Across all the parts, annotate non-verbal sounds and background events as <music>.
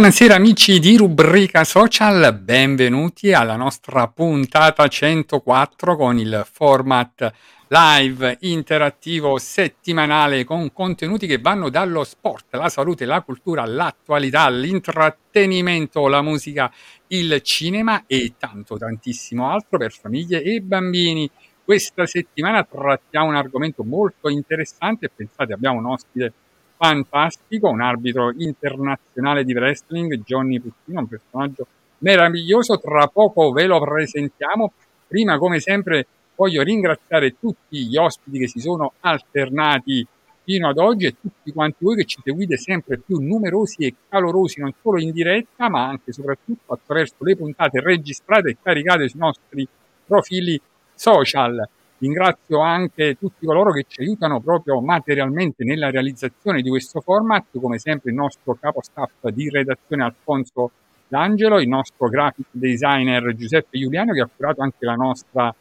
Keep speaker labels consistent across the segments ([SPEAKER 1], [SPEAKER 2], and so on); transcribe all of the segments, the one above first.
[SPEAKER 1] Buonasera amici di Rubrica Social, benvenuti alla nostra puntata 104 con il format live interattivo settimanale con contenuti che vanno dallo sport, la salute, la cultura, l'attualità, l'intrattenimento, la musica, il cinema e tanto tantissimo altro per famiglie e bambini. Questa settimana trattiamo un argomento molto interessante pensate abbiamo un ospite fantastico, un arbitro internazionale di wrestling, Johnny Puccino, un personaggio meraviglioso, tra poco ve lo presentiamo. Prima, come sempre, voglio ringraziare tutti gli ospiti che si sono alternati fino ad oggi e tutti quanti voi che ci seguite sempre più numerosi e calorosi, non solo in diretta, ma anche e soprattutto attraverso le puntate registrate e caricate sui nostri profili social. Ringrazio anche tutti coloro che ci aiutano proprio materialmente nella realizzazione di questo format, come sempre il nostro capo staff di redazione Alfonso D'Angelo, il nostro graphic designer Giuseppe Giuliano che ha curato anche la nostra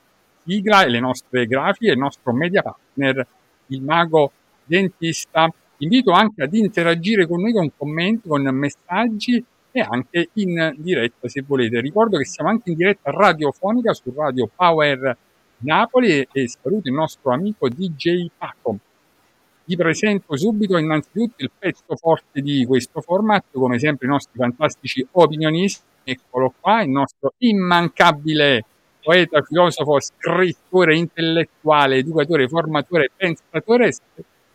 [SPEAKER 1] sigla e le nostre grafiche, il nostro media partner, il mago dentista. Invito anche ad interagire con noi con commenti, con messaggi e anche in diretta se volete. Ricordo che siamo anche in diretta radiofonica su Radio Power Napoli e saluto il nostro amico DJ Paco. Vi presento subito innanzitutto il pezzo forte di questo format, come sempre i nostri fantastici opinionisti. Eccolo qua, il nostro immancabile poeta, filosofo, scrittore, intellettuale, educatore, formatore, pensatore,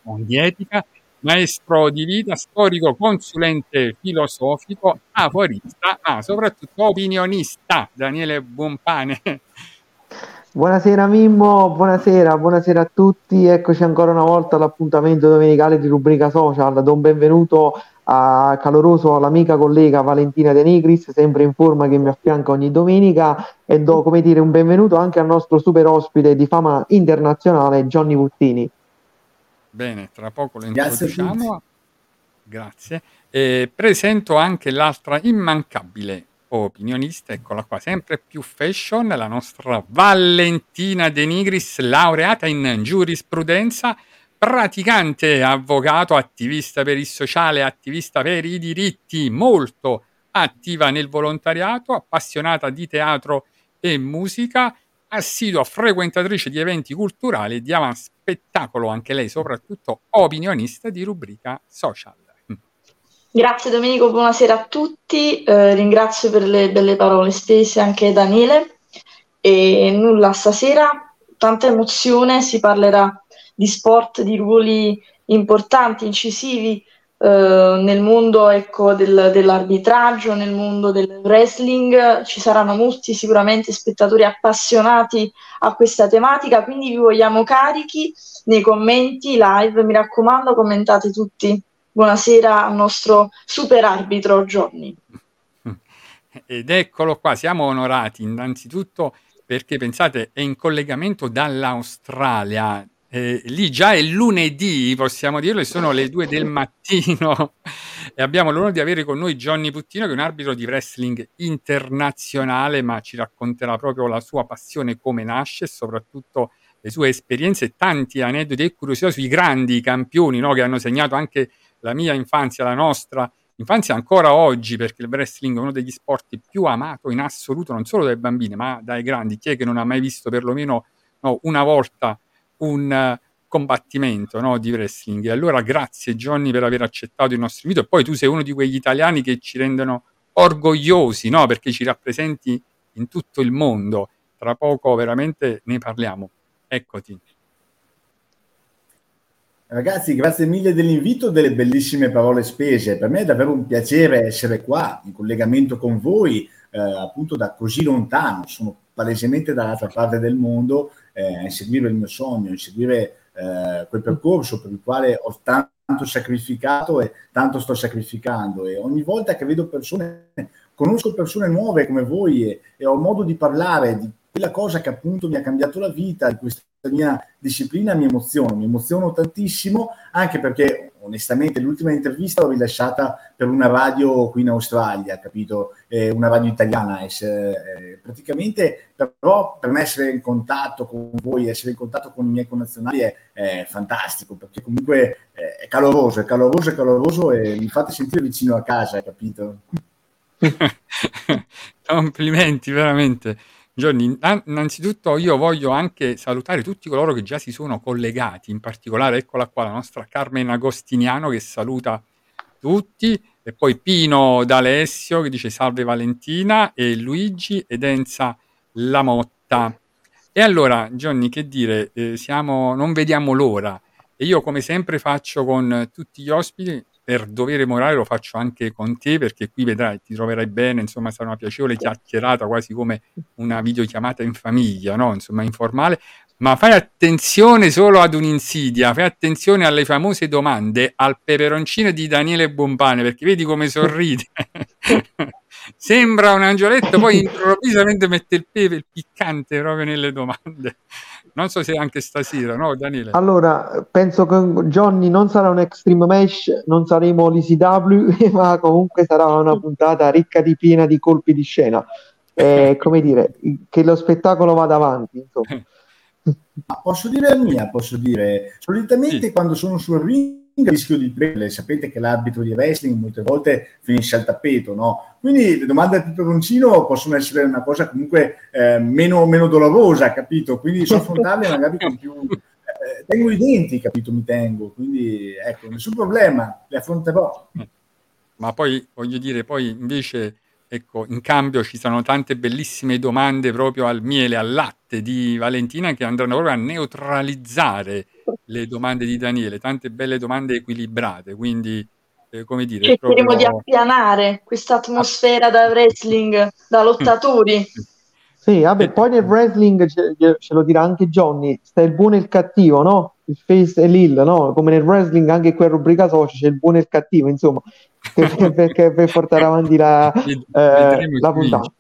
[SPEAKER 1] di etica, maestro di vita, storico, consulente filosofico, aforista, ma soprattutto opinionista, Daniele Buonpane.
[SPEAKER 2] Buonasera Mimmo, buonasera, buonasera a tutti. Eccoci ancora una volta all'appuntamento domenicale di rubrica social. Do un benvenuto a caloroso all'amica collega Valentina De Nigris, sempre in forma che mi affianca ogni domenica, e do come dire un benvenuto anche al nostro super ospite di fama internazionale Johnny Puttini.
[SPEAKER 1] Bene, tra poco lo introduciamo. Grazie. E presento anche l'altra immancabile opinionista, eccola qua, sempre più fashion, la nostra Valentina De Nigris, laureata in giurisprudenza, praticante avvocato, attivista per il sociale, attivista per i diritti, molto attiva nel volontariato, appassionata di teatro e musica, assidua frequentatrice di eventi culturali e di spettacolo, anche lei soprattutto opinionista di rubrica social.
[SPEAKER 3] Grazie Domenico, buonasera a tutti, eh, ringrazio per le belle parole spese anche Daniele e nulla stasera, tanta emozione, si parlerà di sport, di ruoli importanti, incisivi eh, nel mondo ecco, del, dell'arbitraggio, nel mondo del wrestling. Ci saranno molti sicuramente spettatori appassionati a questa tematica, quindi vi vogliamo carichi nei commenti live. Mi raccomando, commentate tutti. Buonasera al nostro super arbitro Johnny.
[SPEAKER 1] Ed eccolo qua, siamo onorati. Innanzitutto perché pensate è in collegamento dall'Australia. Eh, lì già è lunedì, possiamo dirlo, e sono le due del mattino. E abbiamo l'onore di avere con noi Johnny Puttino che è un arbitro di wrestling internazionale, ma ci racconterà proprio la sua passione, come nasce e soprattutto le sue esperienze e tanti aneddoti e curiosità sui grandi campioni no, che hanno segnato anche la mia infanzia, la nostra infanzia ancora oggi, perché il wrestling è uno degli sport più amato in assoluto, non solo dai bambini, ma dai grandi. Chi è che non ha mai visto perlomeno no, una volta un eh, combattimento no, di wrestling. E allora grazie Johnny per aver accettato il nostro invito e poi tu sei uno di quegli italiani che ci rendono orgogliosi, no, perché ci rappresenti in tutto il mondo. Tra poco veramente ne parliamo. Eccoti.
[SPEAKER 4] Ragazzi, grazie mille dell'invito, delle bellissime parole spese. Per me è davvero un piacere essere qua in collegamento con voi, eh, appunto da così lontano. Sono palesemente dall'altra parte del mondo eh, a inseguire il mio sogno, a inseguire eh, quel percorso per il quale ho tanto sacrificato e tanto sto sacrificando. E ogni volta che vedo persone, conosco persone nuove come voi e, e ho modo di parlare di quella cosa che appunto mi ha cambiato la vita, di questa mia disciplina mi emoziono, mi emoziono tantissimo anche perché onestamente l'ultima intervista l'ho rilasciata per una radio qui in Australia, capito? Eh, una radio italiana. Eh, praticamente però per me essere in contatto con voi, essere in contatto con i miei connazionali è, è fantastico perché comunque è caloroso, è caloroso, è caloroso e mi fate sentire vicino a casa, capito? <laughs>
[SPEAKER 1] Complimenti, veramente. Giorni, innanzitutto io voglio anche salutare tutti coloro che già si sono collegati, in particolare eccola qua la nostra Carmen Agostiniano che saluta tutti, e poi Pino D'Alessio che dice salve Valentina, e Luigi ed Enza Lamotta. E allora, Gianni, che dire, eh, siamo, non vediamo l'ora. E io come sempre faccio con tutti gli ospiti, per dovere morale lo faccio anche con te perché qui vedrai, ti troverai bene, insomma sarà una piacevole chiacchierata, quasi come una videochiamata in famiglia, no? insomma informale, ma fai attenzione solo ad un'insidia, fai attenzione alle famose domande al peperoncino di Daniele Bombane perché vedi come sorride. <laughs> Sembra un angioletto, poi <laughs> improvvisamente mette il pepe, il piccante proprio nelle domande. Non so se anche stasera, no Daniele?
[SPEAKER 2] Allora, penso che Johnny non sarà un Extreme Mesh, non saremo l'ECW, <laughs> ma comunque sarà una puntata ricca di piena di colpi di scena. Eh, <laughs> come dire, che lo spettacolo vada avanti, insomma.
[SPEAKER 4] posso dire la mia, posso dire. Solitamente sì. quando sono sul ring rischio di prendere, sapete che l'arbitro di wrestling molte volte finisce al tappeto, no? Quindi le domande al peperoncino possono essere una cosa comunque eh, meno, meno, dolorosa, capito? Quindi <laughs> so affrontarle magari con più... Eh, tengo i denti, capito? Mi tengo, quindi ecco, nessun problema, le affronterò.
[SPEAKER 1] Ma poi, voglio dire, poi invece Ecco, in cambio ci sono tante bellissime domande proprio al miele, al latte di Valentina che andranno proprio a neutralizzare le domande di Daniele, tante belle domande equilibrate, quindi eh, come dire...
[SPEAKER 3] Cercheremo proprio... di appianare questa atmosfera da wrestling, da lottatori.
[SPEAKER 2] Sì, vabbè, poi nel wrestling ce, ce, lo dirà anche Johnny, sta il buono e il cattivo, no? Il face e l'il, no? Come nel wrestling anche qui a rubrica soci c'è il buono e il cattivo, insomma perché per portare avanti la, <laughs> eh, la puntata.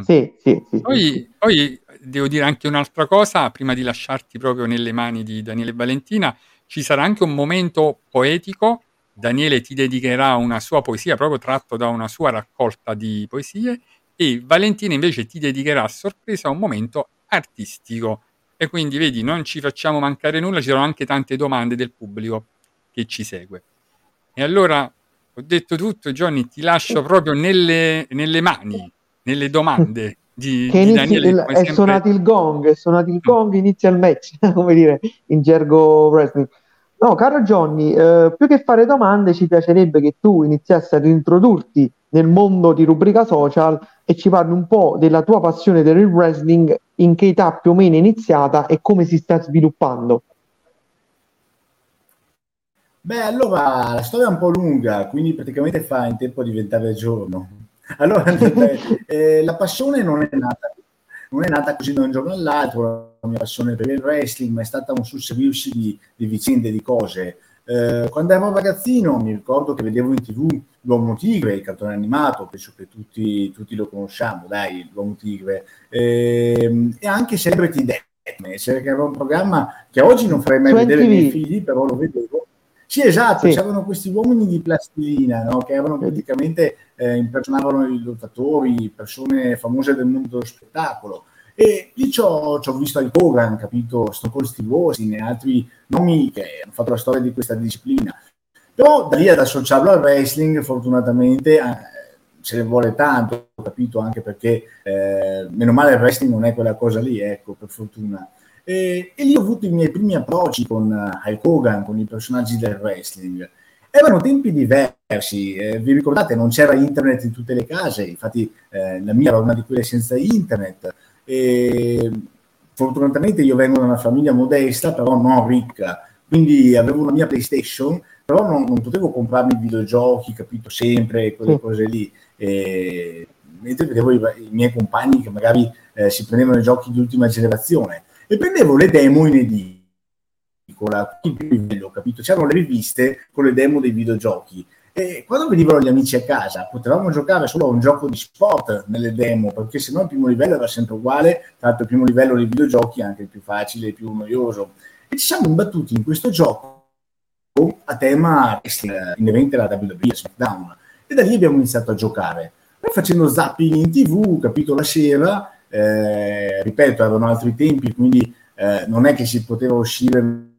[SPEAKER 1] Mm. Sì, sì, sì, poi, poi, devo dire anche un'altra cosa, prima di lasciarti proprio nelle mani di Daniele Valentina, ci sarà anche un momento poetico. Daniele ti dedicherà una sua poesia proprio tratto da una sua raccolta di poesie e Valentina invece ti dedicherà a sorpresa un momento artistico. E quindi vedi, non ci facciamo mancare nulla, ci sono anche tante domande del pubblico che ci segue. E allora ho detto tutto, Johnny, ti lascio proprio nelle, nelle mani, nelle domande di,
[SPEAKER 2] che
[SPEAKER 1] di Daniele.
[SPEAKER 2] Il, è sempre... suonato il gong, è suonato il gong, inizia il match, <laughs> come dire, in gergo wrestling. No, caro Johnny, eh, più che fare domande, ci piacerebbe che tu iniziassi ad introdurti nel mondo di rubrica social e ci parli un po' della tua passione del wrestling, in che età più o meno è iniziata e come si sta sviluppando.
[SPEAKER 4] Beh, allora la storia è un po' lunga, quindi praticamente fa in tempo a diventare giorno. Allora, <laughs> eh, la passione non è, nata, non è nata così da un giorno all'altro, la mia passione per il wrestling, ma è stata un susseguirsi di, di vicende, di cose. Eh, quando ero ragazzino mi ricordo che vedevo in tv l'Uomo Tigre, il cartone animato, penso che tutti, tutti lo conosciamo, dai, l'Uomo Tigre, eh, e anche Celebrity Deathmatch, che era un programma che oggi non farei mai vedere ai miei figli, però lo vedevo sì, esatto, sì. c'erano questi uomini di plastilina no? che erano praticamente eh, impersonavano i lottatori, persone famose del mondo dello spettacolo. E lì ci ho, visto il Hogan, capito, Stone Steve Austin e altri nomi che hanno fatto la storia di questa disciplina. Però da lì ad associarlo al wrestling, fortunatamente, eh, se ne vuole tanto, capito, anche perché eh, meno male il wrestling non è quella cosa lì, ecco, per fortuna. E, e lì ho avuto i miei primi approcci con uh, Hulk Hogan, con i personaggi del wrestling. Erano tempi diversi, eh, vi ricordate, non c'era internet in tutte le case, infatti eh, la mia era una di quelle senza internet. E, fortunatamente io vengo da una famiglia modesta, però non ricca, quindi avevo una mia PlayStation, però non, non potevo comprarmi videogiochi, capito, sempre, quelle cose lì. E, mentre vedevo i, i, miei compagni che magari eh, si prendevano i giochi di ultima generazione e prendevo le demo in edicola, livello, capito? C'erano le riviste con le demo dei videogiochi. E quando venivano gli amici a casa potevamo giocare solo a un gioco di sport nelle demo, perché se no il primo livello era sempre uguale, tra l'altro il primo livello dei videogiochi è anche il più facile e più noioso. E ci siamo imbattuti in questo gioco a tema inerente alla WWE, SmackDown. E da lì abbiamo iniziato a giocare. Poi facendo zapping in tv, capito, la sera, eh, ripeto, erano altri tempi, quindi eh, non è che si poteva uscire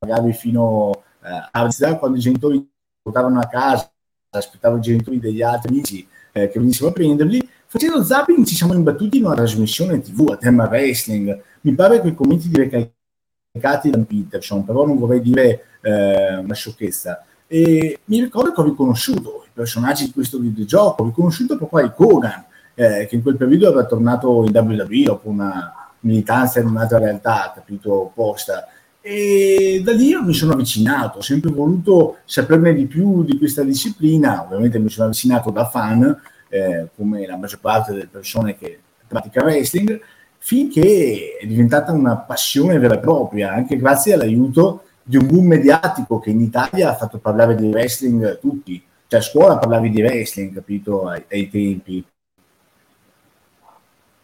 [SPEAKER 4] magari fino eh, a quando i genitori portavano a casa, aspettavo i genitori degli altri amici eh, che venissero a prenderli. Facendo zapping ci siamo imbattuti in una trasmissione TV a tema wrestling. Mi pare che i commenti di recalcati da Peterson, però non vorrei dire eh, una sciocchezza. E mi ricordo che ho riconosciuto personaggi di questo videogioco, riconosciuto proprio il Kogan, eh, che in quel periodo era tornato in WWE dopo una militanza in un'altra realtà, capito, opposta. E da lì mi sono avvicinato, ho sempre voluto saperne di più di questa disciplina, ovviamente mi sono avvicinato da fan, eh, come la maggior parte delle persone che pratica wrestling, finché è diventata una passione vera e propria, anche grazie all'aiuto di un boom mediatico che in Italia ha fatto parlare di wrestling tutti. Cioè a scuola parlavi di wrestling, capito, ai, ai tempi.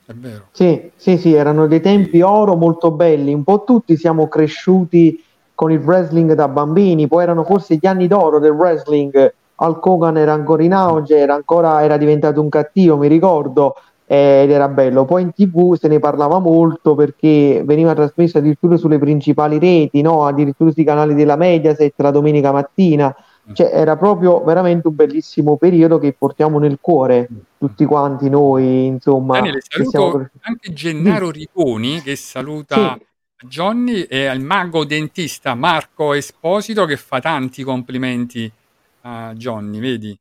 [SPEAKER 2] È vero. Sì, sì, sì, erano dei tempi oro molto belli. Un po' tutti siamo cresciuti con il wrestling da bambini, poi erano forse gli anni d'oro del wrestling. Al Kogan era ancora in auge, era, ancora, era diventato un cattivo, mi ricordo ed era bello. Poi in tv se ne parlava molto perché veniva trasmesso addirittura sulle principali reti, no? addirittura sui canali della Mediaset la domenica mattina. Cioè, era proprio veramente un bellissimo periodo che portiamo nel cuore tutti quanti noi, insomma.
[SPEAKER 1] Daniele, saluto siamo... anche Gennaro Riponi che saluta sì. Johnny e al mago dentista Marco Esposito che fa tanti complimenti a Johnny, vedi?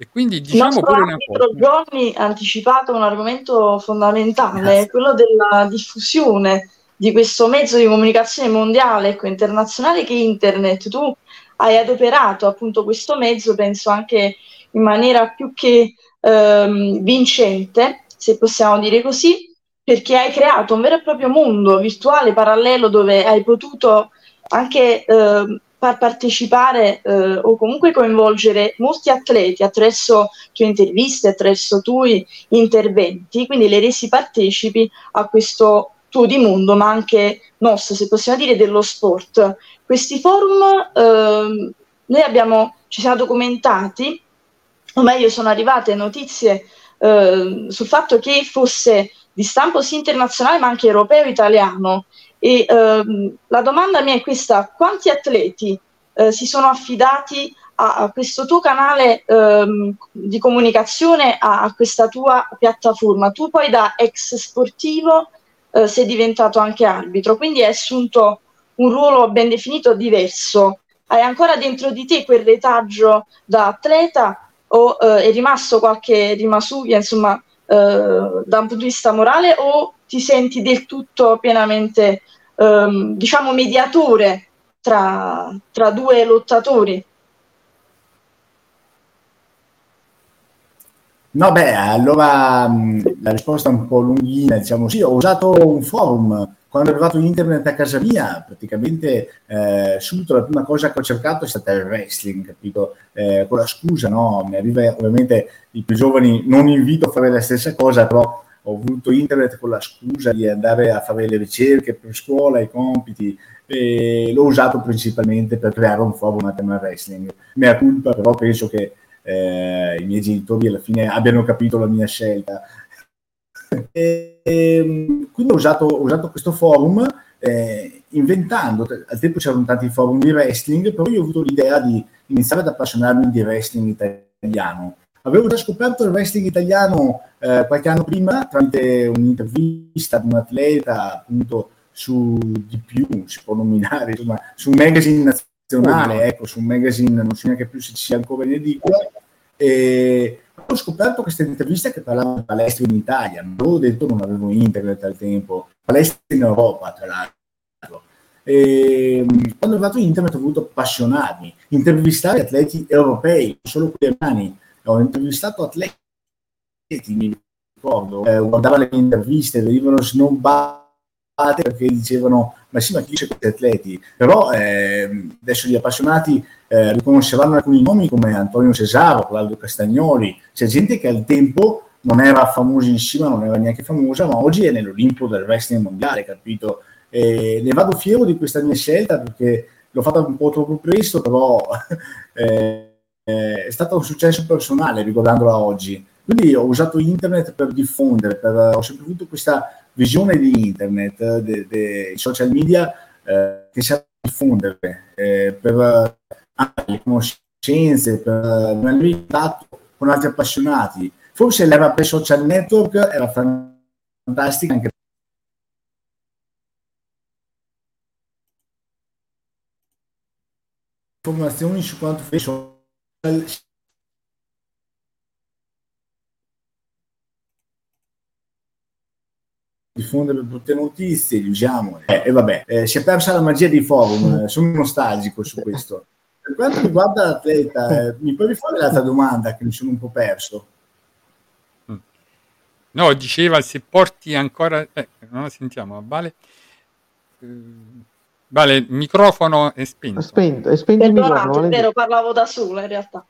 [SPEAKER 1] E quindi diciamo pure una cosa.
[SPEAKER 3] Johnny ha anticipato un argomento fondamentale, quello della diffusione di questo mezzo di comunicazione mondiale, ecco, internazionale che è internet. Tu hai adoperato appunto questo mezzo, penso anche in maniera più che ehm, vincente, se possiamo dire così, perché hai creato un vero e proprio mondo virtuale parallelo dove hai potuto anche eh, far partecipare eh, o comunque coinvolgere molti atleti attraverso tue interviste, attraverso tuoi interventi, quindi le resi partecipi a questo tuo di mondo, ma anche nostro, se possiamo dire, dello sport. Questi forum eh, noi abbiamo, ci siamo documentati, o meglio sono arrivate notizie eh, sul fatto che fosse di stampo sì internazionale ma anche europeo e italiano e ehm, la domanda mia è questa: quanti atleti eh, si sono affidati a, a questo tuo canale ehm, di comunicazione, a, a, questa tua piattaforma? Tu poi da ex sportivo eh, sei diventato anche arbitro, quindi hai assunto un ruolo ben definito diverso. Hai ancora dentro di te quel retaggio da atleta o eh, è rimasto qualche rimasuglia, insomma, eh, da un punto di vista morale o ti senti del tutto pienamente ehm, diciamo, mediatore tra, tra due lottatori.
[SPEAKER 4] No, beh, allora mh, la risposta è un po' lunghina, diciamo sì, ho usato un forum quando è arrivato internet a casa mia, praticamente eh, subito la prima cosa che ho cercato è stata il wrestling, capito? Eh, con la scusa, no? Mi arriva ovviamente i più giovani, non invito a fare la stessa cosa, però ho avuto internet con la scusa di andare a fare le ricerche per scuola, i compiti, e l'ho usato principalmente per creare un forum a tema wrestling. Mea culpa, però penso che eh, i miei genitori alla fine abbiano capito la mia scelta. E, e, ehm, quindi ho usato, ho usato, questo forum eh, inventando, al tempo c'erano tanti forum di wrestling, però io ho avuto l'idea di iniziare ad appassionarmi di wrestling italiano. Avevo già scoperto il wrestling italiano eh, qualche anno prima tramite un'intervista ad un atleta appunto su di più, si può nominare, insomma, su un magazine nazionale, ecco, su un magazine, non so neanche più se ci sia ancora in edicola, e ho scoperto questa intervista che parlava di palestra in Italia, non avevo detto non avevo internet al tempo, palestra in Europa tra l'altro. E quando è arrivato internet ho voluto appassionarmi, intervistare atleti europei, solo quelli americani, ho intervistato atleti, mi ricordo, eh, guardavo le mie interviste, venivano snobbati perché dicevano ma sì ma chi dice questi atleti? Però eh, adesso gli appassionati eh, riconosceranno alcuni nomi come Antonio Cesaro, Claudio Castagnoli. C'è gente che al tempo non era famosissima, non era neanche famosa ma oggi è nell'Olimpo del wrestling mondiale capito? E ne vado fiero di questa mia scelta perché l'ho fatta un po' troppo presto però <laughs> eh, è stato un successo personale ricordandola oggi. Quindi ho usato internet per diffondere, per, ho sempre avuto questa visione di internet, dei social media eh, che serve a diffondere eh, per le conoscenze, per in contatto con altri appassionati. Forse l'era per social network era fantastica anche informazioni su quanto social diffondere brutte notizie, li usiamo. Eh, e vabbè, eh, si è persa la magia dei forum, eh, sono nostalgico su questo. Per quanto riguarda l'atleta, eh, mi puoi fare l'altra domanda che mi sono un po' perso?
[SPEAKER 1] Mm. No, diceva se porti ancora... Eh, non la sentiamo, Vale. Vale, il microfono è spento. È
[SPEAKER 2] spento, è spento il
[SPEAKER 3] microfono. È vero, parlavo da sola in realtà.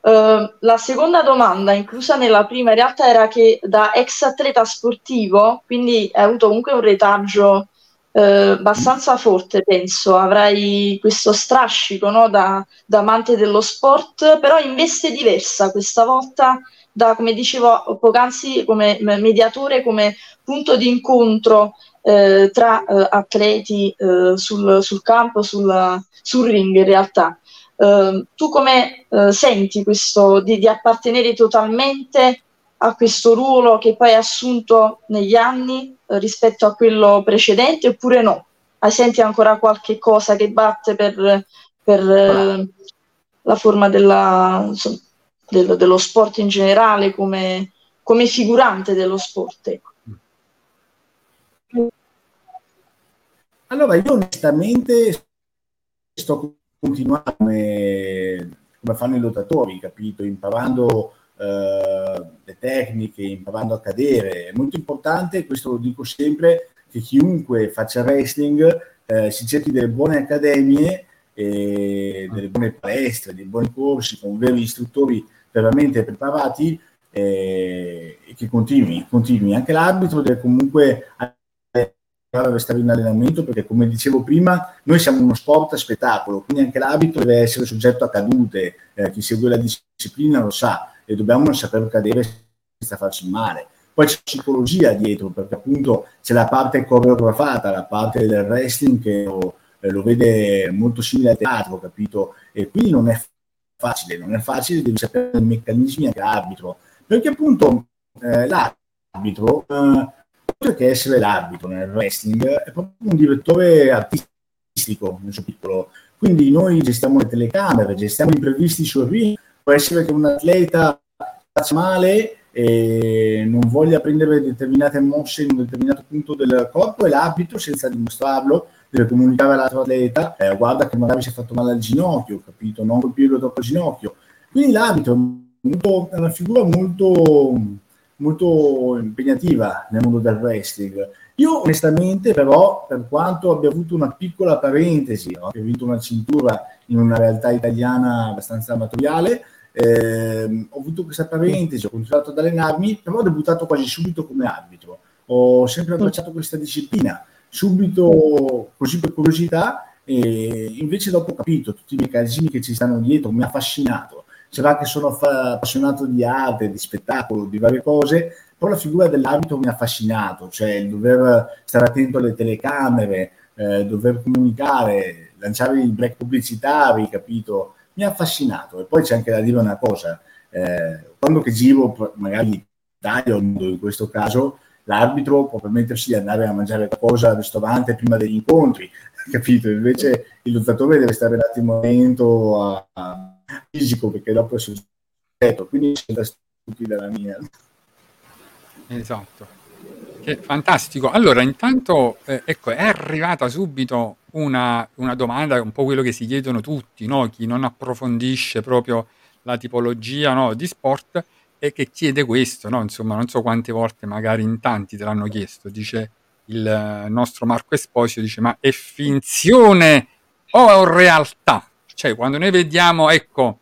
[SPEAKER 3] Uh, la seconda domanda, inclusa nella prima, in realtà era che da ex atleta sportivo, quindi hai avuto comunque un retaggio uh, abbastanza forte, penso, avrai questo strascico no? da, da amante dello sport, però in veste diversa questa volta da, come dicevo poc'anzi, come mediatore, come punto di incontro eh, tra eh, atleti eh, sul, sul, campo, sul, sul, ring in realtà. Ehm, tu come eh, senti questo di, di, appartenere totalmente a questo ruolo che poi hai assunto negli anni eh, rispetto a quello precedente oppure no? Hai senti ancora qualche cosa che batte per, per eh, la forma della, insomma, del, dello sport in generale come, come figurante dello sport? Ecco.
[SPEAKER 4] Allora, io onestamente sto continuando come, come fanno i lottatori, capito? Imparando eh, le tecniche, imparando a cadere. È molto importante, questo lo dico sempre, che chiunque faccia wrestling eh, si cerchi delle buone accademie, eh, delle buone palestre, dei buoni corsi con veri istruttori veramente preparati eh, e che continui, continui. Anche l'arbitro deve comunque restare in allenamento perché come dicevo prima noi siamo uno sport a spettacolo quindi anche l'abito deve essere soggetto a cadute. Eh, chi segue la disciplina lo sa e dobbiamo saper cadere senza farci male. Poi c'è psicologia dietro perché appunto c'è la parte coreografata la parte del wrestling che lo, eh, lo vede molto simile al teatro capito? E quindi non è facile non è facile devi sapere i meccanismi anche arbitro perché appunto eh, l'arbitro eh, oltre che essere l'arbitro nel wrestling, è proprio un direttore artistico nel suo piccolo. Quindi noi gestiamo le telecamere, gestiamo gli imprevisti sul ring, può essere che un atleta faccia male e non voglia prendere determinate mosse in un determinato punto del corpo e l'arbitro senza dimostrarlo deve comunicare all'altro atleta eh, guarda che magari si è fatto male al ginocchio capito? Non colpirlo dopo il ginocchio quindi l'arbitro è una figura molto molto impegnativa nel mondo del wrestling io onestamente però per quanto abbia avuto una piccola parentesi no? ho vinto una cintura in una realtà italiana abbastanza amatoriale eh, ho avuto questa parentesi, ho continuato ad allenarmi, però ho debuttato quasi subito come arbitro. Ho sempre abbracciato questa disciplina, subito così per curiosità, e invece dopo ho capito tutti i meccanismi che ci stanno dietro, mi ha affascinato. Sarà che sono appassionato di arte, di spettacolo, di varie cose, però la figura dell'arbitro mi ha affascinato, cioè il dover stare attento alle telecamere, eh, dover comunicare, lanciare i break pubblicitari, capito? mi ha affascinato. E poi c'è anche da dire una cosa, eh, quando che giro, magari Italia o in questo caso, l'arbitro può permettersi di andare a mangiare qualcosa al ristorante prima degli incontri, <laughs> capito? Invece il lottatore deve stare un attimo attento a, a fisico perché dopo è soggetto, quindi è stupida la mia.
[SPEAKER 1] Esatto. Che fantastico. Allora, intanto, eh, ecco, è arrivata subito una, una domanda, un po' quello che si chiedono tutti, no? chi non approfondisce proprio la tipologia no, di sport e che chiede questo, no? insomma non so quante volte magari in tanti te l'hanno chiesto, dice il nostro Marco Esposito, dice ma è finzione o realtà? Cioè quando noi vediamo, ecco,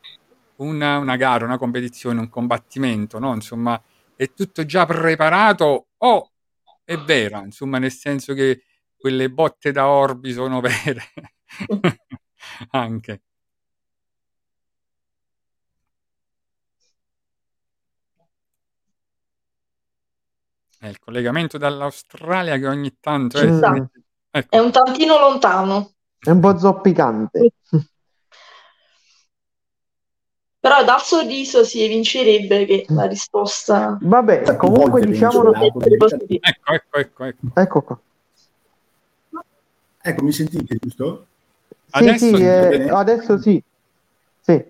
[SPEAKER 1] una, una gara, una competizione, un combattimento, no? insomma è tutto già preparato o è vera, insomma nel senso che quelle botte da orbi sono <laughs> vere anche. È il collegamento dall'Australia che ogni tanto è,
[SPEAKER 3] è, ecco. è un tantino lontano.
[SPEAKER 2] È un po' zoppicante.
[SPEAKER 3] Però dal sorriso si evincerebbe che la risposta...
[SPEAKER 2] Vabbè, comunque diciamo...
[SPEAKER 1] Ecco, ecco, ecco, ecco.
[SPEAKER 2] Ecco qua.
[SPEAKER 4] Ecco, mi sentite, giusto?
[SPEAKER 2] Adesso sì, eh, adesso sì. sì.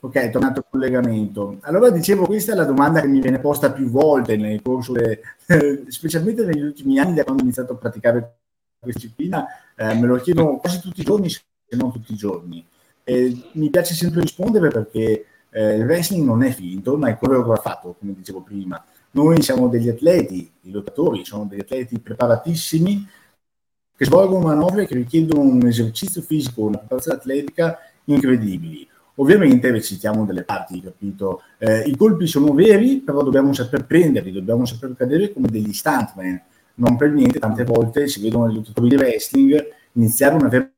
[SPEAKER 4] Ok, è tornato il collegamento. Allora dicevo, questa è la domanda che mi viene posta più volte nel corso, de, eh, <laughs> specialmente negli ultimi anni, da quando ho iniziato a praticare questa disciplina, eh, me lo chiedo quasi tutti i giorni, se non tutti i giorni. E mi piace sempre rispondere perché eh, il wrestling non è finto, ma è coreografato, come dicevo prima. Noi siamo degli atleti, i lottatori sono degli atleti preparatissimi, che svolgono manovre che richiedono un esercizio fisico, una preparazione atletica incredibili. Ovviamente recitiamo delle parti, capito? Eh, I colpi sono veri, però dobbiamo saper prenderli, dobbiamo saper cadere come degli stuntman. Non per niente, tante volte si vedono i lottatori di wrestling iniziare una vera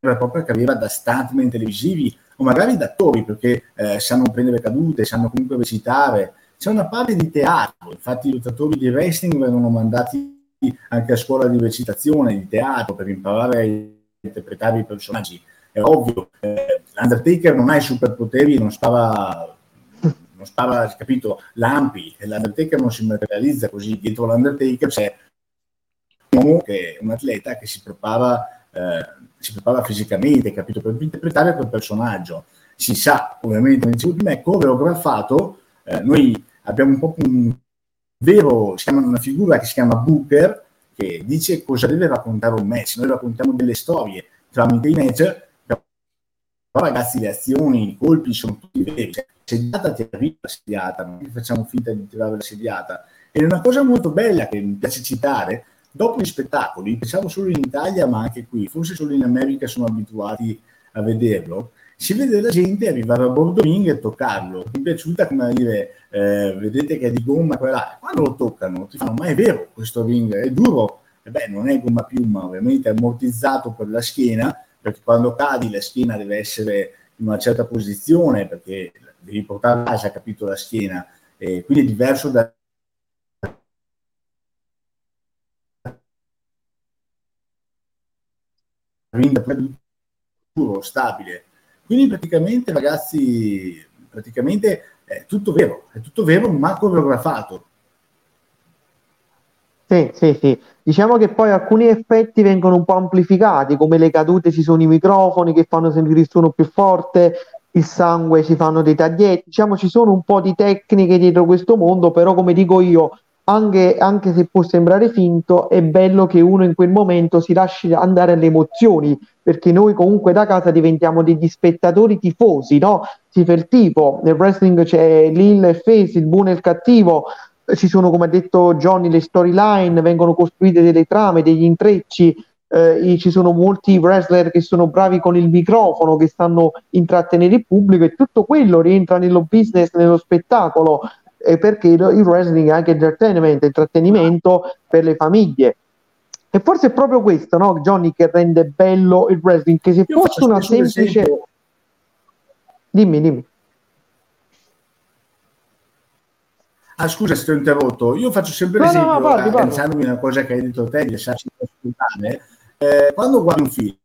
[SPEAKER 4] e propria carriera da stuntman televisivi o magari da attori, perché eh, sanno prendere cadute, sanno comunque recitare. C'è una parte di teatro, infatti i lottatori di wrestling vengono mandati anche a scuola di recitazione, di teatro, per imparare a interpretare i personaggi. È ovvio, eh, l'Undertaker non ha i superpoteri, non spara, non spara, capito, lampi, l'Undertaker non si materializza così. Dietro l'Undertaker c'è un uomo che è un atleta che si prepara, eh, si prepara fisicamente, capito, per interpretare quel personaggio. Si sa, ovviamente, come dicevo prima, è coreografato, eh, noi abbiamo un po' un vero, si chiama una figura che si chiama Booker, che dice cosa deve raccontare un match. Noi raccontiamo delle storie tramite i match, però ragazzi le azioni, i colpi sono tutti veri. Cioè, sediata ti arriva la sediata, non facciamo finta di tirare la sediata. Ed è una cosa molto bella che mi piace citare, dopo gli spettacoli, diciamo solo in Italia ma anche qui, forse solo in America sono abituati a vederlo, si vede la gente arrivare a bordo ring e toccarlo. Mi è piaciuta come dire, eh, vedete che è di gomma quella. Quando lo toccano ti fanno, ma è vero questo ring, è duro. E beh, non è gomma piuma, ovviamente è ammortizzato per la schiena, perché quando cadi la schiena deve essere in una certa posizione, perché devi portare a casa, capito, la schiena. E quindi è diverso da duro, stabile quindi praticamente, ragazzi, praticamente è tutto vero, è tutto vero, ma coreografato.
[SPEAKER 2] Sì, sì, sì. Diciamo che poi alcuni effetti vengono un po' amplificati, come le cadute ci sono i microfoni che fanno sentire il suono più forte, il sangue, si fanno dei taglietti, diciamo ci sono un po' di tecniche dietro questo mondo, però come dico io, anche, anche, se può sembrare finto, è bello che uno in quel momento si lasci andare alle emozioni, perché noi comunque da casa diventiamo degli spettatori tifosi, no? Si fa il tipo, nel wrestling c'è l'il e face, il buono e il cattivo, ci sono, come ha detto Johnny, le storyline, vengono costruite delle trame, degli intrecci, eh, ci sono molti wrestler che sono bravi con il microfono, che stanno intrattenere il pubblico e tutto quello rientra nello business, nello spettacolo, eh, perché il, il wrestling è anche entertainment, intrattenimento per le famiglie. E forse è proprio questo, no, Johnny, che rende bello il wrestling, che se Io fosse una semplice... Esempio. Dimmi, dimmi.
[SPEAKER 4] Ah, scusa se ti ho interrotto. Io faccio sempre no, l'esempio, no, no, parli, pensandomi a una cosa che hai detto te, di lasciarci ascoltare. Eh, quando guardi un film,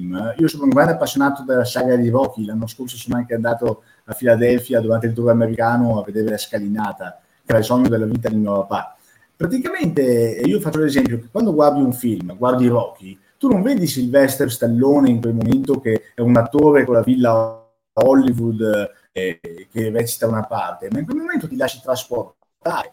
[SPEAKER 4] io sono un grande appassionato della saga di Rocky, l'anno scorso sono anche andato a Filadelfia durante il tour americano a vedere la scalinata, che era il sogno della vita di mio papà. Praticamente io faccio l'esempio che quando guardi un film, guardi Rocky, tu non vedi Sylvester Stallone in quel momento che è un attore con la villa Hollywood eh, che recita una parte, ma in quel momento ti lasci trasportare.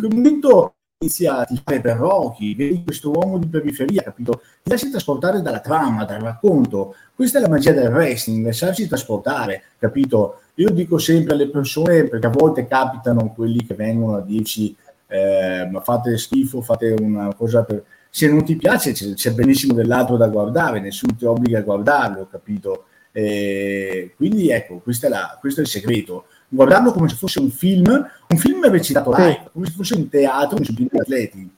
[SPEAKER 4] In quel momento inizi a tifare per Rocky, vedi questo uomo di periferia, capito? Ti lasci trasportare dalla trama, dal racconto. Questa è la magia del wrestling, lasciarsi trasportare, capito? Io dico sempre alle persone, perché a volte capitano quelli che vengono a dirci eh, ma fate schifo, fate una cosa per... Se non ti piace c'è, c'è benissimo dell'altro da guardare, nessuno ti obbliga a guardarlo, capito? Eh, quindi ecco, è la, questo è il segreto. Guardarlo come se fosse un film, un film recitato live, come se fosse un teatro con i atleti.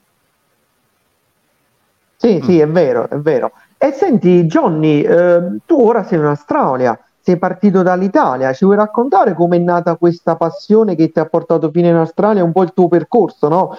[SPEAKER 2] Sì, mm. sì, è vero, è vero. E senti, Johnny, eh, tu ora sei in Australia, sei partito dall'Italia, ci vuoi raccontare com'è nata questa passione che ti ha portato fino in Australia, un po' il tuo percorso, no?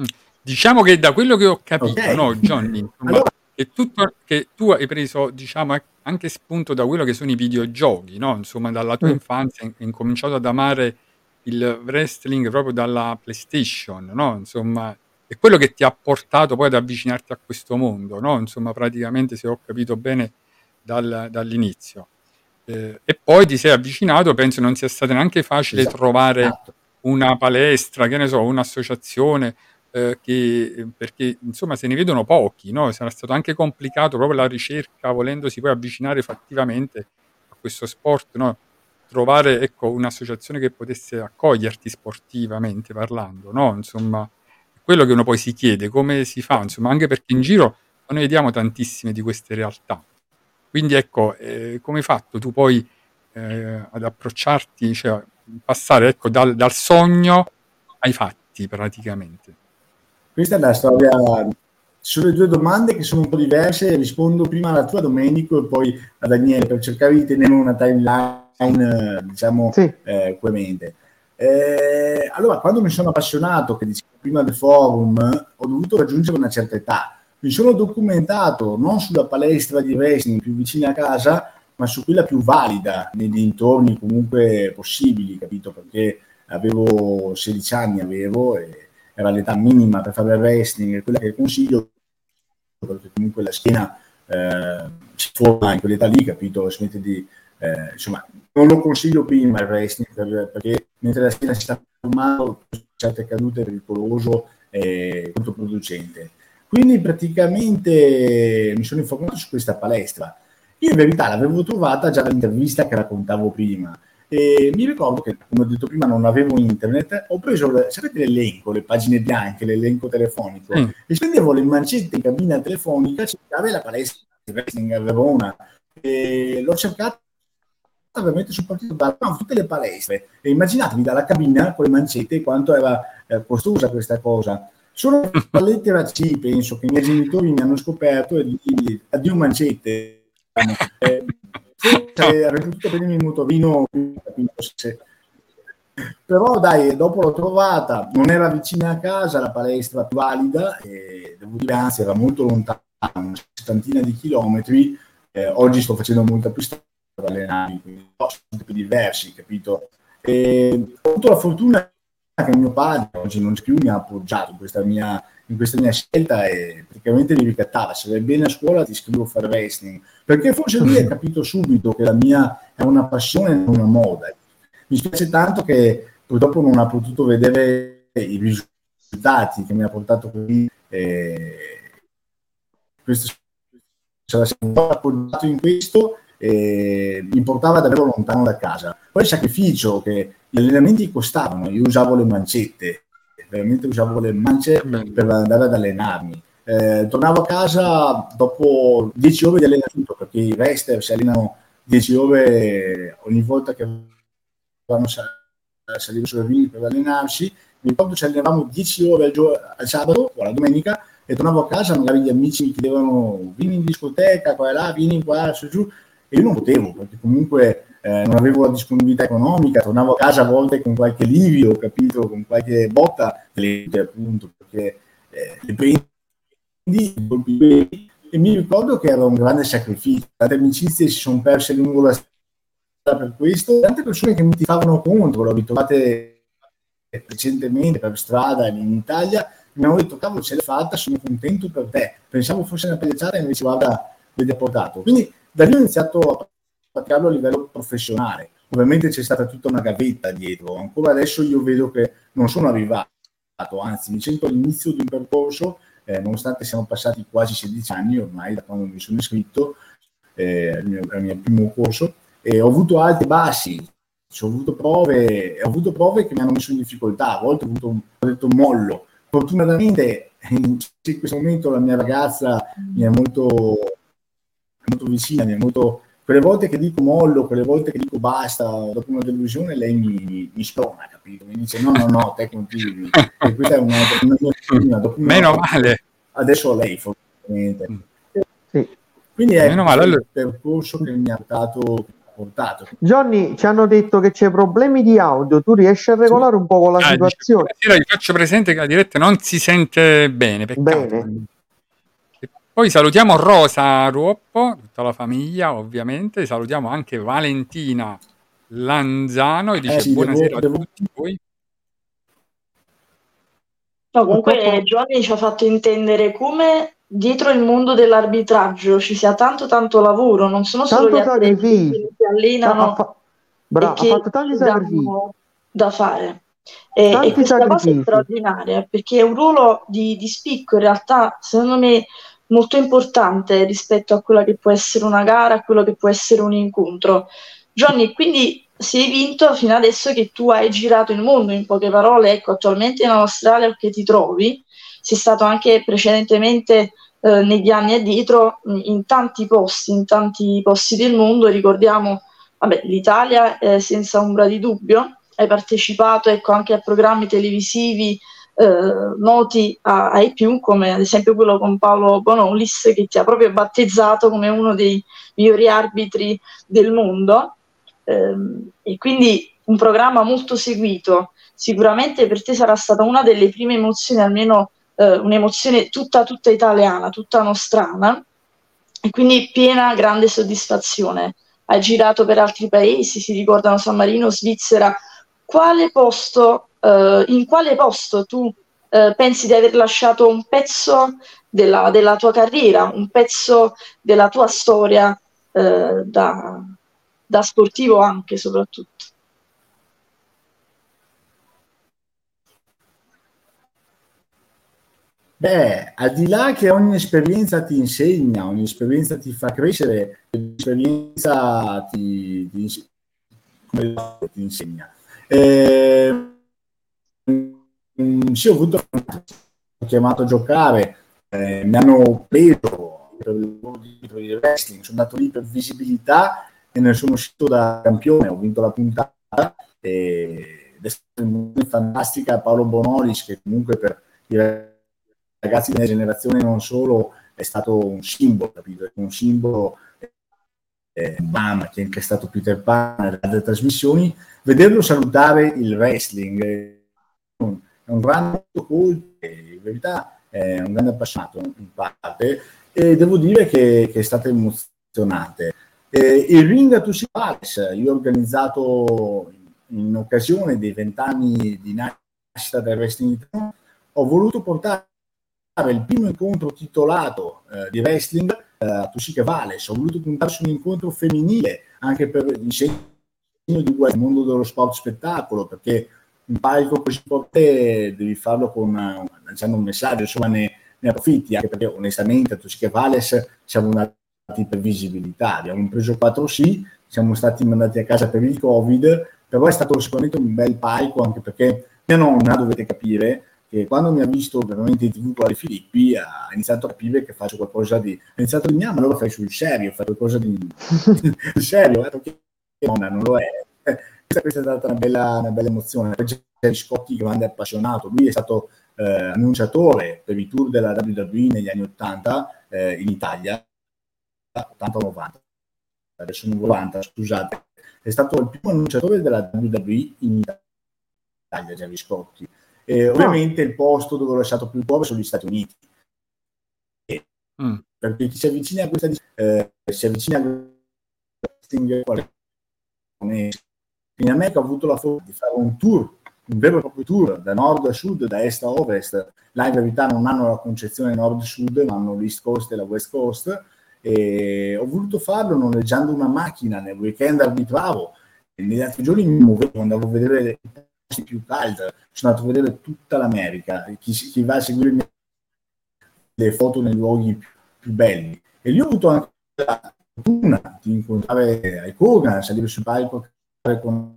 [SPEAKER 1] Mm. Diciamo che da quello che ho capito, okay. no, Johnny, insomma, allora, che, tutto, che tu hai preso, diciamo, anche spunto da quello che sono i videogiochi, no? Insomma, dalla tua mm. infanzia hai incominciato ad amare il wrestling proprio dalla PlayStation, no? Insomma, è quello che ti ha portato poi ad avvicinarti a questo mondo, no? Insomma, praticamente, se ho capito bene, dal, dall'inizio. Eh, e poi ti sei avvicinato, penso non sia stato neanche facile esatto. trovare esatto. una palestra, che ne so, un'associazione, eh, che, perché insomma se ne vedono pochi, no? sarà stato anche complicato proprio la ricerca, volendosi poi avvicinare fattivamente a questo sport, no? trovare ecco, un'associazione che potesse accoglierti sportivamente parlando, no? insomma, quello che uno poi si chiede, come si fa, insomma, anche perché in giro noi vediamo tantissime di queste realtà. Quindi ecco, eh, come hai fatto tu poi eh, ad approcciarti, cioè passare ecco, dal, dal sogno ai fatti praticamente?
[SPEAKER 4] Questa è la storia. Ci sono le due domande che sono un po' diverse. Rispondo prima alla tua, Domenico, e poi a Daniele per cercare di tenere una timeline, diciamo, sì. eh, coerente. Eh, allora, quando mi sono appassionato, che dicevo prima del forum, ho dovuto raggiungere una certa età. Mi sono documentato non sulla palestra di wrestling più vicina a casa, ma su quella più valida, nei dintorni comunque possibili, capito? Perché avevo 16 anni, avevo, e era l'età minima per fare il wrestling, quella che consiglio, perché comunque la schiena eh, si forma in quell'età lì, capito? Di, eh, insomma, non lo consiglio prima il wrestling per, perché mentre la schiena si sta formando, certe cadute è pericoloso e controproducente. Quindi praticamente mi sono informato su questa palestra. Io in verità l'avevo trovata già dall'intervista che raccontavo prima e mi ricordo che, come ho detto prima, non avevo internet. Ho preso, sapete l'elenco, le pagine bianche, l'elenco telefonico, mm. e spendevo le mancette in cabina telefonica, cercavo la palestra di wrestling a Verona. E l'ho cercata veramente sul partito da tutte le palestre. E immaginatevi dalla cabina con le mancette quanto era eh, costosa questa cosa. Solo <laughs> a lettera C penso che i miei genitori mi hanno scoperto e gli addio mancette. Eh, <laughs> se avrei potuto prendermi il motorino però dai dopo l'ho trovata non era vicina a casa la palestra più valida e devo dire anzi era molto lontana una settantina di chilometri eh, oggi sto facendo molta più strada per allenarmi quindi sono più diversi capito? E ho avuto la fortuna che mio padre oggi non più mi ha appoggiato in questa mia in questa mia scelta e praticamente mi ricattava, se vai bene a scuola ti iscrivo a fare wrestling, perché forse lui ha <laughs> capito subito che la mia è una passione, non una moda. Mi spiace tanto che purtroppo non ha potuto vedere i risultati che mi ha portato qui. Eh, questo sarà appoggiato in questo eh, mi portava davvero lontano da casa. Poi il sacrificio che gli allenamenti costavano, io usavo le mancette, veramente usavo le mance per andare ad allenarmi. Eh, tornavo a casa dopo 10 ore di allenamento perché i wrestler si allenano 10 ore ogni volta che vanno a salire sulle ring per allenarsi. Mi ricordo ci allenavamo 10 ore al, gio- al sabato o alla domenica e tornavo a casa, magari gli amici mi chiedevano vieni in discoteca, qua e là, vieni qua, su giù, e io non potevo perché comunque eh, non avevo la disponibilità economica, tornavo a casa a volte con qualche livio, capito, con qualche botta, appunto, perché eh, le prendi e mi ricordo che era un grande sacrificio, tante amicizie si sono perse lungo la strada per questo, tante persone che mi tifavano contro, l'ho ritrovate recentemente per strada in Italia, mi hanno detto cavolo ce l'hai fatta, sono contento per te, pensavo fosse una pelleggiata e invece guarda, vedi ha portato. Quindi da lì ho iniziato a praticarlo a livello professionale. Ovviamente c'è stata tutta una gavetta dietro, ancora adesso io vedo che non sono arrivato, anzi mi sento all'inizio di un percorso, eh, nonostante siamo passati quasi 16 anni ormai da quando mi sono iscritto eh, al, mio, al, mio, primo corso, e ho avuto alti e bassi, ho avuto, prove, ho avuto prove che mi hanno messo in difficoltà, a volte ho, avuto ho detto mollo. Fortunatamente in questo momento la mia ragazza mi è molto molto vicina, mi è molto... Quelle volte che dico mollo, quelle volte che dico basta, dopo una delusione, lei mi, mi, mi spona, capito? Mi dice no, no, no, te continui. e questa è una, una, una, una
[SPEAKER 1] Meno male.
[SPEAKER 4] Adesso lei, fortunatamente.
[SPEAKER 2] Mm. Sì.
[SPEAKER 4] Quindi è Meno male. il percorso che mi ha dato portato.
[SPEAKER 2] Johnny, ci hanno detto che c'è problemi di audio, tu riesci a regolare un po' con la ah, situazione?
[SPEAKER 1] Dicevo, vi faccio presente che la diretta non si sente bene. Peccato. Bene. Poi salutiamo Rosa Ruoppo, tutta la famiglia ovviamente, salutiamo anche Valentina Lanzano e dice eh sì, buonasera devo, a tutti voi.
[SPEAKER 3] No, comunque Giovanni ci ha fatto intendere come dietro il mondo dell'arbitraggio ci sia tanto tanto lavoro, non sono tanto solo gli atleti che si allenano ha, fa- bravo, e che ha fatto tanti da fare. E, e questa sacrifici. cosa è straordinaria perché è un ruolo di, di spicco in realtà, secondo me molto importante rispetto a quella che può essere una gara, a quello che può essere un incontro. Johnny, quindi è vinto fino adesso che tu hai girato il mondo, in poche parole, ecco, attualmente in Australia che ti trovi, sei stato anche precedentemente eh, negli anni addietro in tanti posti, in tanti posti del mondo, ricordiamo, vabbè, l'Italia eh, senza ombra di dubbio, hai partecipato ecco, anche a programmi televisivi eh, noti a, ai più, come ad esempio quello con Paolo Bonolis, che ti ha proprio battezzato come uno dei migliori arbitri del mondo. Eh, e quindi un programma molto seguito. Sicuramente per te sarà stata una delle prime emozioni, almeno eh, un'emozione tutta, tutta italiana, tutta nostrana, e quindi piena grande soddisfazione. Hai girato per altri paesi, si ricordano San Marino, Svizzera. Quale posto uh, in quale posto tu uh, pensi di aver lasciato un pezzo della, della, tua carriera, un pezzo della tua storia uh, da, da sportivo anche soprattutto.
[SPEAKER 4] Beh, al di là che ogni esperienza ti insegna, ogni esperienza ti fa crescere, ogni esperienza ti, ti, ti insegna. Eh, Mm, sì, ho avuto chiamato a giocare, eh, mi hanno preso per il lavoro di wrestling, sono andato lì per visibilità e ne sono uscito da campione, ho vinto la puntata e, ed è stata fantastica Paolo Bonolis che comunque per i ragazzi della generazione non solo è stato un simbolo, capito? un simbolo eh, Bam, che è stato Peter Pan nelle trasmissioni, vederlo salutare il wrestling eh, è un grande colto, in verità è un grande appassionato in parte, e devo dire che, che è stato emozionante. Eh, il Ring a Tussi Palace, io ho organizzato in occasione dei vent'anni di nascita del wrestling italiano, ho voluto portare il primo incontro titolato eh, di wrestling eh, a Tussica Vales, ho voluto puntare su un incontro femminile anche per il segno di nel mondo dello sport spettacolo, perché un palco così forte devi farlo con lanciando un messaggio, insomma ne, ne approfitti, anche perché onestamente a Tussica Vales siamo andati per visibilità, abbiamo preso 4 sì, siamo stati mandati a casa per il Covid, però è stato sicuramente un bel palco anche perché mia nonna, dovete capire, che quando mi ha visto veramente in tv con Filippi ha iniziato a capire che faccio qualcosa di... ha iniziato a dire, ah, ma allora fai sul serio, fai qualcosa di <laughs> serio, eh, perché nonna non lo è. Questa, questa è stata una bella, una bella emozione. Poi c'è Scotti, grande appassionato, lui è stato eh, annunciatore per i tour della WWE negli anni 80 eh, in Italia, 80-90, adesso 90, scusate, è stato il primo annunciatore della WWE in Italia, Gerry Scotti. E ah. ovviamente il posto dove ho lasciato più cuore sono gli Stati Uniti. Mm. Perché chi si avvicina a questa eh, si avvicina a in America ho avuto la fortuna di fare un tour, un vero e proprio tour da nord a sud, da est a ovest. Là in verità non hanno la concezione nord-sud, ma hanno l'East Coast e la West Coast. E ho voluto farlo noleggiando una macchina nel weekend arbitravo. E negli altri giorni mi muovevo, andavo a vedere più calda. Sono andato a vedere tutta l'America. Chi, chi va a seguire le foto nei luoghi più, più, belli. E lì ho avuto anche la fortuna di incontrare Hulk Hogan, salire sul palco con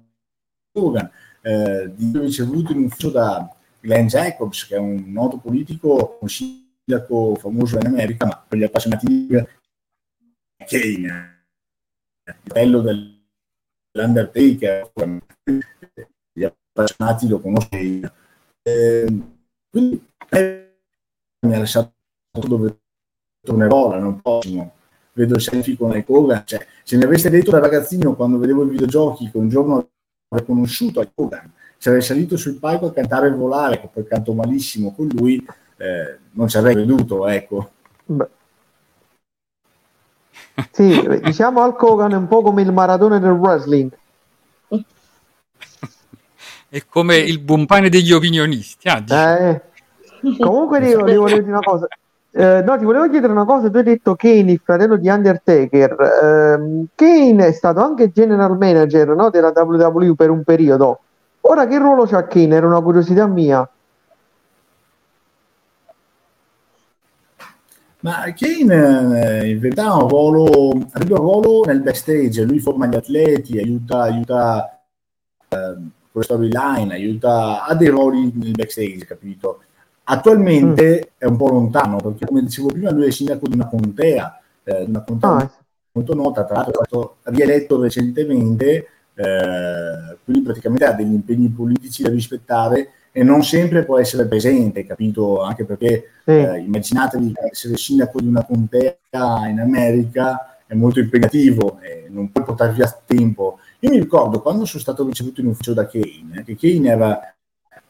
[SPEAKER 4] Hogan, eh, di ricevuto in ufficio da Glenn Jacobs, che è un noto politico, un sindaco famoso in America, ma per gli appassionati di Kane, il bello dell'Undertaker, appassionati lo conoscono. Eh, quindi eh, mi ha lasciato dove tornerò l'anno prossimo. Vedo il selfie con Ikoga. Cioè, se mi aveste detto da ragazzino quando vedevo i videogiochi che un giorno avrei conosciuto Ikoga, sarei salito sul palco a cantare e volare, che poi canto malissimo con lui, eh, non ci avrei creduto, ecco. Beh.
[SPEAKER 2] Sì, <laughs> diciamo Al Kogan è un po' come il maratone del wrestling
[SPEAKER 1] è come il buon pane degli opinionisti. Ah,
[SPEAKER 2] eh, comunque ti volevo dire una cosa. Eh, no, ti volevo chiedere una cosa. Tu hai detto Kane, il fratello di Undertaker. Eh, Kane è stato anche general manager no, della WWE per un periodo. Ora che ruolo c'ha Kane? Era una curiosità mia.
[SPEAKER 4] Ma Kane eh, in verità ha un ruolo, un ruolo nel backstage, lui forma gli atleti, aiuta, aiuta eh, con storyline, aiuta a dei ruoli nel backstage, capito? Attualmente mm. è un po' lontano, perché come dicevo prima lui è sindaco di una contea, eh, una contea ah. molto nota, tra l'altro è stato rieletto recentemente, eh, quindi praticamente ha degli impegni politici da rispettare e non sempre può essere presente, capito? Anche perché sì. eh, immaginatevi essere sindaco di una contea in America è molto impegnativo e non puoi portare via tempo io mi ricordo quando sono stato ricevuto in ufficio da Kane, che Kane era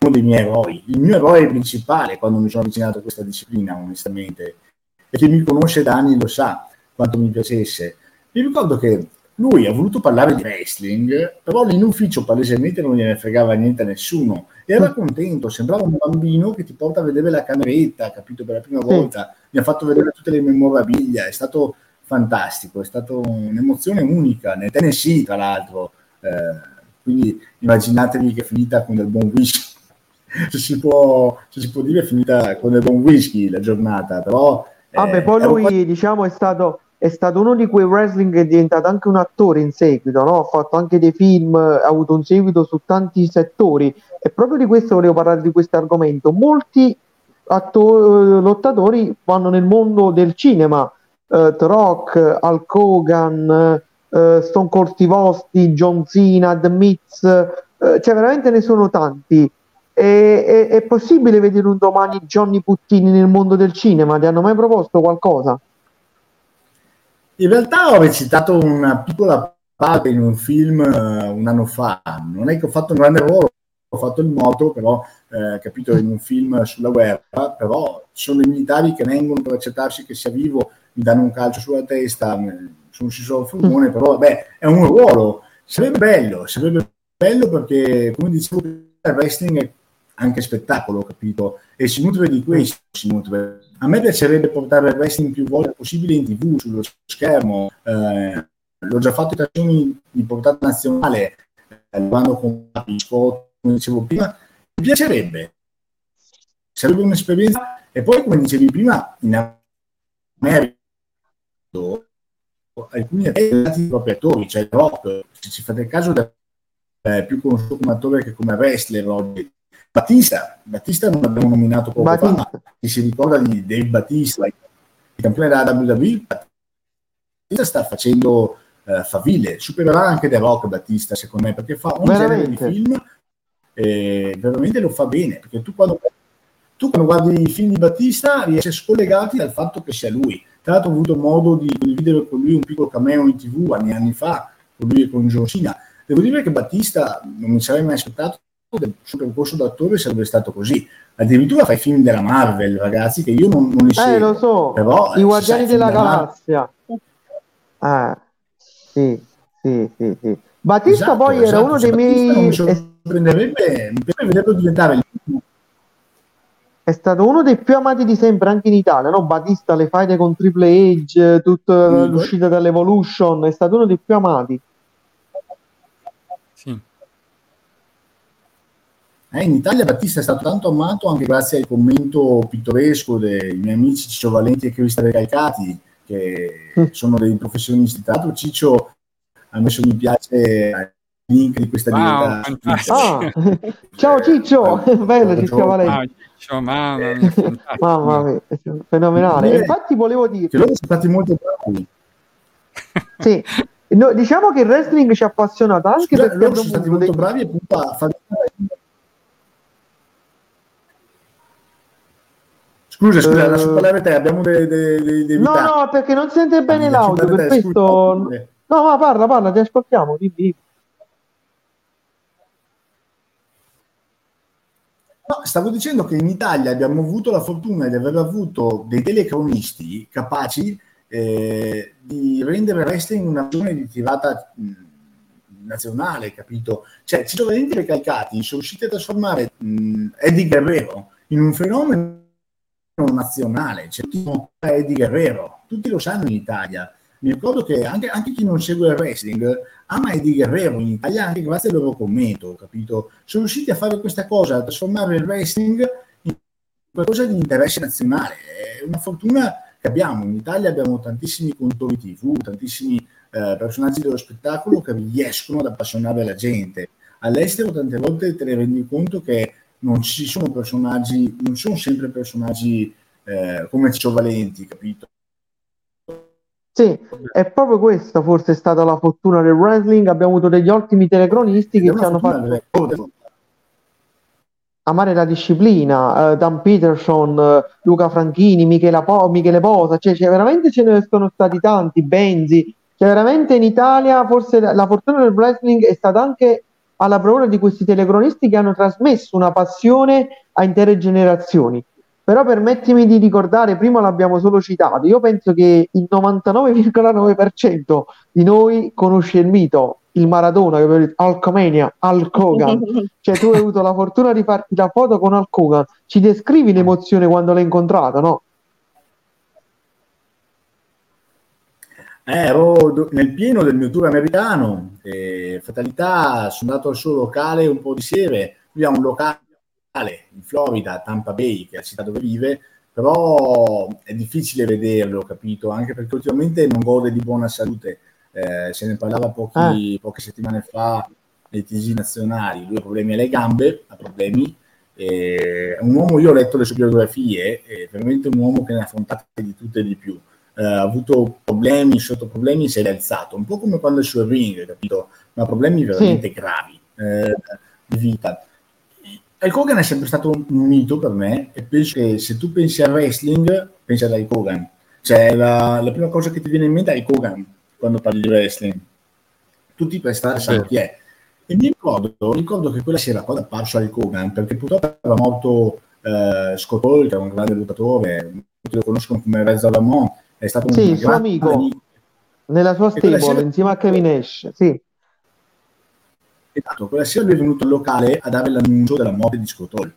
[SPEAKER 4] uno dei miei eroi, il mio eroe principale quando mi sono avvicinato a questa disciplina, onestamente, e chi mi conosce da anni lo sa quanto mi piacesse. Mi ricordo che lui ha voluto parlare di wrestling, però in ufficio palesemente non gliene fregava niente a nessuno. Era contento, sembrava un bambino che ti porta a vedere la cameretta, capito, per la prima volta. Mi ha fatto vedere tutte le memorabilia, è stato fantastico, è stata un'emozione unica, nel Tennessee tra l'altro, eh, quindi immaginatevi che è finita con del buon whisky, se si può, se si può dire è finita con del buon whisky la giornata, però...
[SPEAKER 2] Vabbè, eh, poi lui un... diciamo è stato, è stato uno di quei wrestling che è diventato anche un attore in seguito, no? ha fatto anche dei film, ha avuto un seguito su tanti settori e proprio di questo volevo parlare di questo argomento. Molti attori, lottatori vanno nel mondo del cinema, uh, The Rock, Hulk Hogan, uh, Stone Cold Steve Austin, John Cena, The Miz, uh, cioè veramente ne sono tanti. E, è, è, possibile vedere un domani Johnny Puttini nel mondo del cinema? Ti hanno mai proposto qualcosa?
[SPEAKER 4] In realtà ho recitato una piccola parte in un film un anno fa. Non è che ho fatto un grande ruolo, ho fatto il moto, però eh, capito in un film sulla guerra, però sono i militari che vengono per accettarsi che sia vivo mi danno un calcio sulla testa, sono sceso al furgone, però vabbè, è un ruolo, sarebbe bello, sarebbe bello perché, come dicevo, il wrestling anche spettacolo, capito? E si nutre di questo, si nutre. A me piacerebbe portare il wrestling più volte possibile in tv, sullo schermo. Eh, l'ho già fatto in occasioni di portata nazionale, eh, quando con Scott, come dicevo prima. Mi piacerebbe. Sarebbe un'esperienza. E poi, come dicevi prima, in America alcuni attori propri attori, cioè Rock, se ci fate caso, è più conosciuto come attore che come wrestler oggi. Battista, Battista non l'abbiamo nominato poco Battista. fa, ma chi si ricorda di Dave Battista, il campione della WWE, Battista sta facendo uh, faville, supererà anche The Rock Battista secondo me, perché fa un genere di film e veramente lo fa bene, perché tu quando, tu quando guardi i film di Battista riesci a scollegarti dal fatto che sia lui. Tra l'altro ho avuto modo di condividere con lui un piccolo cameo in tv anni anni fa, con lui e con Cena. Devo dire che Battista non mi sarei mai aspettato del suo percorso d'attore sarebbe stato così. Addirittura fai film della Marvel, ragazzi, che io non, non li seguo.
[SPEAKER 2] Eh, lo so, però, i Guardiani della Galassia. Ah, sì, sì, sì, sì. Battista esatto, poi esatto, era uno dei miei... Mi
[SPEAKER 4] sorprenderebbe, mi vederlo diventare
[SPEAKER 2] è stato uno dei più amati di sempre anche in Italia, no? Batista, le faide con Triple H, tutta l'uscita dall'Evolution, è stato uno dei più amati.
[SPEAKER 1] Sì.
[SPEAKER 4] Eh, in Italia Battista è stato tanto amato anche grazie al commento pittoresco dei miei amici Ciccio Valenti e Cristian Recalcati, che mm. sono dei professionisti. Tra l'altro Ciccio ha messo mi piace al link di questa wow,
[SPEAKER 2] diretta. Ah, <laughs> ciao Ciccio, <laughs> bello Ciccio Valenti.
[SPEAKER 1] Ciao, mamma mia,
[SPEAKER 2] mamma mia, fenomenale. Eh, Infatti volevo dire... Che
[SPEAKER 4] loro sono stati molto bravi.
[SPEAKER 2] sì, no, diciamo che il wrestling ci ha appassionato anche
[SPEAKER 4] Scusa, perché sono stati molto dei... bravi e a fare Scusa, scusa, uh, lascio parlare te, abbiamo dei, dei, dei
[SPEAKER 2] No, no, perché non sente bene ah, l'audio, per te, questo... Scusa. No, ma parla, parla, ti ascoltiamo, dimmi.
[SPEAKER 4] No, stavo dicendo che in Italia abbiamo avuto la fortuna di aver avuto dei telecronisti capaci eh, di rendere wrestling una zona di tirata mh, nazionale, capito? Cioè, Cito Valenti e Calcati sono riusciti a trasformare mh, Eddie Guerrero in un fenomeno nazionale, cioè tipo Eddie Guerrero, tutti lo sanno in Italia. Mi ricordo che anche, anche chi non segue il wrestling ama Eddie Guerrero in Italia anche grazie al loro commento, capito? Sono riusciti a fare questa cosa, a trasformare il wrestling in qualcosa di interesse nazionale. È una fortuna che abbiamo. In Italia abbiamo tantissimi contori TV, tantissimi eh, personaggi dello spettacolo che riescono ad appassionare la gente. All'estero tante volte te ne rendi conto che non ci sono personaggi, non sono sempre personaggi eh, come Ciccio Valenti, capito?
[SPEAKER 2] Sì, è proprio questa forse è stata la fortuna del wrestling. Abbiamo avuto degli ottimi telecronisti che ci hanno fatto amare la disciplina. Uh, Dan Peterson, uh, Luca Franchini, Michele, po- Michele Posa, cioè, cioè, veramente ce ne sono stati tanti, Benzi. Cioè, veramente in Italia forse la, la fortuna del wrestling è stata anche alla bravura di questi telecronisti che hanno trasmesso una passione a intere generazioni. Però permettimi di ricordare, prima l'abbiamo solo citato, io penso che il 99,9% di noi conosce il mito, il Maradona, Hulk Hogan. <laughs> cioè tu hai avuto la fortuna di farti la foto con Hulk Hogan. Ci descrivi l'emozione quando l'hai incontrato, no?
[SPEAKER 4] Eh, ero nel pieno del mio tour americano, eh, fatalità, sono andato al suo locale un po' di sere, lui ha un locale in Florida, Tampa Bay, che è la città dove vive, però è difficile vederlo, capito? Anche perché ultimamente non gode di buona salute. Eh, se ne parlava pochi, ah. poche settimane fa nei TG nazionali, lui ha problemi alle gambe, ha problemi. Eh, un uomo, io ho letto le sue biografie, è veramente un uomo che ne ha affrontate di tutte e di più. Eh, ha avuto problemi sotto problemi, si è rialzato, un po' come quando è sul ring, capito? Ma problemi veramente sì. gravi eh, di vita. Hulk Hogan è sempre stato un mito per me e penso che se tu pensi al wrestling, pensi ad Hulk Hogan. Cioè la, la, prima cosa che ti viene in mente è Hulk Hogan quando parli di wrestling. Tutti per stare sì. sanno chi è. E mi ricordo, ricordo che quella sera quando è apparso Hulk Hogan, perché purtroppo era morto eh, Scott Hall, che era un grande lottatore, tutti lo conoscono come Reza Ramon, è stato un
[SPEAKER 2] sì, suo amico. amico. Nella sua stable, sera... insieme a Kevin Nash, sì.
[SPEAKER 4] Esatto, quella sera lui è venuto al locale a dare l'annuncio della morte di Scott Hall.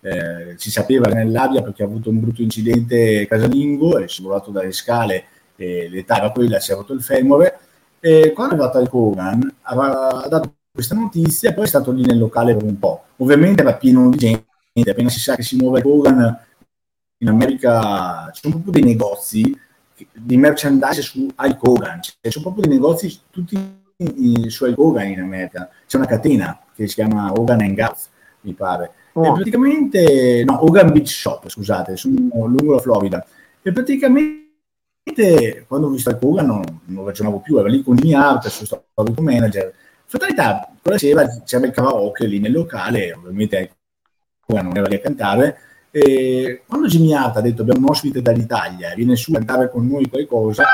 [SPEAKER 4] eh, si sapeva nell'aria perché ha avuto un brutto incidente casalingo, è scivolato dalle scale, e l'età era quella, si è rotto il femore. E quando è arrivato al Kogan ha dato questa notizia, poi è stato lì nel locale per un po'. Ovviamente era pieno di gente, appena si sa che si muove Kogan in America ci sono proprio dei negozi di merchandise su Hulk Hogan, cioè, ci sono proprio dei negozi tutti su Hulk Hogan in America, c'è una catena che si chiama Hogan and Guts, mi pare, oh. e praticamente, no, Hogan Beach Shop, scusate, sono lungo la Florida, e praticamente quando ho visto Hulk Hogan non, non ragionavo più, ero lì con Jimmy Hart, sono stato il manager, fatalità, quella sera c'era il karaoke lì nel locale, ovviamente Hogan non era lì a cantare, e quando Jimmy ha detto abbiamo un ospite dall'Italia, viene su a cantare con noi qualcosa,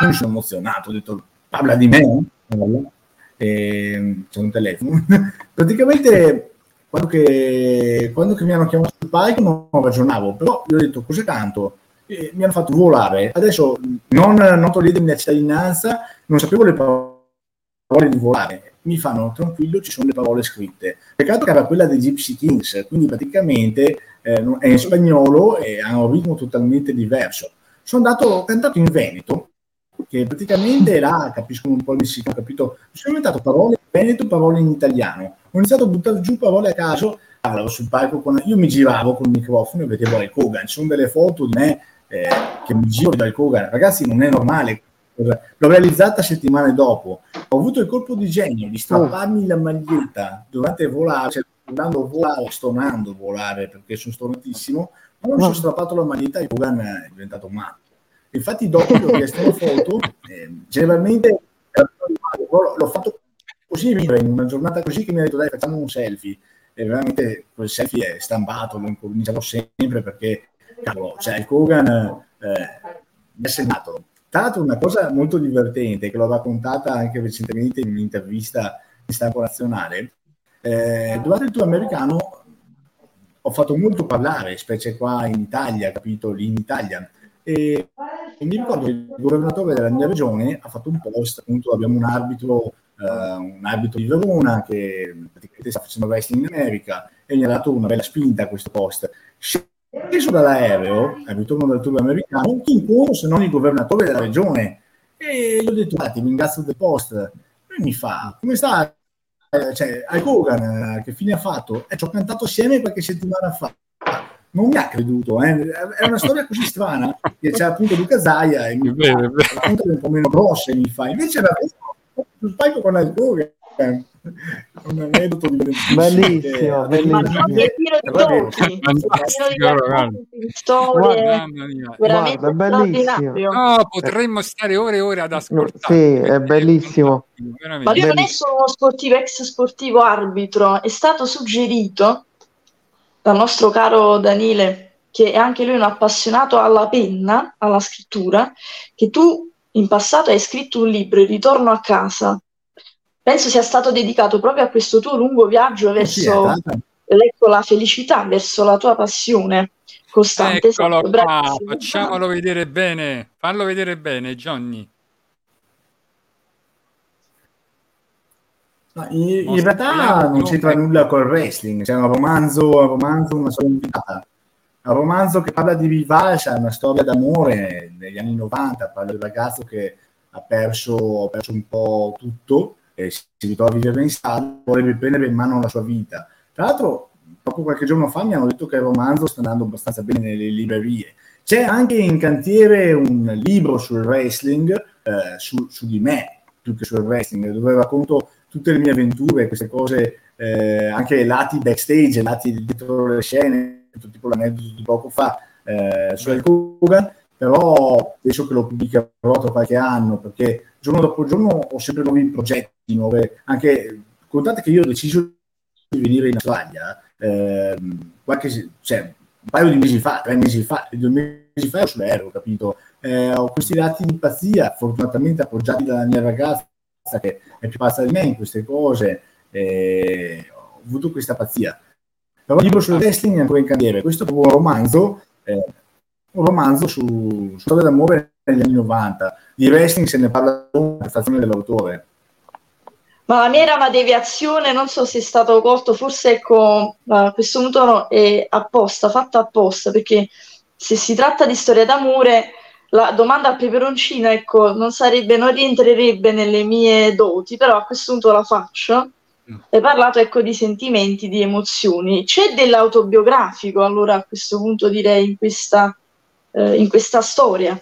[SPEAKER 4] io mi sono emozionato, ho detto parla di me, e, c'è un telefono. <laughs> Praticamente quando, che, quando che mi hanno chiamato sul palco non, ragionavo, però io ho detto cosa canto? E mi hanno fatto volare. Adesso non, non toglietemi la cittadinanza, non sapevo le parole di volare mi fanno tranquillo, ci sono le parole scritte. Peccato che era quella dei Gypsy Kings, quindi praticamente eh, è in spagnolo e ha un ritmo totalmente diverso. Sono andato, ho cantato in Veneto, che praticamente là capiscono un po' il messicano, capito? Mi sono inventato parole in Veneto, parole in italiano. Ho iniziato a buttare giù parole a caso, parlavo sul palco, con... io mi giravo con il microfono e vedevo il Kogan, ci sono delle foto di me eh, che mi giro dal Kogan. Ragazzi, non è normale L'ho realizzata settimane dopo. Ho avuto il colpo di genio di strapparmi la maglietta durante volare, cioè andando a volare, stonando a volare perché sono stonatissimo. Quando mi sono strappato la maglietta, il Kogan è diventato matto. Infatti, dopo che ho chiesto una foto, <laughs> eh, generalmente l'ho fatto così in una giornata così che mi ha detto dai facciamo un selfie e veramente quel selfie è stampato lo incominciavo sempre perché cavolo cioè il Kogan eh, mi ha segnato tra l'altro una cosa molto divertente che l'ho raccontata anche recentemente in un'intervista in stampo nazionale, eh, durante il tour americano ho fatto molto parlare, specie qua in Italia, capito, lì in Italia. E, mi ricordo che il governatore della mia regione ha fatto un post, appunto abbiamo un arbitro, eh, un arbitro di Verona che praticamente sta facendo wrestling in America e mi ha dato una bella spinta a questo post sceso dall'aereo al ritorno dal tour americano, chi incontro se non il governatore della regione. E gli ho detto, guarda, ti ringrazio del post. E mi fa, come sta? Eh, cioè, Al Kogan, eh, che fine ha fatto? E ci ho cantato assieme qualche settimana fa. Non mi ha creduto, eh. è una storia così strana che c'è appunto Luca Zaia e mi fa, un po' meno grosse, mi fa, invece era sul palco con Al Kogan un aneddoto di <laughs>
[SPEAKER 2] bellissimo, bellissimo.
[SPEAKER 1] Guarda, bellissimo. No, potremmo stare ore e ore ad ascoltare.
[SPEAKER 2] Sì, è bellissimo.
[SPEAKER 3] Ma lui non è solo uno sportivo, ex sportivo arbitro, è stato suggerito dal nostro caro Danile, che è anche lui un appassionato alla penna, alla scrittura, che tu in passato hai scritto un libro, Il ritorno a casa, penso sia stato dedicato proprio a questo tuo lungo viaggio verso ecco, la felicità, verso la tua passione costante.
[SPEAKER 1] Eccolo esatto, qua, facciamolo vedere bene, fallo vedere bene, Johnny.
[SPEAKER 4] No, in, in, realtà non c'entra nulla col wrestling, c'è un romanzo, un romanzo una storia invitata. Un romanzo che parla di Vivalsa, una storia d'amore negli anni 90, parla del ragazzo che ha perso, ha perso un po' tutto eh, si ritrova a vivere in stato, vorrebbe prendere in mano la sua vita. Tra l'altro, proprio qualche giorno fa mi hanno detto che il romanzo sta andando abbastanza bene nelle librerie. C'è anche in cantiere un libro sul wrestling, eh, su, su, di me, più che sul wrestling, dove racconto tutte le mie avventure, queste cose, eh, anche lati backstage, lati dietro le scene, tipo l'aneddoto di poco fa, eh, su El Kogan, però penso che lo pubblicherò tra qualche anno, perché giorno dopo giorno ho sempre nuovi progetti, nuove, anche contate che io ho deciso di venire in Australia eh, qualche, cioè, un paio di mesi fa, tre mesi fa, due mesi fa ero sull'aereo, capito? Eh, ho questi dati di pazzia, fortunatamente appoggiati dalla mia ragazza che è più pazza di me in queste cose, eh, ho avuto questa pazzia. Però il libro sul wrestling è ancora in cantiere, questo è un romanzo, eh, un romanzo su, su storia d'amore negli anni 90. Di wrestling se ne parla con la prestazione dell'autore.
[SPEAKER 3] Ma la mia era una deviazione, non so se è stato colto, forse ecco, a questo punto è apposta, fatta apposta, perché se si tratta di storia d'amore, la domanda al peperoncino, ecco, non sarebbe, non rientrerebbe nelle mie doti, però a questo punto la faccio. Mm. Hai parlato, ecco, di sentimenti, di emozioni. C'è dell'autobiografico, allora, a questo punto direi, in questa, eh, in questa storia?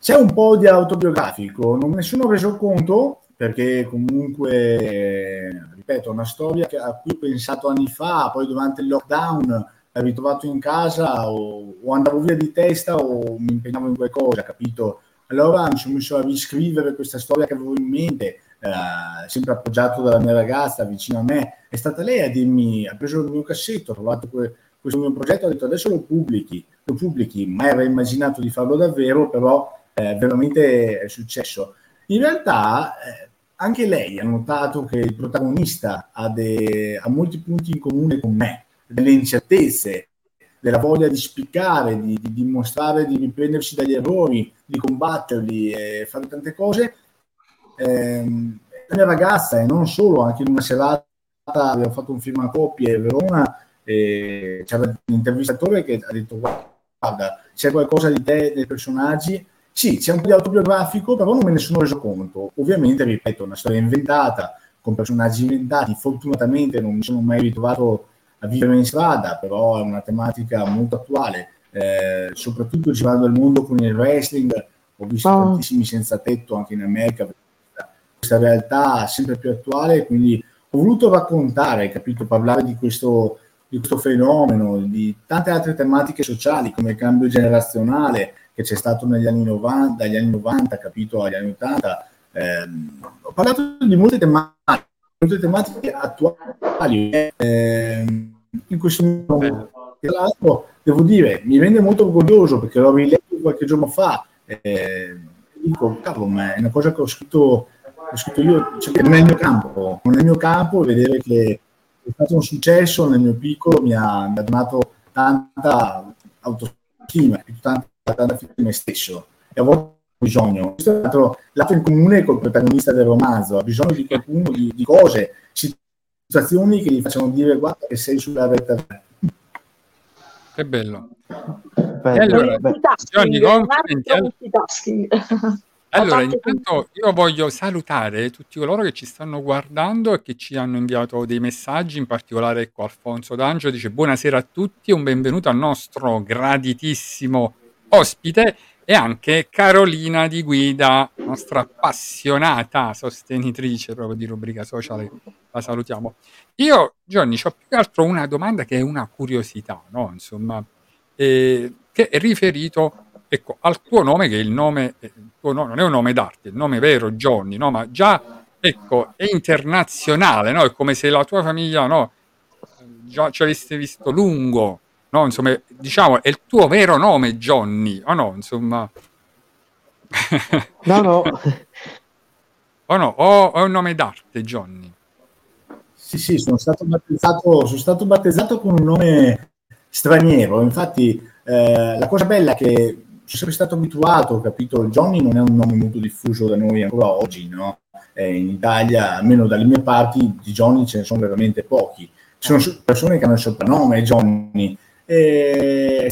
[SPEAKER 4] C'è un po' di autobiografico, non ne sono reso conto perché comunque, ripeto, è una storia a cui ho pensato anni fa, poi durante il lockdown mi ritrovato in casa o, o, andavo via di testa o mi impegnavo in qualcosa, capito? Allora mi sono messo a riscrivere questa storia che avevo in mente, eh, sempre appoggiato dalla mia ragazza vicino a me. È stata lei a dirmi, ha preso il mio cassetto, ha trovato que- questo mio progetto, ha detto adesso lo pubblichi, lo pubblichi, mai avrei immaginato di farlo davvero, però eh, veramente è successo. In realtà eh, anche lei ha notato che il protagonista ha, de- ha molti punti in comune con me, delle incertezze, della voglia di spiccare, di, di dimostrare di riprendersi dagli errori, di combatterli e fare tante cose. Eh, la mia ragazza, e non solo, anche in una serata abbiamo fatto un film a coppie a Verona, e c'era un intervistatore che ha detto guarda, c'è qualcosa di te, dei personaggi sì, c'è un po' di autobiografico, però non me ne sono reso conto. Ovviamente, ripeto, una storia inventata, con personaggi inventati. Fortunatamente non mi sono mai ritrovato a vivere in strada, però è una tematica molto attuale. Eh, soprattutto girando il mondo con il wrestling, ho visto oh. tantissimi senza tetto anche in America. Questa realtà sempre più attuale, quindi ho voluto raccontare, capito, parlare di questo, di questo fenomeno, di tante altre tematiche sociali come il cambio generazionale, che c'è stato negli anni 90, dagli anni 90, capito, agli anni 80. Eh, ho parlato di molte tematiche, molte tematiche attuali. Eh, in questo momento, tra l'altro, devo dire, mi rende molto orgoglioso perché l'ho riletto qualche giorno fa. Eh, dico, cavolo, ma è una cosa che ho scritto, ho scritto io, cioè, non è il mio campo, non è il mio campo, vedere che è stato un successo nel mio piccolo mi ha, mi ha donato tanta autostima, tanta da me stesso e a volte ho bisogno. Questo è l'altro lato in comune col protagonista del romanzo, ha bisogno di qualcuno, di, di cose, situazioni che gli facciano dire guarda che sei sulla retta.
[SPEAKER 1] Che bello. bello allora, Johnny, allora, intanto io voglio salutare tutti coloro che ci stanno guardando e che ci hanno inviato dei messaggi, in particolare ecco Alfonso D'Angelo dice buonasera a tutti, un benvenuto al nostro graditissimo ospite e anche Carolina Di Guida, nostra appassionata sostenitrice proprio di rubrica sociale. La salutiamo. Io, Gianni, ho più che altro una domanda che è una curiosità, no? Insomma, eh, che è riferito ecco, al tuo nome, che è il nome, il tuo nome, non è un nome d'arte, il nome vero, Johnny, no? Ma già, ecco, è internazionale, no? È come se la tua famiglia, no? Già ci aveste visto lungo, no? Insomma, diciamo, è il tuo vero nome Johnny, o no? Insomma...
[SPEAKER 2] no, no. <laughs>
[SPEAKER 1] o no, o è un nome d'arte Johnny?
[SPEAKER 4] Sì, sì, sono stato battezzato, sono stato battezzato con un nome straniero, infatti eh, la cosa bella è che sono sempre stato abituato, capito? Johnny non è un nome molto diffuso da noi ancora oggi, no? Eh, in Italia, almeno dalle mie parti, di Johnny ce ne sono veramente pochi. Ci sono persone che hanno il soprannome Johnny, è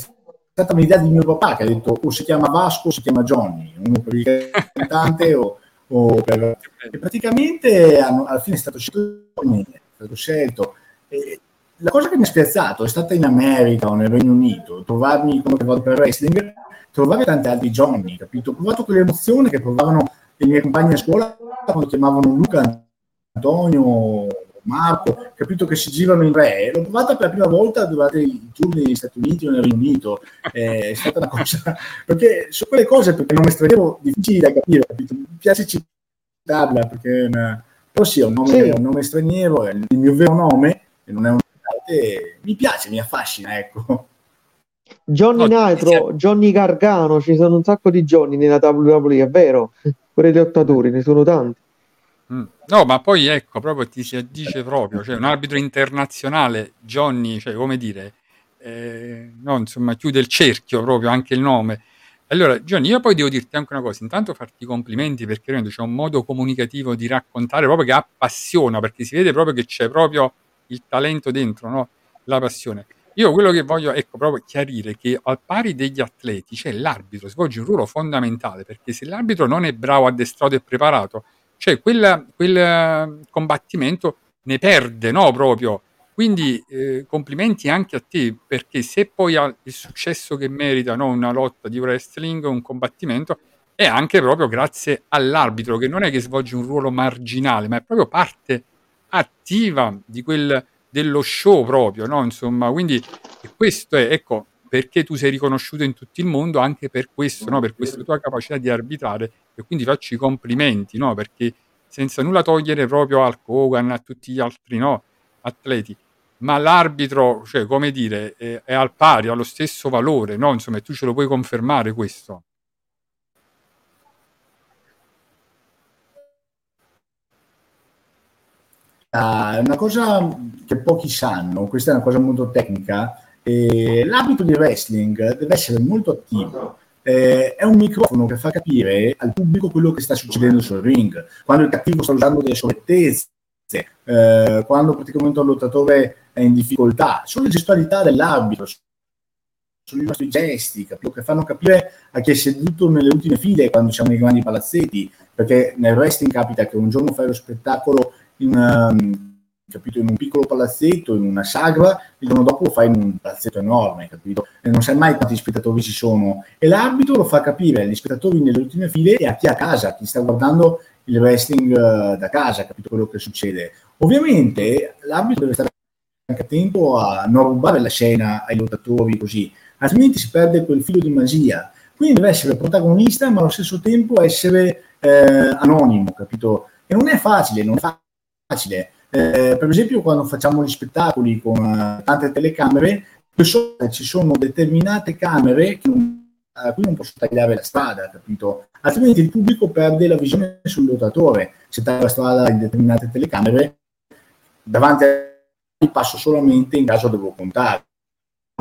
[SPEAKER 4] stata un'idea di mio papà che ha detto o si chiama Vasco o si chiama Johnny, uno per il cantante o, o per... <laughs> E praticamente hanno, alla fine è stato scelto Johnny, è stato scelto. E la cosa che mi ha spiazzato è stata in America o nel Regno Unito, trovarmi quando vado per wrestling, trovare tanti altri Johnny, capito? Ho provato quell'emozione che provavano i miei compagni a scuola quando chiamavano Luca, Antonio, Marco, capito che si girano in re. L'ho provata per la prima volta durante i tour negli Stati Uniti o nel Regno Unito. è stata una cosa. <laughs> Perché su quelle cose, perché non mi straniero, difficili da capire, capito? Mi piace citarla perché è una. Però sì, è un nome, sì. un nome straniero, è il mio vero nome, e non è un mi piace, mi affascina, ecco.
[SPEAKER 2] Johnny no, Nitro, Johnny Gargano, ci sono un sacco di Johnny nella WWE, è vero? Pure i lottatori, ne sono tanti.
[SPEAKER 1] Mm. No, ma poi ecco, proprio ti si addice proprio, cioè un arbitro internazionale, Johnny, cioè come dire, eh, no, insomma, chiude il cerchio proprio anche il nome. Allora, Gianni, io poi devo dirti anche una cosa, intanto farti i complimenti perché c'è un modo comunicativo di raccontare proprio che appassiona, perché si vede proprio che c'è proprio il talento dentro, no? La passione. Io quello che voglio, ecco, proprio chiarire che al pari degli atleti c'è l'arbitro, svolge un ruolo fondamentale, perché se l'arbitro non è bravo, addestrato e preparato, cioè quel, quel eh, combattimento ne perde, no? Proprio quindi eh, complimenti anche a te, perché se poi ha il successo che merita no? una lotta di wrestling, un combattimento, è anche proprio grazie all'arbitro, che non è che svolge un ruolo marginale, ma è proprio parte attiva di quel, dello show proprio, no? Insomma, quindi questo è, ecco, perché tu sei riconosciuto in tutto il mondo anche per questo, no? per questa tua capacità di arbitrare e quindi faccio i complimenti, no? perché senza nulla togliere proprio al Kogan, a tutti gli altri no? atleti, ma l'arbitro, cioè, come dire, è, è al pari, ha lo stesso valore, no? Insomma, tu ce lo puoi confermare questo.
[SPEAKER 4] Ah, è una cosa che pochi sanno, questa è una cosa molto tecnica. Eh, l'abito di wrestling deve essere molto attivo. Eh, è un microfono che fa capire al pubblico quello che sta succedendo sul ring. Quando il cattivo sta usando delle solettezze, eh, quando praticamente il lottatore è in difficoltà, sono le gestualità dell'arbitro, sono i nostri gesti capito? che fanno capire a chi è seduto nelle ultime file quando siamo nei grandi palazzetti, perché nel wrestling capita che un giorno fai lo spettacolo in, um, capito, in un piccolo palazzetto, in una sagra, il giorno dopo lo fai in un palazzetto enorme, capito? E non sai mai quanti spettatori ci sono. E l'arbitro lo fa capire agli spettatori nelle ultime file e a chi a casa, chi sta guardando il wrestling uh, da casa, capito quello che succede. Ovviamente l'arbitro deve stare anche tempo a non rubare la scena ai lottatori così, altrimenti si perde quel filo di magia. Quindi deve essere protagonista, ma allo stesso tempo essere eh, anonimo, capito? E non è facile, non è facile. Eh, per esempio, quando facciamo gli spettacoli con uh, tante telecamere, ci sono determinate camere non, a cui non posso tagliare la strada, capito? Altrimenti il pubblico perde la visione sul lottatore. Se taglio la strada in determinate telecamere, davanti a passo solamente in caso devo contare.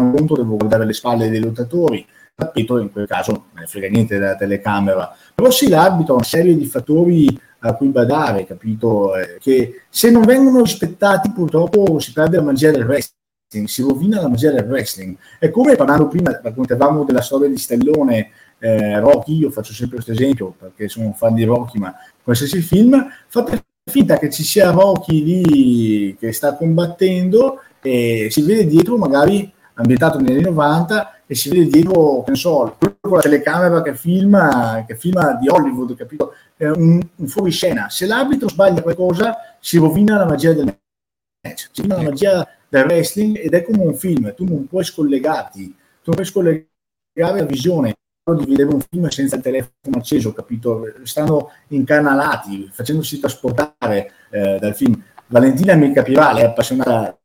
[SPEAKER 4] Un conto devo guardare le spalle dei lottatori, capito? In quel caso non frega niente della telecamera. Però sì, l'arbitro ha una serie di fattori a cui badare, capito? Eh, che se non vengono rispettati purtroppo si perde la magia del wrestling, si rovina la magia del wrestling. È come parlando prima, raccontavamo della storia di Stellone, eh, Rocky, io faccio sempre questo esempio perché sono un fan di Rocky, ma qualsiasi film, fate finta che ci sia Rocky lì che sta combattendo e si vede dietro magari ambientato negli anni 90 e si vede dietro, che ne so, con la telecamera che filma, che filma di Hollywood, capito? Un, un fuoriscena. Se l'arbitro sbaglia qualcosa, si rovina la magia del match, si rovina la magia del wrestling ed è come un film, tu non puoi scollegarti, tu non puoi scollegare la visione di vedere un film senza il telefono acceso, capito? Stanno incanalati, facendosi trasportare eh, dal film. Valentina mi capirà, lei è appassionata,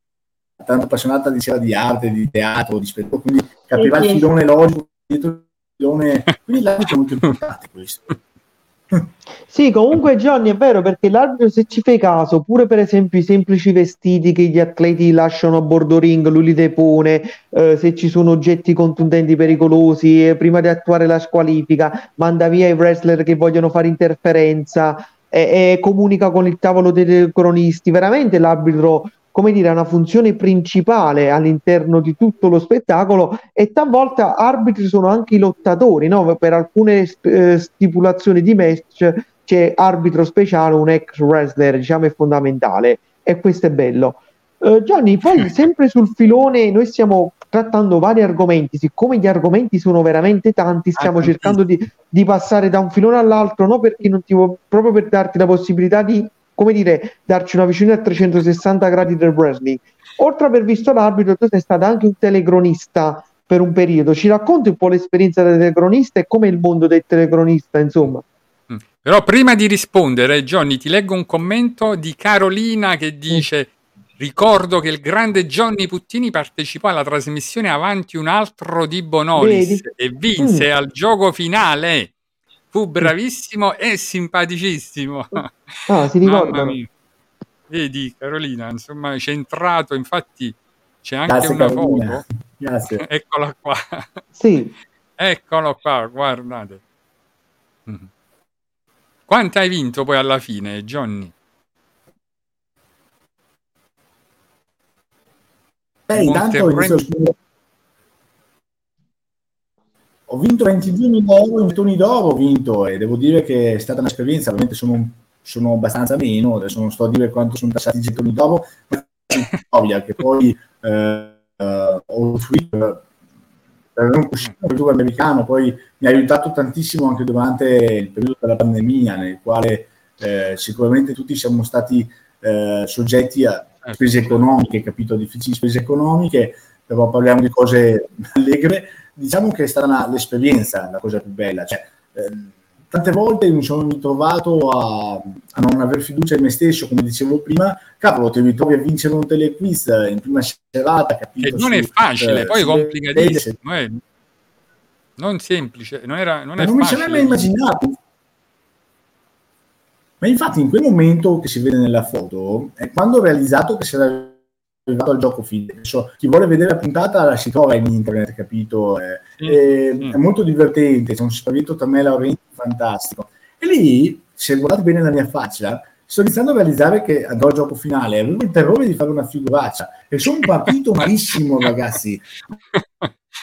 [SPEAKER 4] tanto appassionata di, di arte, di teatro, di spettacolo, quindi capirà il filone logico dietro il filone. Quindi l'arbitro è molto importante questo. <laughs>
[SPEAKER 2] Sì, comunque Gianni è vero perché l'arbitro se ci fai caso, pure per esempio i semplici vestiti che gli atleti lasciano a bordo ring, lui li depone, eh, se ci sono oggetti contundenti pericolosi, eh, prima di attuare la squalifica, manda via i wrestler che vogliono fare interferenza e, e comunica con il tavolo dei cronisti, veramente l'arbitro come dire, una funzione principale all'interno di tutto lo spettacolo e talvolta arbitri sono anche i lottatori, no? per alcune eh, stipulazioni di match c'è arbitro speciale, un ex wrestler, diciamo è fondamentale e questo è bello. Uh, Gianni, poi <laughs> sempre sul filone noi stiamo trattando vari argomenti, siccome gli argomenti sono veramente tanti, stiamo ah, cercando di, di, passare da un filone all'altro, no? perché non ti, proprio per darti la possibilità di come dire, darci una vicina a 360 gradi del wrestling. Oltre ad aver visto l'arbitro, tu sei stato anche un telecronista per un periodo. Ci racconti un po' l'esperienza del telecronista e come il mondo del telecronista, insomma.
[SPEAKER 1] Mm. Però prima di rispondere, Johnny, ti leggo un commento di Carolina che dice Ricordo che il grande Johnny Puttini partecipò alla trasmissione Avanti un altro di Bonolis Vedi? e vinse mm. al gioco finale fu bravissimo e simpaticissimo.
[SPEAKER 2] Ah, si ricorda.
[SPEAKER 1] Vedi, Carolina, insomma, centrato, infatti c'è anche Grazie, una Carolina. foto. Grazie. <laughs> Eccola qua.
[SPEAKER 2] Sì.
[SPEAKER 1] Eccolo qua, guardate. Quanto hai vinto poi alla fine, Johnny?
[SPEAKER 4] Beh, intanto ho, iniziato... ho vinto 22.000 euro in gettoni d'oro, ho vinto e devo dire che è stata un'esperienza, ovviamente sono, sono abbastanza meno, adesso non sto a dire quanto sono tassati i gettoni d'oro, ma storia che poi eh, ho Twitter per avere un cuscino per americano, poi mi ha aiutato tantissimo anche durante il periodo della pandemia, nel quale eh, sicuramente tutti siamo stati eh, soggetti a spese economiche, capito, difficili spese economiche, però parliamo di cose <laughs> allegre. Diciamo che è stata l'esperienza la cosa più bella. Cioè, ehm, tante volte mi sono ritrovato a, a, non aver fiducia in me stesso, come dicevo prima, cavolo, ti ritrovi a vincere un telequiz in prima serata, capito?
[SPEAKER 1] E non su, è facile, eh, poi è complicatissimo, eh. non semplice, non, era, non è
[SPEAKER 4] non mi mai immaginato. Ma infatti in quel momento che si vede nella foto, è quando ho realizzato che si era arrivato al gioco finale. So, chi vuole vedere la puntata la si trova in internet, capito? Eh, mm. È molto divertente, c'è un spavento tra me e Laurenti fantastico. E lì, se guardate bene la mia faccia, sto iniziando a realizzare che andrò al gioco finale, avevo il terrore di fare una figuraccia e sono partito malissimo, <laughs> ragazzi.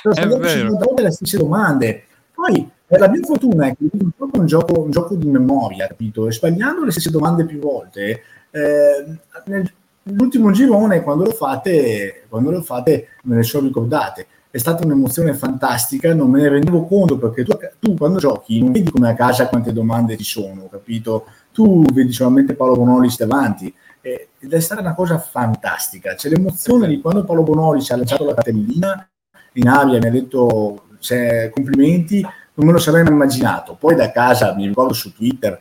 [SPEAKER 4] Sono stato le stesse domande. Poi eh, la mia fortuna è che è un gioco, un gioco di memoria, capito? E sbagliando le stesse domande più volte, eh, nel, l'ultimo girone, quando lo fate, quando lo fate, me ne sono ricordate. È stata un'emozione fantastica, non me ne rendevo conto perché tu, tu quando giochi non vedi come a casa quante domande ci sono, capito? Tu vedi solamente Paolo Bonolis davanti ed è stata una cosa fantastica. C'è l'emozione di quando Paolo Bonolis ha lanciato la cartellina in aria e mi ha detto cioè, complimenti, non me lo sarei mai immaginato. Poi da casa, mi ricordo su Twitter,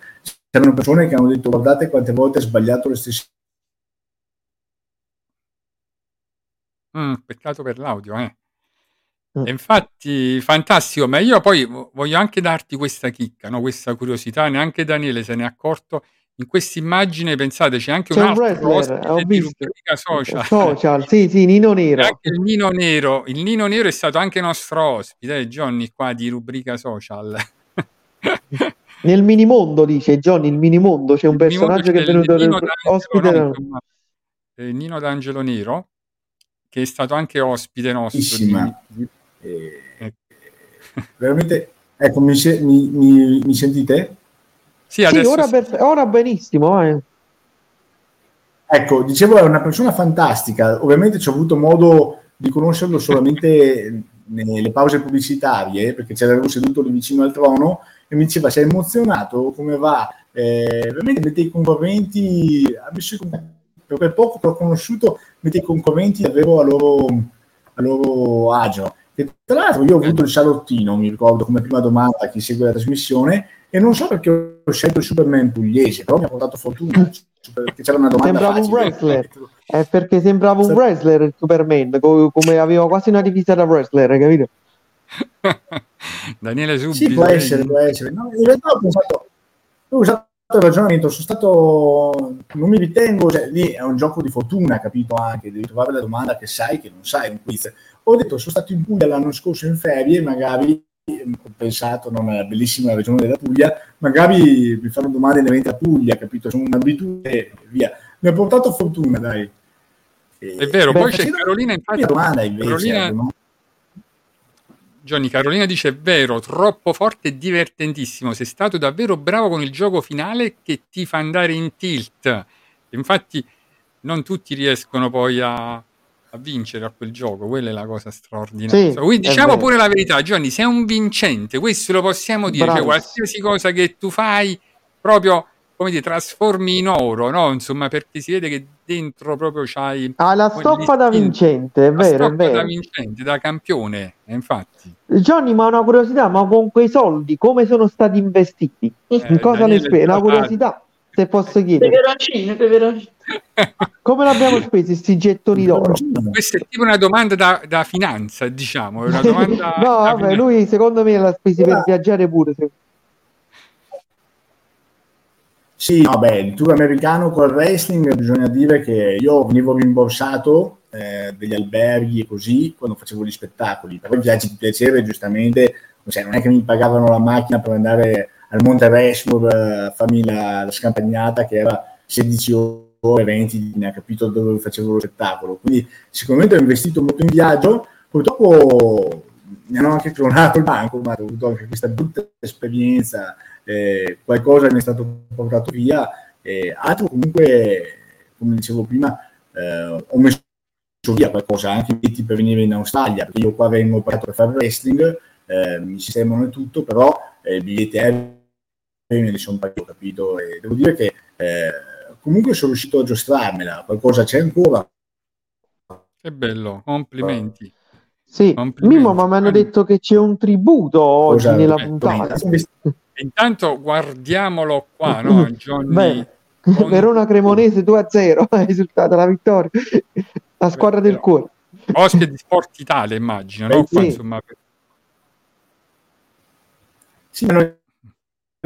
[SPEAKER 4] c'erano persone che hanno detto guardate quante volte ha sbagliato le stesse
[SPEAKER 1] Mm, peccato per l'audio, eh. Mm. infatti, fantastico, ma io poi voglio anche darti questa chicca, no? questa curiosità, neanche Daniele se ne è accorto. In questa immagine, pensate, c'è anche c'è un altro ho visto. social.
[SPEAKER 2] social. Sì, sì, Nino Nero.
[SPEAKER 1] Anche il Nino Nero. Il Nino Nero è stato anche nostro ospite, eh, Johnny, qua di rubrica social. <laughs>
[SPEAKER 2] Nel minimondo, dice Johnny, il minimondo, c'è un personaggio che è venuto ospite. No,
[SPEAKER 1] eh, Nino D'Angelo Nero che è stato anche ospite nostro.
[SPEAKER 4] Di... Eh, <laughs> veramente, ecco, mi, mi, mi, mi sentite?
[SPEAKER 2] Sì, sì ora, per, ora, benissimo. Eh.
[SPEAKER 4] Ecco, dicevo, è una persona fantastica. Ovviamente ci ho avuto modo di conoscerlo solamente <laughs> nelle pause pubblicitarie, perché c'era seduto lì vicino al trono e mi diceva: Sei emozionato? Come va? Eh, veramente mette i concorrenti, ha messo i concorrenti per quel poco che ho conosciuto mette i concorrenti davvero a loro, a loro agio. E tra l'altro io ho avuto il salottino, mi ricordo come prima domanda a chi segue la trasmissione, e non so perché ho scelto il Superman pugliese, però mi ha portato fortuna perché c'era una domanda
[SPEAKER 2] sembrava
[SPEAKER 4] facile.
[SPEAKER 2] un wrestler è perché sembrava un wrestler il Superman come aveva quasi una divisa da wrestler capito? <laughs>
[SPEAKER 1] Daniele subito
[SPEAKER 4] sì può essere, può essere. No, in realtà ho pensato ho usato il ragionamento, sono stato, non mi ritengo, cioè, lì è un gioco di fortuna, capito anche, devi trovare la domanda che sai che non sai, un quiz. Ho detto, sono stato in Puglia l'anno scorso in ferie, magari ho pensato, non è bellissima la regione della Puglia, magari mi fanno domande inerenti a Puglia, capito? Sono un'abitudine via. Mi ha portato fortuna, dai.
[SPEAKER 1] E, è vero, beh, poi c'è Carolina, infatti,
[SPEAKER 4] domanda invece, Carolina, no?
[SPEAKER 1] Johnny Carolina dice: È vero, troppo forte e divertentissimo. Sei stato davvero bravo con il gioco finale che ti fa andare in tilt. Infatti, non tutti riescono poi a, a vincere a quel gioco. Quella è la cosa straordinaria. Sì, Quindi diciamo pure la verità, Johnny, sei un vincente. Questo lo possiamo dire. Cioè, qualsiasi cosa che tu fai, proprio come dire, trasformi in oro, no? Insomma, perché si vede che dentro proprio c'hai...
[SPEAKER 2] Ah, la stoffa da vincente, è vero, è vero.
[SPEAKER 1] da vincente, da campione, infatti.
[SPEAKER 2] Johnny, ma una curiosità, ma con quei soldi come sono stati investiti? Eh, in cosa Daniele le spesi? Una curiosità, se posso chiedere.
[SPEAKER 3] Peperoncino, peperoncino. <laughs>
[SPEAKER 2] Come l'abbiamo spesi questi gettoni d'oro?
[SPEAKER 1] Questa è tipo una domanda da, da finanza, diciamo. Una domanda <laughs>
[SPEAKER 2] no, vabbè, lui secondo me l'ha spesi per viaggiare pure. Se...
[SPEAKER 4] Sì, beh, il tour americano col wrestling bisogna dire che io venivo rimborsato eh, degli alberghi e così quando facevo gli spettacoli, però i viaggi di piacere giustamente cioè, non è che mi pagavano la macchina per andare al Monte Rushmore a farmi la, la scampagnata che era 16 ore 20 ne ha capito dove facevo lo spettacolo. Quindi sicuramente ho investito molto in viaggio. Purtroppo mi hanno anche clonato il banco ma ho avuto anche questa brutta esperienza eh, qualcosa mi è stato portato via eh, altro comunque come dicevo prima eh, ho messo via qualcosa anche per venire in Australia perché io qua vengo pagato per fare wrestling eh, mi sistemano e tutto però eh, biglietti aerei me li sono pagati, ho capito? E devo dire che eh, comunque sono riuscito a giostrarmela qualcosa c'è ancora.
[SPEAKER 1] Che bello complimenti.
[SPEAKER 2] Sì, Mimmo, ma mi hanno detto che c'è un tributo oggi Cosa, nella puntata.
[SPEAKER 1] Intanto guardiamolo qua, no? Johnny
[SPEAKER 2] Beh, con... Verona Cremonese 2-0 <laughs> è risultata la vittoria. La squadra del cuore.
[SPEAKER 1] Ospite di Sport Italia, immagino, no? Qua, insomma...
[SPEAKER 4] Sì, mi hanno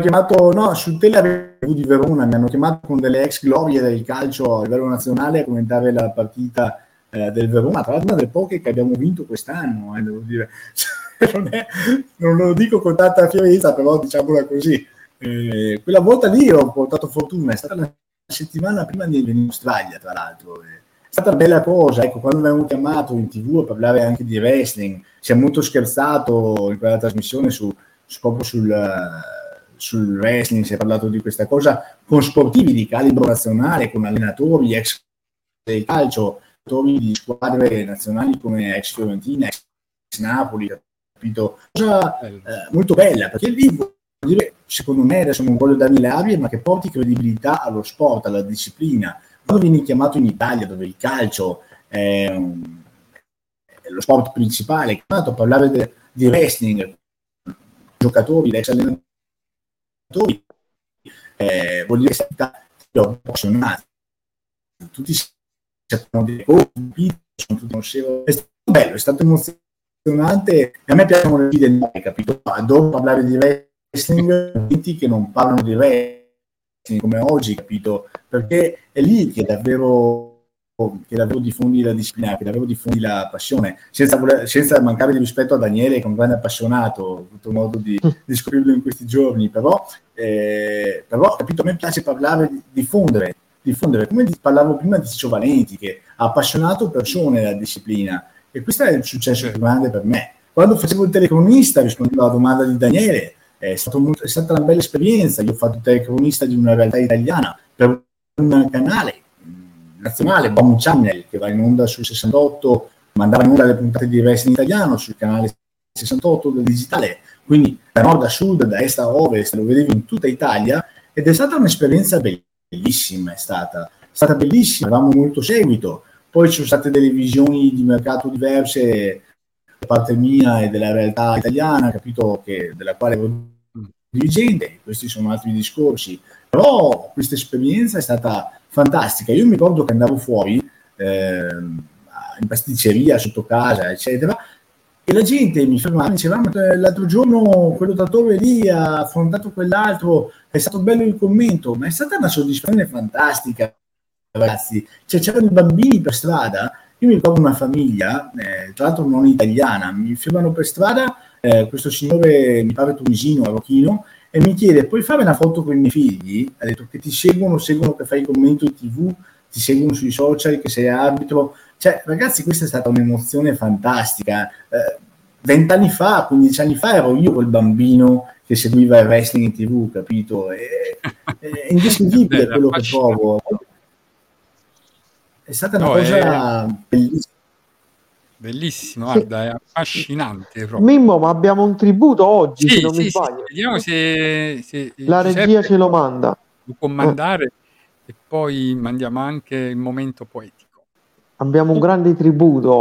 [SPEAKER 4] chiamato, no, sul tele di Verona, mi hanno chiamato con delle ex glorie del calcio a livello nazionale a commentare la partita eh, del Verona, tra l'altro una delle poche che abbiamo vinto quest'anno, eh, devo dire. Non, è, non, lo dico con tanta fierezza, però diciamola così. Eh, quella volta lì ho portato fortuna, è stata la settimana prima di venire in Australia, tra l'altro. È stata una bella cosa, ecco, quando mi hanno chiamato in tv a parlare anche di wrestling, si è molto scherzato in quella trasmissione su, su proprio sul, sul wrestling, si è parlato di questa cosa con sportivi di calibro nazionale, con allenatori, ex del calcio, di squadre nazionali come ex Fiorentina, ex Napoli, capito? Cosa eh, molto bella, perché lì dire, secondo me, adesso non voglio darmi le arie, ma che porti credibilità allo sport, alla disciplina. Quando vieni chiamato in Italia, dove il calcio è, un, è lo sport principale, chiamato a parlare de, di wrestling, giocatori, ex allenatori, eh, vuol dire che siamo appassionati. Tutti sappiamo di compiti, sono tutti conoscevoli. È stato bello, è stato emozionante e a me piacciono le nuove, capito? Adoro parlare di wrestling, che non parlano di wrestling come oggi, capito? Perché è lì che davvero che davvero diffondi la disciplina, che davvero diffondi la passione, senza, voler, senza mancare di rispetto a Daniele, che è un grande appassionato, ho avuto modo di, di scoprirlo in questi giorni, però, eh, però capito, a me piace parlare, di diffondere diffondere, come parlavo prima di Ciccio Valenti, che ha appassionato persone della disciplina, e questo è il successo più grande per me. Quando facevo il telecronista, rispondevo alla domanda di Daniele, è, molto, è, stata una bella esperienza, io ho fatto il telecronista di una realtà italiana per un canale nazionale, Bomb Channel, che va in onda sul 68, mandava in onda le puntate di wrestling italiano sul canale 68 del digitale, quindi da nord a sud, da est a ovest, lo vedevi in tutta Italia, ed è stata un'esperienza bellissima bellissima è stata, è stata bellissima, avevamo molto seguito, poi ci sono state delle visioni di mercato diverse da parte mia e della realtà italiana, capito che, della quale ero dirigente, questi sono altri discorsi, però questa esperienza è stata fantastica, io mi ricordo che andavo fuori eh, in pasticceria, sotto casa, eccetera, e la gente mi fermava e diceva ah, l'altro giorno quello datore lì ha affrontato quell'altro? È stato bello il commento. Ma è stata una soddisfazione fantastica ragazzi cioè, c'erano i bambini per strada io mi ricordo una famiglia eh, tra l'altro non italiana mi fermano per strada eh, questo signore mi pare tunisino arrochino e mi chiede puoi fare una foto con i miei figli ha detto che ti seguono seguono che fai il commento in tv ti seguono sui social che sei arbitro cioè, ragazzi, questa è stata un'emozione fantastica. Eh, vent'anni eh, fa, 15 anni fa, ero io quel bambino che seguiva il wrestling in tv, capito? È, è <laughs> indescrivibile quello che provo. È stata una no, cosa è... bellissima.
[SPEAKER 1] Bellissimo, guarda, è affascinante.
[SPEAKER 2] Proprio. Mimmo, ma abbiamo un tributo oggi, sì, se non sì, mi sbaglio.
[SPEAKER 1] Sì, vediamo se, se
[SPEAKER 2] la regia ce lo manda.
[SPEAKER 1] Lo può mandare eh. e poi mandiamo anche il momento poetico.
[SPEAKER 2] Abbiamo un grande tributo.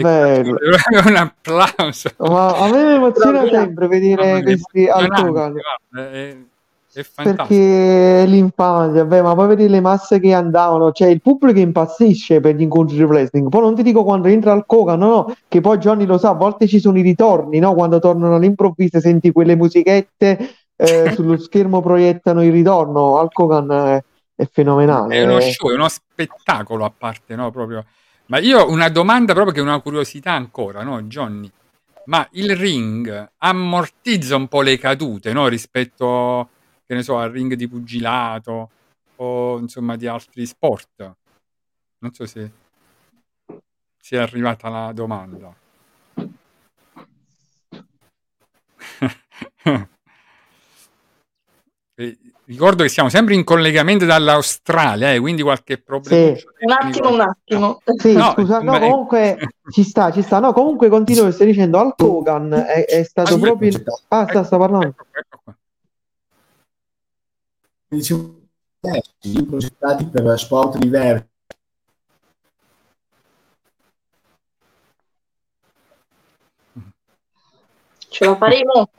[SPEAKER 2] Bello! <laughs>
[SPEAKER 1] Un applauso.
[SPEAKER 2] Ma a me emoziona sempre vedere questi Altogan.
[SPEAKER 1] È, è
[SPEAKER 2] perché l'infanzia, beh, ma poi vedi le masse che andavano, cioè il pubblico impazzisce per gli incontri di wrestling. Poi non ti dico quando entra al Kogan, no, no, che poi Johnny lo sa, a volte ci sono i ritorni, no? Quando tornano all'improvviso senti quelle musichette eh, <laughs> sullo schermo proiettano il ritorno. Al Kogan è, è fenomenale.
[SPEAKER 1] È uno show, è uno spettacolo a parte, no? Proprio. Ma io ho una domanda proprio che è una curiosità ancora, no, Johnny? Ma il ring ammortizza un po' le cadute, no? Rispetto che ne so, al ring di pugilato o insomma di altri sport. Non so se si è arrivata la domanda. <laughs> ricordo che siamo sempre in collegamento dall'Australia, eh, quindi qualche problema.
[SPEAKER 3] Sì. Un attimo, un attimo.
[SPEAKER 2] Sì, no, scusa, no, comunque ci sta, ci sta. No, comunque continuo che stai dicendo Al Kogan è, è stato ah, proprio il... Ah, sta, sta parlando. Ecco, ecco qua
[SPEAKER 4] dicevo, progettati per sport diversi.
[SPEAKER 3] Ce la faremo.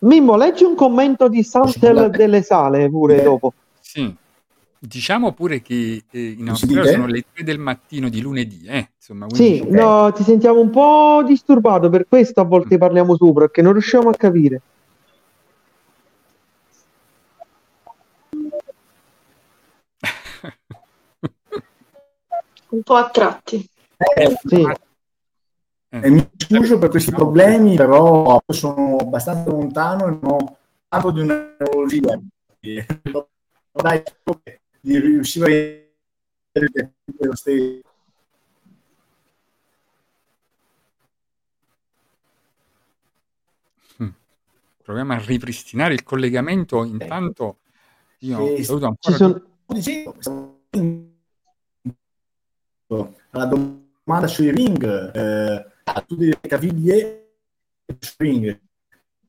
[SPEAKER 2] Mimmo, leggi un commento di Santel delle Sale pure dopo.
[SPEAKER 1] Sì. Diciamo pure che eh, in Australia sono le 3 del mattino di lunedì, eh? Insomma,
[SPEAKER 2] sì, no, ti sentiamo un po' disturbato, per questo a volte parliamo su, perché non riusciamo a capire.
[SPEAKER 3] un po' a tratti.
[SPEAKER 4] Eh, sì. Eh, mi scuso per questi problemi, però sono abbastanza lontano e non ho tanto di una tecnologia. <laughs> Dai, di riuscire a vedere lo stesso.
[SPEAKER 1] Mm. Proviamo a ripristinare il collegamento. Intanto io sì, saluto ancora. Sono
[SPEAKER 4] alla domanda sui ring, eh, tu devi caviglie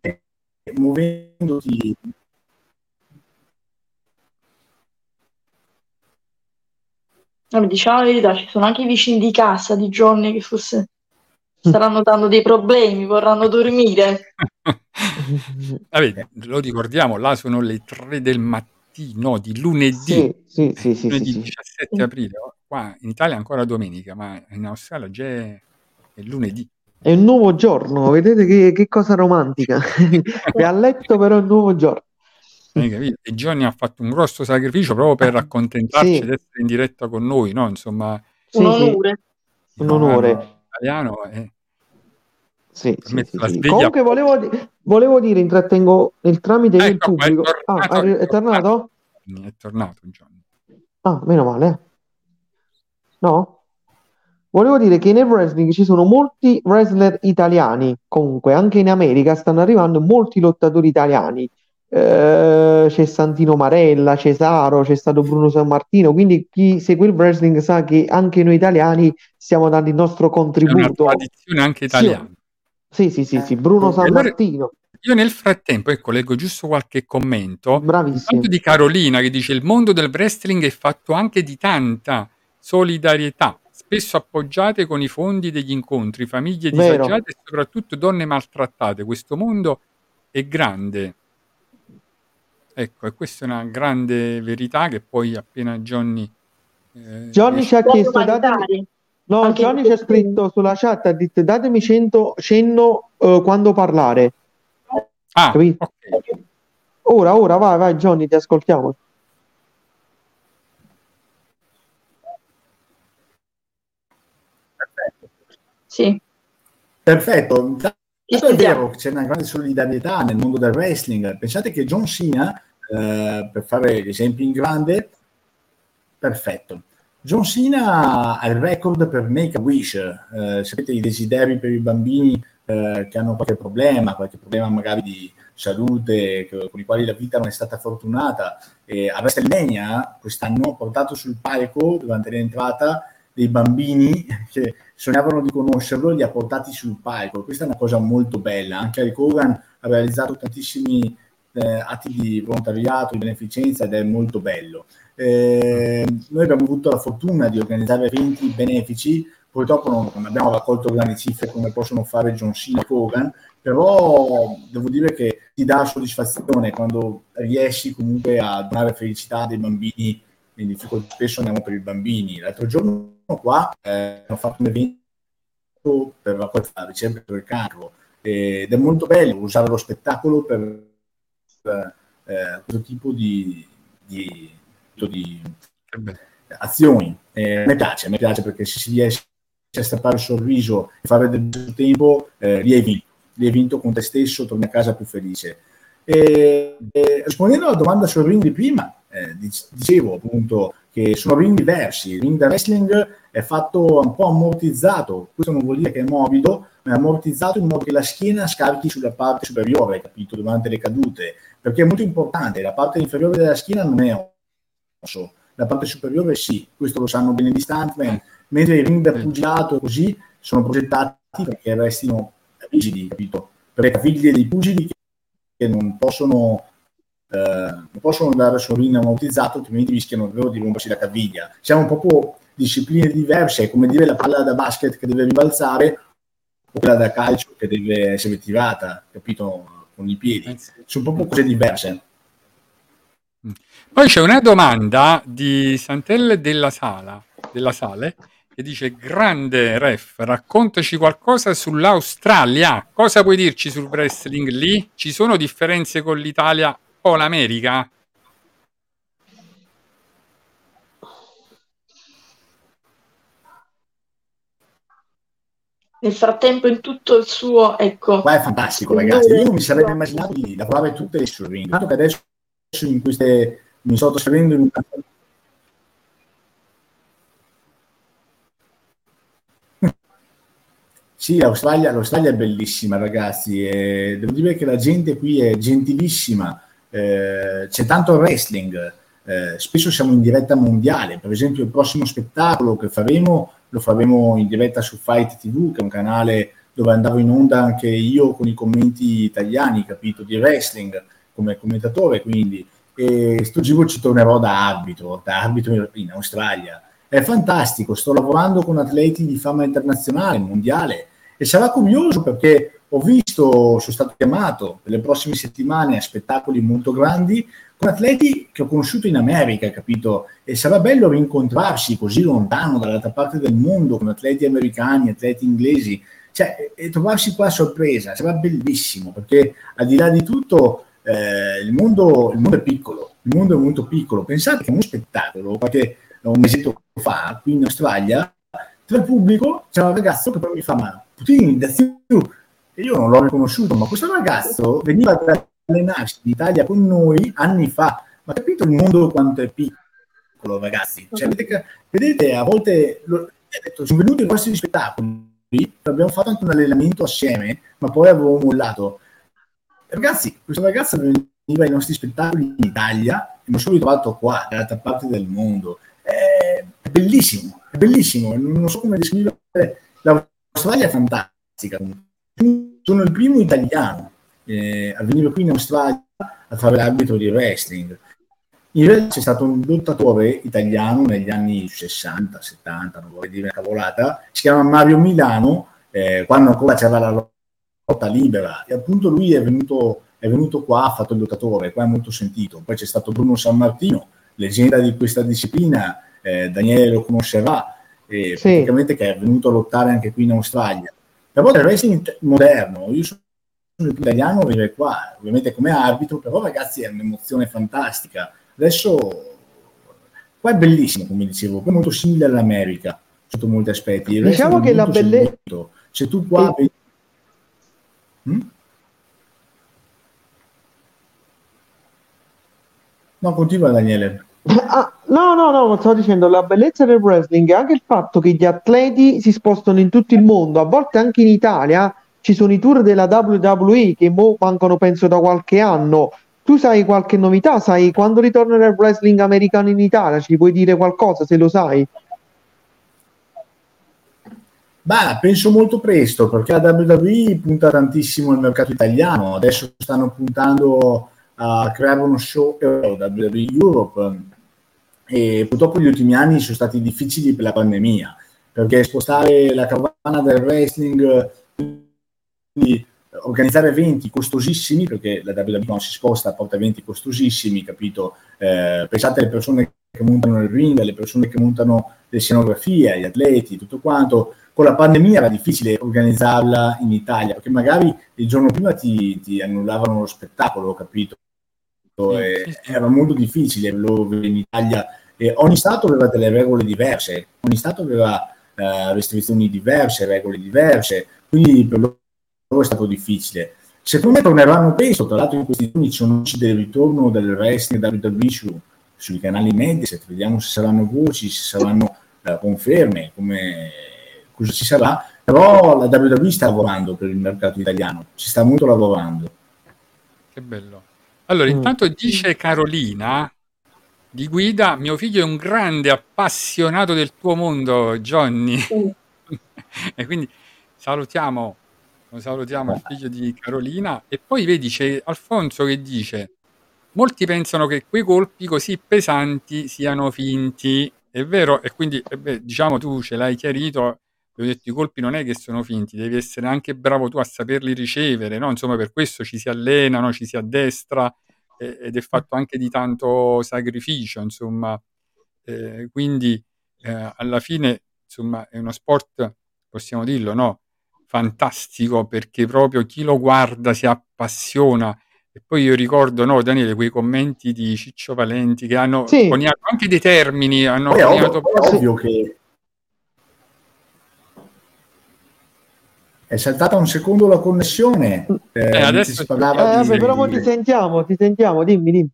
[SPEAKER 4] e muovendoti
[SPEAKER 3] No, diciamo la verità, ci sono anche i vicini di casa di giorni che forse staranno dando dei problemi, vorranno dormire. <laughs>
[SPEAKER 1] Vabbè, lo ricordiamo, là sono le 3 del mattino di lunedì,
[SPEAKER 2] sì, sì, sì,
[SPEAKER 1] lunedì
[SPEAKER 2] sì,
[SPEAKER 1] 17 aprile qua in Italia è ancora domenica, ma in Australia già è, è lunedì.
[SPEAKER 2] È un nuovo giorno, vedete che, che cosa romantica. <laughs> è a letto però è un nuovo giorno.
[SPEAKER 1] E Johnny ha fatto un grosso sacrificio proprio per accontentarci sì. di essere in diretta con noi, no? Insomma,
[SPEAKER 3] sì, un onore.
[SPEAKER 2] Un onore.
[SPEAKER 1] Italiano è...
[SPEAKER 2] Sì, sì, sì, sì. Comunque volevo, volevo, dire, intrattengo nel tramite ecco, del pubblico. È tornato, ah, è, tornato?
[SPEAKER 1] È tornato Johnny.
[SPEAKER 2] Ah, meno male. No? Volevo dire che nel wrestling ci sono molti wrestler italiani, comunque anche in America stanno arrivando molti lottatori italiani. Eh, c'è Santino Marella, Cesaro, c'è stato Bruno San Martino, quindi chi segue il wrestling sa che anche noi italiani stiamo dando il nostro contributo. È una
[SPEAKER 1] tradizione anche italiana.
[SPEAKER 2] Sì, sì, sì, sì, Bruno San Martino.
[SPEAKER 1] Io nel frattempo, ecco, leggo giusto qualche commento.
[SPEAKER 2] Bravissimo.
[SPEAKER 1] di Carolina che dice il mondo del wrestling è fatto anche di tanta solidarietà, spesso appoggiate con i fondi degli incontri, famiglie disagiate Vero. e soprattutto donne maltrattate. Questo mondo è grande. Ecco, e questa è una grande verità che poi appena Johnny...
[SPEAKER 2] Eh, Johnny ci ha chiesto... Datemi... No, Anche Johnny ci ha scritto sulla chat, ha detto datemi cento, cenno uh, quando parlare.
[SPEAKER 1] Ah, okay.
[SPEAKER 2] Ora, ora, vai, vai Johnny, ti ascoltiamo.
[SPEAKER 3] Sì.
[SPEAKER 4] Perfetto. Intanto è vero che c'è una grande solidarietà nel mondo del wrestling. Pensate che John Cena, eh, per fare esempi in grande, perfetto. John Cena ha il record per Make a Wish, eh, sapete i desideri per i bambini eh, che hanno qualche problema, qualche problema magari di salute, che, con i quali la vita non è stata fortunata. E a WrestleMania quest'anno ha portato sul palco durante l'entrata dei bambini <laughs> che sognavano di conoscerlo e li ha portati sul palco. Questa è una cosa molto bella. Anche Eric Hogan ha realizzato tantissimi eh, atti di volontariato, di beneficenza ed è molto bello. Eh, noi abbiamo avuto la fortuna di organizzare eventi benefici, purtroppo non, non abbiamo raccolto grandi cifre come possono fare John Cena e Kogan, però devo dire che ti dà soddisfazione quando riesci comunque a dare felicità dei bambini in difficoltà, spesso andiamo per i bambini. L'altro giorno qua eh, ho fatto un evento per la ricerca del carro ed è molto bello usare lo spettacolo per eh, questo tipo di, di, di azioni. Eh, mi piace, mi piace perché se si riesce a strappare il sorriso e fare del tempo, eh, rievi li hai vinto con te stesso, torni a casa più felice. E, e, rispondendo alla domanda sul ring di prima, eh, dicevo appunto che sono ring diversi. Il ring da wrestling è fatto un po' ammortizzato, questo non vuol dire che è morbido, ma è ammortizzato in modo che la schiena scarichi sulla parte superiore, capito, durante le cadute, perché è molto importante, la parte inferiore della schiena non è osso, la parte superiore sì, questo lo sanno bene gli stuntman, mentre i ring da pugilato così sono progettati perché restino rigidi, capito? Per le caviglie dei pugili che non possono, eh, non possono andare su un ring ammortizzato, altrimenti rischiano davvero di rompersi la caviglia. Siamo proprio discipline diverse, è come dire la palla da basket che deve ribalzare o quella da calcio che deve essere tirata, capito? Con i piedi. Sono proprio cose diverse.
[SPEAKER 1] Poi c'è una domanda di Santelle della Sala, della Sale che dice grande ref, raccontaci qualcosa sull'Australia. Cosa puoi dirci sul wrestling lì? Ci sono differenze con l'Italia o l'America?
[SPEAKER 3] Nel frattempo, in tutto il suo, ecco.
[SPEAKER 4] Ma è fantastico, ragazzi. Io non mi sarei immaginato di lavorare tutte le sul ring. Tanto che adesso in queste mi sto trasferendo in una Sì, l'Australia, l'Australia è bellissima, ragazzi. E devo dire che la gente qui è gentilissima. Eh, c'è tanto wrestling. Eh, spesso siamo in diretta mondiale. Per esempio, il prossimo spettacolo che faremo lo faremo in diretta su Fight TV, che è un canale dove andavo in onda anche io con i commenti italiani, capito, di wrestling come commentatore. Quindi, e sto giro ci tornerò da arbitro, da arbitro in Australia. È fantastico, sto lavorando con atleti di fama internazionale, mondiale e sarà curioso perché ho visto, sono stato chiamato per le prossime settimane a spettacoli molto grandi con atleti che ho conosciuto in America, capito? E sarà bello rincontrarsi così lontano dall'altra parte del mondo con atleti americani, atleti inglesi, cioè, e trovarsi qua a sorpresa, sarà bellissimo perché al di là di tutto eh, il, mondo, il, mondo, è piccolo, il mondo è molto piccolo. Pensate che uno spettacolo, qualche un mesetto fa, qui in Australia, tra il pubblico c'era un ragazzo che poi mi fa mano Putin da e io non l'ho riconosciuto, ma questo ragazzo veniva ad allenarsi in Italia con noi anni fa. Ma capito il mondo quanto è piccolo, ragazzi? Cioè, vedete, vedete, a volte lo, detto, sono venuti i vostri spettacoli, abbiamo fatto anche un allenamento assieme, ma poi avevo mollato. Ragazzi, questo ragazzo veniva ai nostri spettacoli in Italia e mi sono ritrovato qua, dall'altra parte del mondo. È bellissimo, è bellissimo, non so come descrivere la l'Australia è fantastica. Sono il primo italiano eh, a venire qui in Australia a fare l'arbitro di wrestling. In realtà c'è stato un lottatore italiano negli anni 60, 70, non vorrei dire una cavolata, si chiama Mario Milano, eh, quando ancora c'era la lotta libera, e appunto lui è venuto, è venuto qua, ha fatto il lottatore, qua è molto sentito. Poi c'è stato Bruno San Martino, leggenda di questa disciplina, eh, Daniele lo conoscerà, eh, sì. praticamente che è venuto a lottare anche qui in Australia. Però il wrestling moderno, io sono italiano, vive qua, ovviamente come arbitro, però ragazzi è un'emozione fantastica. Adesso qua è bellissimo, come dicevo, è molto simile all'America sotto molti aspetti.
[SPEAKER 2] Il diciamo che la bellezza...
[SPEAKER 4] Se tu qua... Sì. Hmm? No, continua Daniele.
[SPEAKER 2] Ah, no, no, no, stavo dicendo la bellezza del wrestling è anche il fatto che gli atleti si spostano in tutto il mondo, a volte anche in Italia ci sono i tour della WWE che mo mancano penso da qualche anno. Tu sai qualche novità? Sai quando ritornerà il wrestling americano in Italia? Ci puoi dire qualcosa se lo sai?
[SPEAKER 4] Beh, penso molto presto perché la WWE punta tantissimo al mercato italiano, adesso stanno puntando a creare uno show da WWE Europe e purtroppo gli ultimi anni sono stati difficili per la pandemia perché spostare la carovana del wrestling quindi organizzare eventi costosissimi perché la WWE non si sposta porta eventi costosissimi capito? Eh, pensate alle persone che montano il ring alle persone che montano le scenografie agli atleti tutto quanto. Con la pandemia era difficile organizzarla in Italia perché magari il giorno prima ti, ti annullavano lo spettacolo capito? E era molto difficile in Italia e ogni Stato aveva delle regole diverse, ogni Stato aveva eh, restrizioni diverse, regole diverse, quindi per loro è stato difficile. Secondo me torneranno peso, tra l'altro in questi giorni ci sono noci del ritorno del wrestling WWE su, sui canali Mediaset, vediamo se saranno voci, se saranno eh, conferme, come, cosa ci sarà, però la WWE sta lavorando per il mercato italiano, ci sta molto lavorando.
[SPEAKER 1] Che bello. Allora, mm. intanto dice Carolina di guida, mio figlio è un grande appassionato del tuo mondo, Johnny. Mm. <laughs> e quindi salutiamo, salutiamo il figlio di Carolina. E poi vedi c'è Alfonso che dice, molti pensano che quei colpi così pesanti siano finti. È vero? E quindi, eh beh, diciamo, tu ce l'hai chiarito. Ti ho detto, i colpi non è che sono finti, devi essere anche bravo tu a saperli ricevere, no? Insomma, per questo ci si allenano, ci si addestra ed è fatto anche di tanto sacrificio, insomma. Eh, quindi eh, alla fine, insomma, è uno sport, possiamo dirlo, no? Fantastico perché proprio chi lo guarda si appassiona. E poi io ricordo, no, Daniele, quei commenti di Ciccio Valenti che hanno sì. coniato anche dei termini. Hanno
[SPEAKER 4] è coniato ovvio, ovvio che è saltata un secondo la connessione.
[SPEAKER 2] Eh, eh, adesso si parlava eh, di... però ti sentiamo, ti sentiamo, dimmi, dimmi.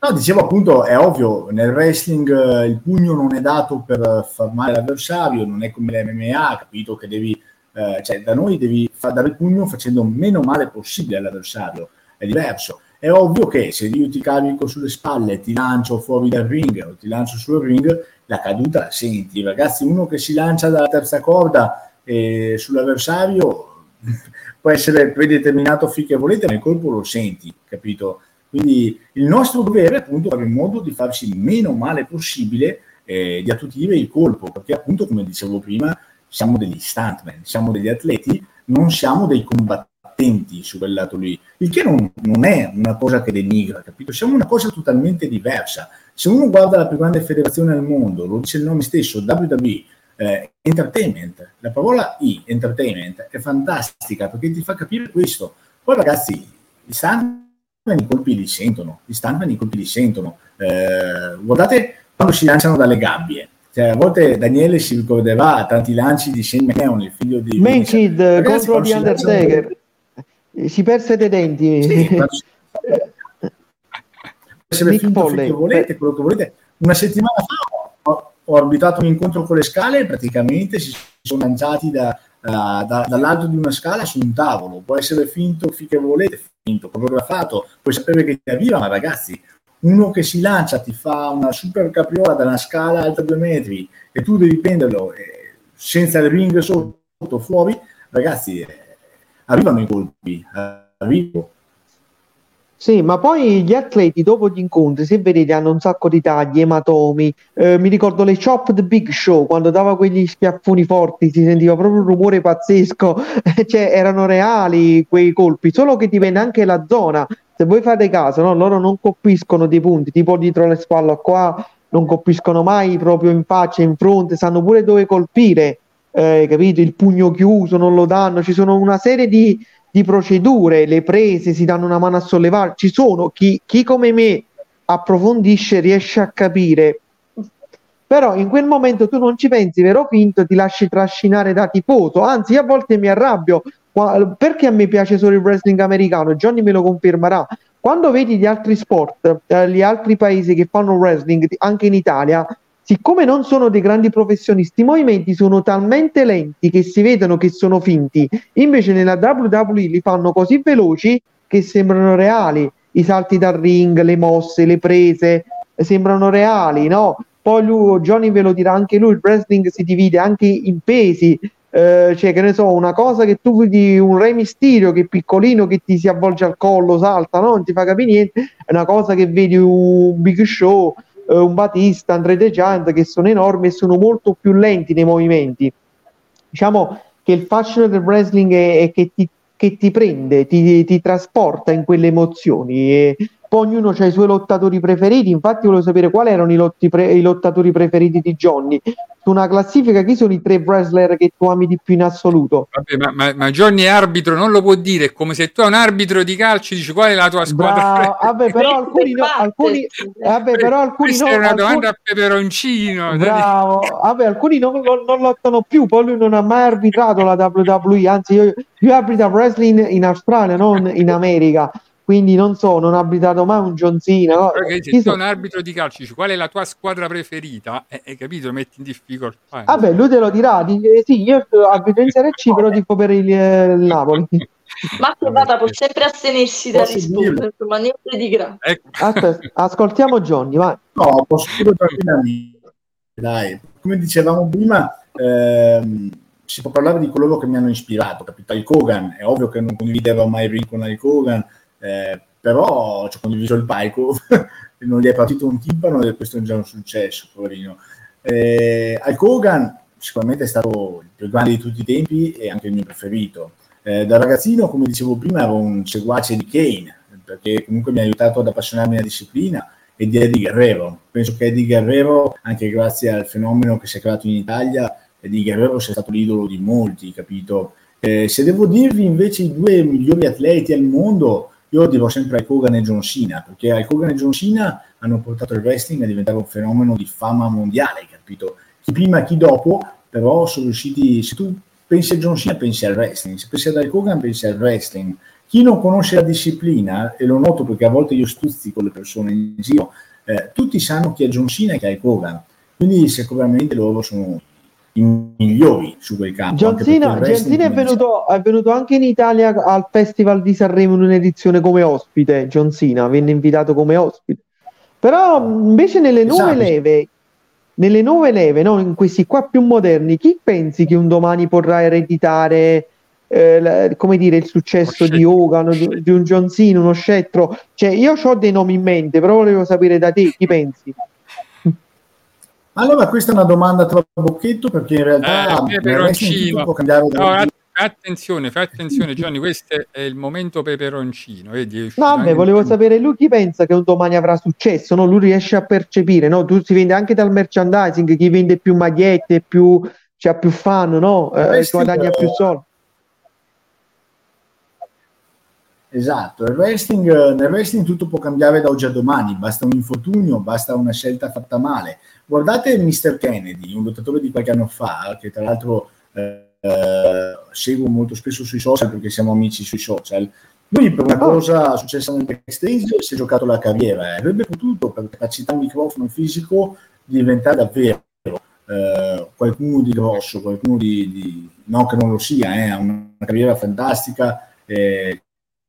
[SPEAKER 4] No, dicevo appunto, è ovvio, nel wrestling eh, il pugno non è dato per far male l'avversario, non è come l'MMA, capito che devi, eh, cioè da noi devi far dare il pugno facendo meno male possibile all'avversario, è diverso. È ovvio che se io ti carico sulle spalle, ti lancio fuori dal ring o ti lancio sul ring, la caduta la senti. Ragazzi, uno che si lancia dalla terza corda eh, sull'avversario <laughs> può essere predeterminato finché volete, ma il colpo lo senti, capito? Quindi il nostro dovere è appunto fare in modo di farci meno male possibile eh, di attutire il colpo, perché appunto, come dicevo prima, siamo degli stuntman, siamo degli atleti, non siamo dei combattenti su quel lato lì, il che non, non è una cosa che denigra, capito? Siamo una cosa totalmente diversa. Se uno guarda la più grande federazione al mondo, lo dice il nome stesso, WWE, eh, entertainment, la parola I, entertainment, è fantastica perché ti fa capire questo. Poi ragazzi, gli stuntman i colpi li sentono, gli stuntman i colpi li sentono. Eh, guardate quando si lanciano dalle gabbie. Cioè, a volte Daniele si ricorderà tanti lanci di Shane McMahon, il figlio di...
[SPEAKER 2] Main Kid contro di Undertaker. Lanciano... Si perse dei denti. Sì, <laughs>
[SPEAKER 4] essere Nick finto finché volete, quello che volete. Una settimana fa ho, ho arbitrato un incontro con le scale e praticamente si sono lanciati da, uh, da, dall'alto di una scala su un tavolo. Può essere finto finché volete, finto, coreografato, puoi sapere che ti arriva, ma ragazzi, uno che si lancia ti fa una super capriola da una scala alta due metri e tu devi prenderlo eh, senza il ring sotto, fuori, ragazzi, eh, arrivano i colpi, arrivo.
[SPEAKER 2] Sì, ma poi gli atleti dopo gli incontri, se vedete, hanno un sacco di tagli, ematomi. Eh, mi ricordo le Chop the Big Show, quando dava quegli schiaffoni forti, si sentiva proprio un rumore pazzesco, <laughs> cioè erano reali quei colpi, solo che dipende anche la zona. Se voi fate caso, no? loro non colpiscono dei punti, tipo dietro le spalle qua, non colpiscono mai proprio in faccia, in fronte, sanno pure dove colpire, eh, capito? Il pugno chiuso, non lo danno, ci sono una serie di di procedure, le prese, si danno una mano a sollevare. Ci sono chi, chi come me approfondisce, riesce a capire. Però in quel momento tu non ci pensi, vero finto, ti lasci trascinare da tifoso. Anzi, a volte mi arrabbio perché a me piace solo il wrestling americano. Johnny me lo confermerà. Quando vedi gli altri sport, eh, gli altri paesi che fanno wrestling, anche in Italia, siccome non sono dei grandi professionisti, i movimenti sono talmente lenti che si vedono che sono finti, invece nella WWE li fanno così veloci che sembrano reali, i salti dal ring, le mosse, le prese, sembrano reali, no? Poi lui, Johnny ve lo dirà anche lui, il wrestling si divide anche in pesi, eh, cioè che ne so, una cosa che tu vedi un Re Mysterio che è piccolino che ti si avvolge al collo, salta, no? non ti fa capire niente, è una cosa che vedi un Big Show, eh, un Batista, Andre De Giant che sono enormi e sono molto più lenti nei movimenti. Diciamo che il fascino del wrestling è, è che, ti, che, ti, prende, ti, ti, trasporta in quelle emozioni. E poi ognuno ha i suoi lottatori preferiti. Infatti, volevo sapere quali erano i, pre, i lottatori preferiti di Johnny su una classifica chi sono i tre wrestler che tu ami di più in assoluto?
[SPEAKER 1] Vabbè, ma, ma, ma, Johnny è arbitro, non lo può dire, è come se tu hai un arbitro di calcio dici qual è la tua squadra.
[SPEAKER 2] vabbè, però alcuni no, alcuni, vabbè, però alcuni
[SPEAKER 1] Questa
[SPEAKER 2] no,
[SPEAKER 1] è una
[SPEAKER 2] alcuni...
[SPEAKER 1] domanda a peperoncino.
[SPEAKER 2] Bravo, vabbè, alcuni non, non, non, lottano più, poi lui non ha mai arbitrato la WWE, anzi io, io arbitro wrestling in Australia, non in America quindi non so, non ha abitato mai un John Cena. No?
[SPEAKER 1] Perché se tu so... un arbitro di calcio, dici, qual è la tua squadra preferita? Eh, hai capito, metti in difficoltà.
[SPEAKER 2] Eh. Vabbè, lui te lo dirà, dice, eh, sì, io abito in Serie C, però tifo per il, eh, il Napoli. <laughs>
[SPEAKER 3] Marco Vata può sempre astenersi da rispondere, ma niente di grave.
[SPEAKER 2] Ecco. Aspetta, ascoltiamo Johnny, vai.
[SPEAKER 4] No, posso dire tranquillamente. Dai, come dicevamo prima, ehm, si può parlare di coloro che mi hanno ispirato, capito? Il Kogan, è ovvio che non condividevo mai il ring con il Kogan, eh, però ci ho condiviso il palco <laughs> non gli è partito un timpano e questo è già un successo, poverino. Eh, Al Kogan sicuramente è stato il più grande di tutti i tempi e anche il mio preferito. Eh, da ragazzino, come dicevo prima, ero un seguace di Kane, perché comunque mi ha aiutato ad appassionarmi alla disciplina e di Eddie Guerrero. Penso che Eddie Guerrero, anche grazie al fenomeno che si è creato in Italia, Eddie Guerrero sia stato l'idolo di molti, capito? Eh, se devo dirvi invece i due migliori atleti al mondo, io dirò sempre Hulk Hogan e John Cena, perché Hulk Hogan e John Cena hanno portato il wrestling a diventare un fenomeno di fama mondiale, capito? Chi prima chi dopo, però sono riusciti, se tu pensi a John Cena pensi al wrestling, se pensi ad Hulk Hogan pensi al wrestling. Chi non conosce la disciplina, e lo noto perché a volte io stuzzico le persone in giro, eh, tutti sanno chi è John Cena e chi è Hulk Hogan, quindi sicuramente loro sono migliori su quel campo.
[SPEAKER 2] John Cena, John Cena è, venuto, è, venuto, anche in Italia al Festival di Sanremo in un'edizione come ospite. John Cena venne invitato come ospite. Però invece nelle nuove esatto. leve, nelle nuove leve, no, in questi qua più moderni, chi pensi che un domani potrà ereditare eh, come dire, il successo di Hogan, di, di, un John Cena, uno scettro? Cioè, io ho dei nomi in mente, però volevo sapere da te chi pensi.
[SPEAKER 4] Allora, questa è una domanda tra bocchetto perché in realtà
[SPEAKER 1] eh, peperoncino. può cambiare no, attenzione, fai attenzione Gianni, questo è il momento peperoncino. Vedi,
[SPEAKER 2] no, vabbè, volevo più. sapere lui chi pensa che un domani avrà successo, no? lui riesce a percepire, no? tu si vende anche dal merchandising, chi vende più magliette, più, c'ha più fan, no? eh, guadagna più soldi.
[SPEAKER 4] Esatto, il wrestling, nel wrestling tutto può cambiare da oggi a domani, basta un infortunio, basta una scelta fatta male. Guardate Mr. Kennedy, un lottatore di qualche anno fa, che tra l'altro eh, seguo molto spesso sui social perché siamo amici sui social. Lui per una cosa successa nel backstage si è giocato la carriera, eh. avrebbe potuto per capacità un microfono fisico diventare davvero eh, qualcuno di grosso, qualcuno di, di, no che non lo sia, eh, ha una carriera fantastica, eh,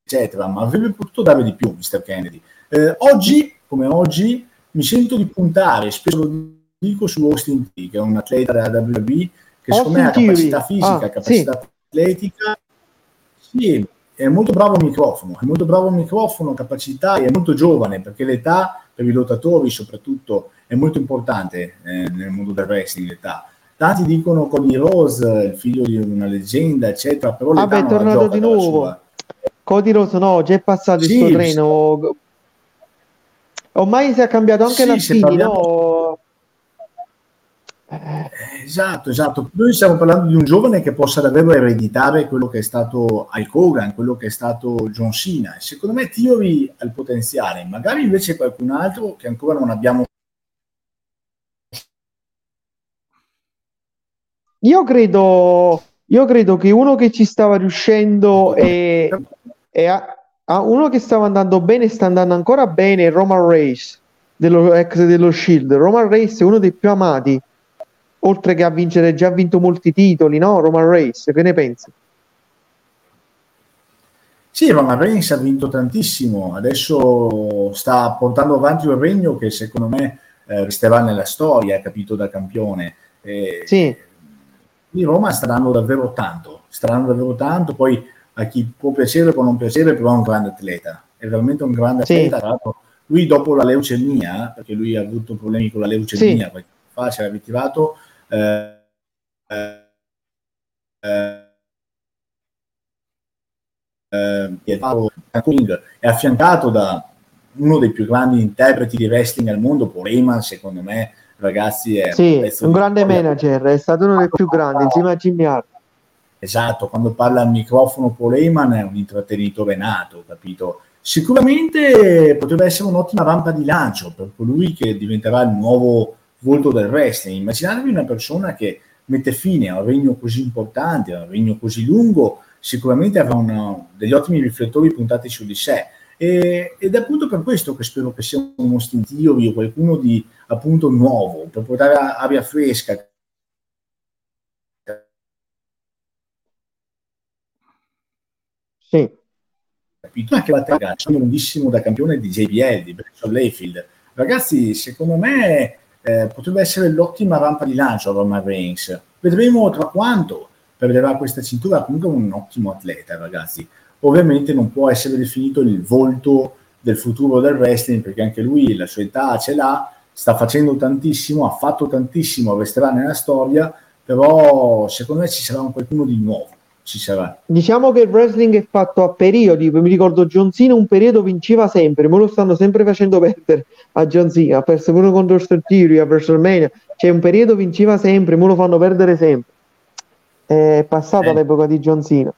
[SPEAKER 4] eccetera, ma avrebbe potuto dare di più Mr. Kennedy. Eh, oggi, come oggi, mi sento di puntare, spesso lo dico, su Austin T, che è un atleta della WWE, che secondo me ha capacità fisica, ah, capacità sì. atletica, sì, è molto bravo al microfono, è molto bravo al microfono, capacità, e è molto giovane, perché l'età per i lottatori soprattutto è molto importante eh, nel mondo del wrestling, l'età. Tanti dicono Cody Rose, il figlio di una leggenda, eccetera, però l'età
[SPEAKER 2] Vabbè, è tornato di nuovo. Cody Rose no, già è passato sì, il suo treno Ormai si è cambiato anche sì, la stile, parliamo... no?
[SPEAKER 4] Eh, esatto, esatto. Noi stiamo parlando di un giovane che possa davvero ereditare quello che è stato Hulk Hogan, quello che è stato John Cena. Secondo me Theory ha il potenziale, magari invece qualcun altro che ancora non abbiamo.
[SPEAKER 2] Io credo, io credo che uno che ci stava riuscendo è, è, a uno che stava andando bene, sta andando ancora bene, Roman Reigns, dello, ex dello Shield. Roman Reigns è uno dei più amati, oltre che a vincere, già vinto molti titoli, no? Roman Reigns, che ne pensi?
[SPEAKER 4] Sì, Roman Reigns ha vinto tantissimo, adesso sta portando avanti un regno che secondo me eh, resterà nella storia, capito da campione.
[SPEAKER 2] Eh, sì.
[SPEAKER 4] Roma staranno davvero tanto, staranno davvero tanto, poi a chi può piacere o può non piacere, però è un grande atleta, è veramente un grande atleta, tra l'altro lui dopo la leucemia, perché lui ha avuto problemi con la leucemia, sì. qualche fa, si era ritirato, eh, eh, eh, è affiancato da uno dei più grandi interpreti di wrestling al mondo, Paul Heyman, secondo me, ragazzi, è
[SPEAKER 2] sì, un, un grande manager, è stato uno dei più grandi, insieme a Jimmy Hart.
[SPEAKER 4] Esatto, quando parla al microfono Paul Heyman è un intrattenitore nato, capito? Sicuramente potrebbe essere un'ottima rampa di lancio per colui che diventerà il nuovo volto del wrestling. Immaginatevi una persona che mette fine a un regno così importante, a un regno così lungo, sicuramente avrà una, degli ottimi riflettori puntati su di sé. E, ed è appunto per questo che spero che sia un Austin Theory o qualcuno di appunto nuovo, per portare aria fresca.
[SPEAKER 2] Sì
[SPEAKER 4] capito? Anche la Terra, sono lunghissimo da campione di JBL, di Bresson Layfield. Ragazzi, secondo me eh, potrebbe essere l'ottima rampa di lancio a Roman Reigns. Vedremo tra quanto perderà questa cintura, comunque un ottimo atleta, ragazzi. Ovviamente non può essere definito il volto del futuro del wrestling, perché anche lui la sua età ce l'ha, sta facendo tantissimo, ha fatto tantissimo, resterà nella storia, però secondo me ci sarà un qualcuno di nuovo ci sarà.
[SPEAKER 2] Diciamo che il wrestling è fatto a periodi, mi ricordo John Cena un periodo vinceva sempre, ma lo stanno sempre facendo perdere a John Cena, ha perso pure contro Theory a WrestleMania, c'è un periodo vinceva sempre, ma lo fanno perdere sempre. È passata eh. l'epoca di John Cena.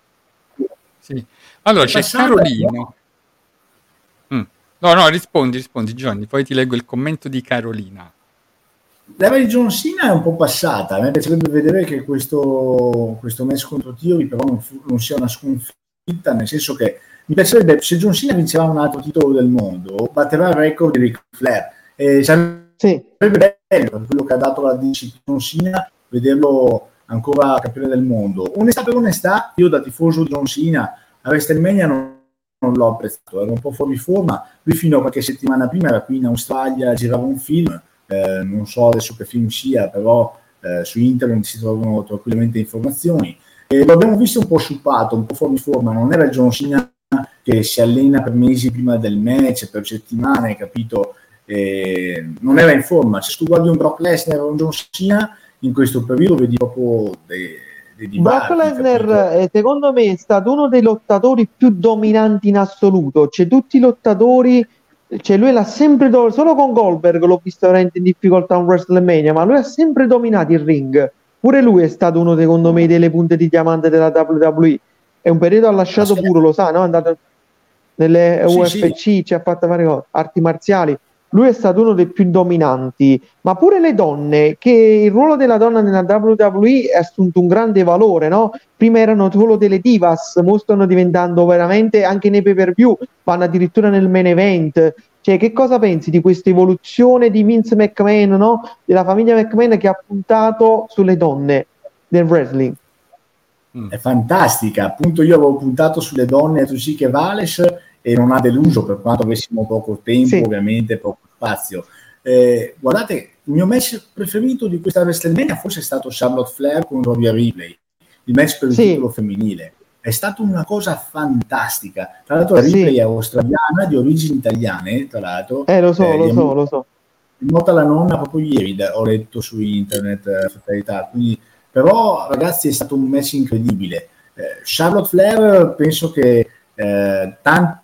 [SPEAKER 1] Sì. Allora c'è Carolino. Mm. No, no, rispondi, rispondi Johnny, poi ti leggo il commento di Carolina.
[SPEAKER 4] L'era di John Cena è un po' passata, a me piacerebbe vedere che questo, questo match contro Theory però non, fu, non, sia una sconfitta, nel senso che mi piacerebbe, se John Cena vinceva un altro titolo del mondo, batterà il record di Ric Flair. E sarebbe sì. bello quello che ha dato la DC John Cena, vederlo ancora campione del mondo. Onestà per onestà, io da tifoso di John Cena a WrestleMania non non l'ho apprezzato, era un po' fuori forma. Lui fino a qualche settimana prima era qui in Australia, girava un film eh, non so adesso che film sia, però eh, su internet si trovano tranquillamente informazioni. E lo abbiamo visto un po' sciupato, un po' fuori forma, non era John Cena che si allena per mesi prima del match, per settimane, capito? E non era in forma. Se tu guardi un Brock Lesnar o un John Cena, in questo periodo vedi proprio dei, dei
[SPEAKER 2] Brock Lesnar, eh, secondo me, è stato uno dei lottatori più dominanti in assoluto. C'è tutti i lottatori cioè lui l'ha sempre do- solo con Goldberg l'ho visto veramente in difficoltà a un WrestleMania ma lui ha sempre dominato il ring pure lui è stato uno secondo me delle punte di diamante della WWE è un periodo ha lasciato pure lo sa no? è andato nelle sì, UFC sì. ci ha fatto fare cose, arti marziali lui è stato uno dei più dominanti ma pure le donne che il ruolo della donna nella WWE è assunto un grande valore no? prima erano solo delle divas mo stanno diventando veramente anche nei pay per view vanno addirittura nel main event. Cioè, che cosa pensi di questa evoluzione di Vince McMahon, no? della famiglia McMahon che ha puntato sulle donne del wrestling?
[SPEAKER 4] Mm. È fantastica, appunto io avevo puntato sulle donne a Tushike Vales e non ha deluso per quanto avessimo poco tempo, sì. ovviamente poco spazio. Eh, guardate, il mio match preferito di questa WrestleMania forse è stato Charlotte Flair con Robbie Ripley, il match per il sì. titolo femminile è stata una cosa fantastica. Tra l'altro, la sì. Ripley è australiana di origini italiane. Tra l'altro,
[SPEAKER 2] eh, lo so, eh, lo so, lo so.
[SPEAKER 4] È morta la nonna proprio ieri, ho letto su internet, eh, fatalità. Quindi, però, ragazzi, è stato un match incredibile. Eh, Charlotte Flair, penso che eh, tant-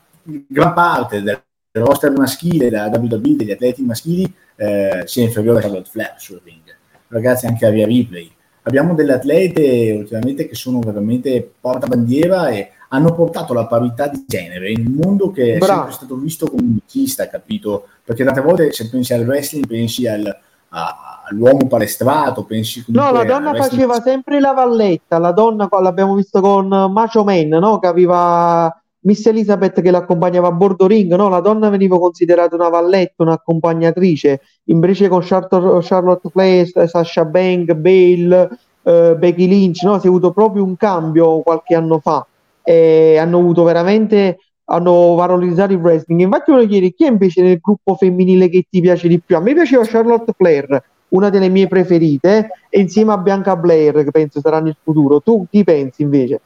[SPEAKER 4] gran parte del roster maschile della WWE, degli atleti maschili, eh, sia inferiore a Charlotte Flair sul ring. Ragazzi, anche a Via Ripley abbiamo delle atlete ultimamente che sono veramente portabandiera e hanno portato la parità di genere in un mondo che Bravo. è sempre stato visto come un machista, capito? Perché tante volte se pensi al wrestling pensi al, a, all'uomo palestrato, pensi
[SPEAKER 2] No, la donna faceva sempre la valletta, la donna l'abbiamo visto con Macho Man, no? Che aveva Miss Elizabeth che l'accompagnava a bordo ring, no? La donna veniva considerata una valletta, un'accompagnatrice, invece con Charlotte, Flair, Sasha Bank, Bale, uh, Becky Lynch, no? Si è avuto proprio un cambio qualche anno fa e hanno avuto veramente hanno valorizzato il wrestling. Infatti volevo chiedere chi è invece nel gruppo femminile che ti piace di più? A me piaceva Charlotte Flair, una delle mie preferite, insieme a Bianca Blair, che penso sarà nel futuro. Tu chi pensi invece?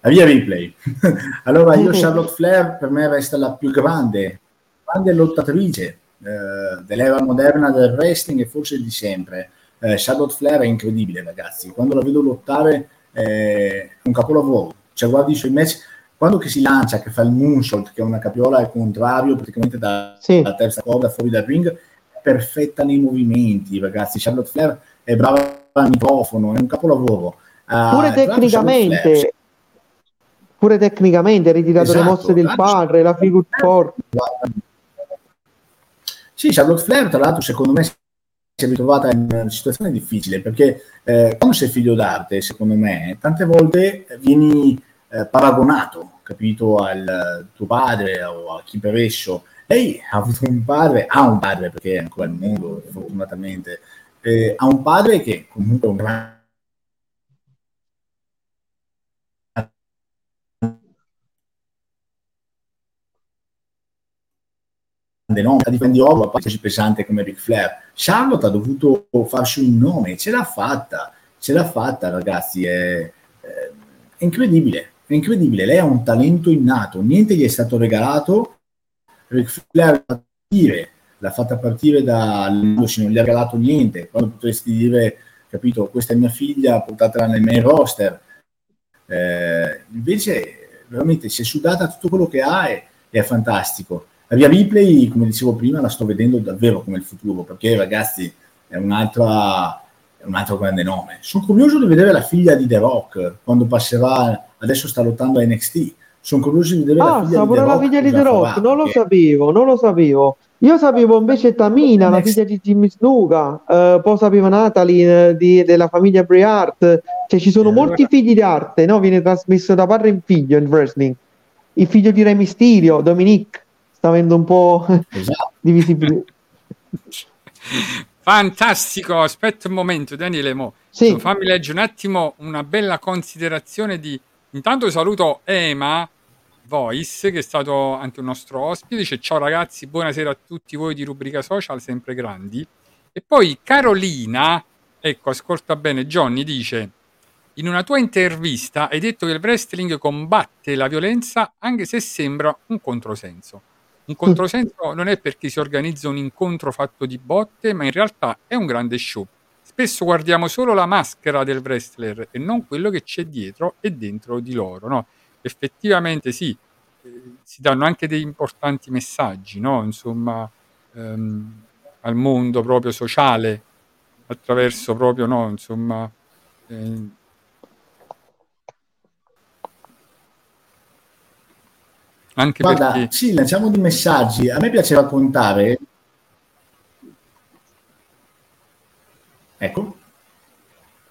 [SPEAKER 4] La via replay. <laughs> allora, io Charlotte Flair per me resta la più grande, grande lottatrice eh, dell'era moderna del wrestling e forse di sempre. Eh, Charlotte Flair è incredibile, ragazzi. Quando la vedo lottare è un capolavoro. Cioè, guardi i suoi match, quando che si lancia, che fa il moonsault, che è una capiola al contrario, praticamente dalla sì. terza corda fuori dal ring, è perfetta nei movimenti, ragazzi. Charlotte Flair è brava al microfono, è un capolavoro.
[SPEAKER 2] Uh, pure tecnicamente, pure tecnicamente, ritirato esatto, le mosse del padre, la figure four.
[SPEAKER 4] Sì, Charlotte Flair, tra l'altro, secondo me si è ritrovata in una situazione difficile perché eh, quando sei figlio d'arte, secondo me, tante volte vieni eh, paragonato, capito, al tuo padre o a chi per esso. Lei ha avuto un padre, ha un padre perché è ancora al mondo, fortunatamente, eh, ha un padre che comunque è un grande nome, a difendi Ovo, poi così pesante come Ric Flair. Charlotte ha dovuto farsi un nome, ce l'ha fatta, ce l'ha fatta ragazzi, è, è incredibile, è incredibile, lei ha un talento innato, niente gli è stato regalato, Ric Flair partire, l'ha fatta partire da non gli ha regalato niente, quando potresti dire, capito, questa è mia figlia, portatela nel main roster, eh, invece veramente si è sudata tutto quello che ha e è fantastico la via replay, come dicevo prima, la sto vedendo davvero come il futuro, perché ragazzi è un'altra, è un altro grande nome. Sono curioso di vedere la figlia di The Rock quando passerà, adesso sta lottando a NXT. Sono curioso di vedere ah, la figlia di The Rock. la figlia di The Rock,
[SPEAKER 2] farà, non lo sapevo, non lo sapevo. Io sapevo invece Tamina, la figlia di Jimmy Snuka, uh, poi sapevo Natalie uh, di, della famiglia Bray Art, cioè ci sono molti figli di arte, no? Viene trasmesso da padre in figlio il wrestling. Il figlio di Re Mysterio, Dominique sta avendo un po' esatto. di visibilità. <laughs>
[SPEAKER 1] Fantastico, aspetta un momento Daniele, mo. Sì. fammi leggere un attimo una bella considerazione di... Intanto saluto Ema Voice, che è stato anche un nostro ospite, dice ciao ragazzi, buonasera a tutti voi di Rubrica Social, sempre grandi. E poi Carolina, ecco, ascolta bene, Johnny dice in una tua intervista hai detto che il wrestling combatte la violenza anche se sembra un controsenso. Un controsenso non è perché si organizza un incontro fatto di botte, ma in realtà è un grande show. Spesso guardiamo solo la maschera del wrestler e non quello che c'è dietro e dentro di loro. No? Effettivamente sì, eh, si danno anche dei importanti messaggi, no? insomma, ehm, al mondo proprio sociale, attraverso proprio, no? insomma, eh, Anche
[SPEAKER 4] Guarda,
[SPEAKER 1] perché...
[SPEAKER 4] sì, lanciamo dei messaggi. A me piace raccontare. Ecco.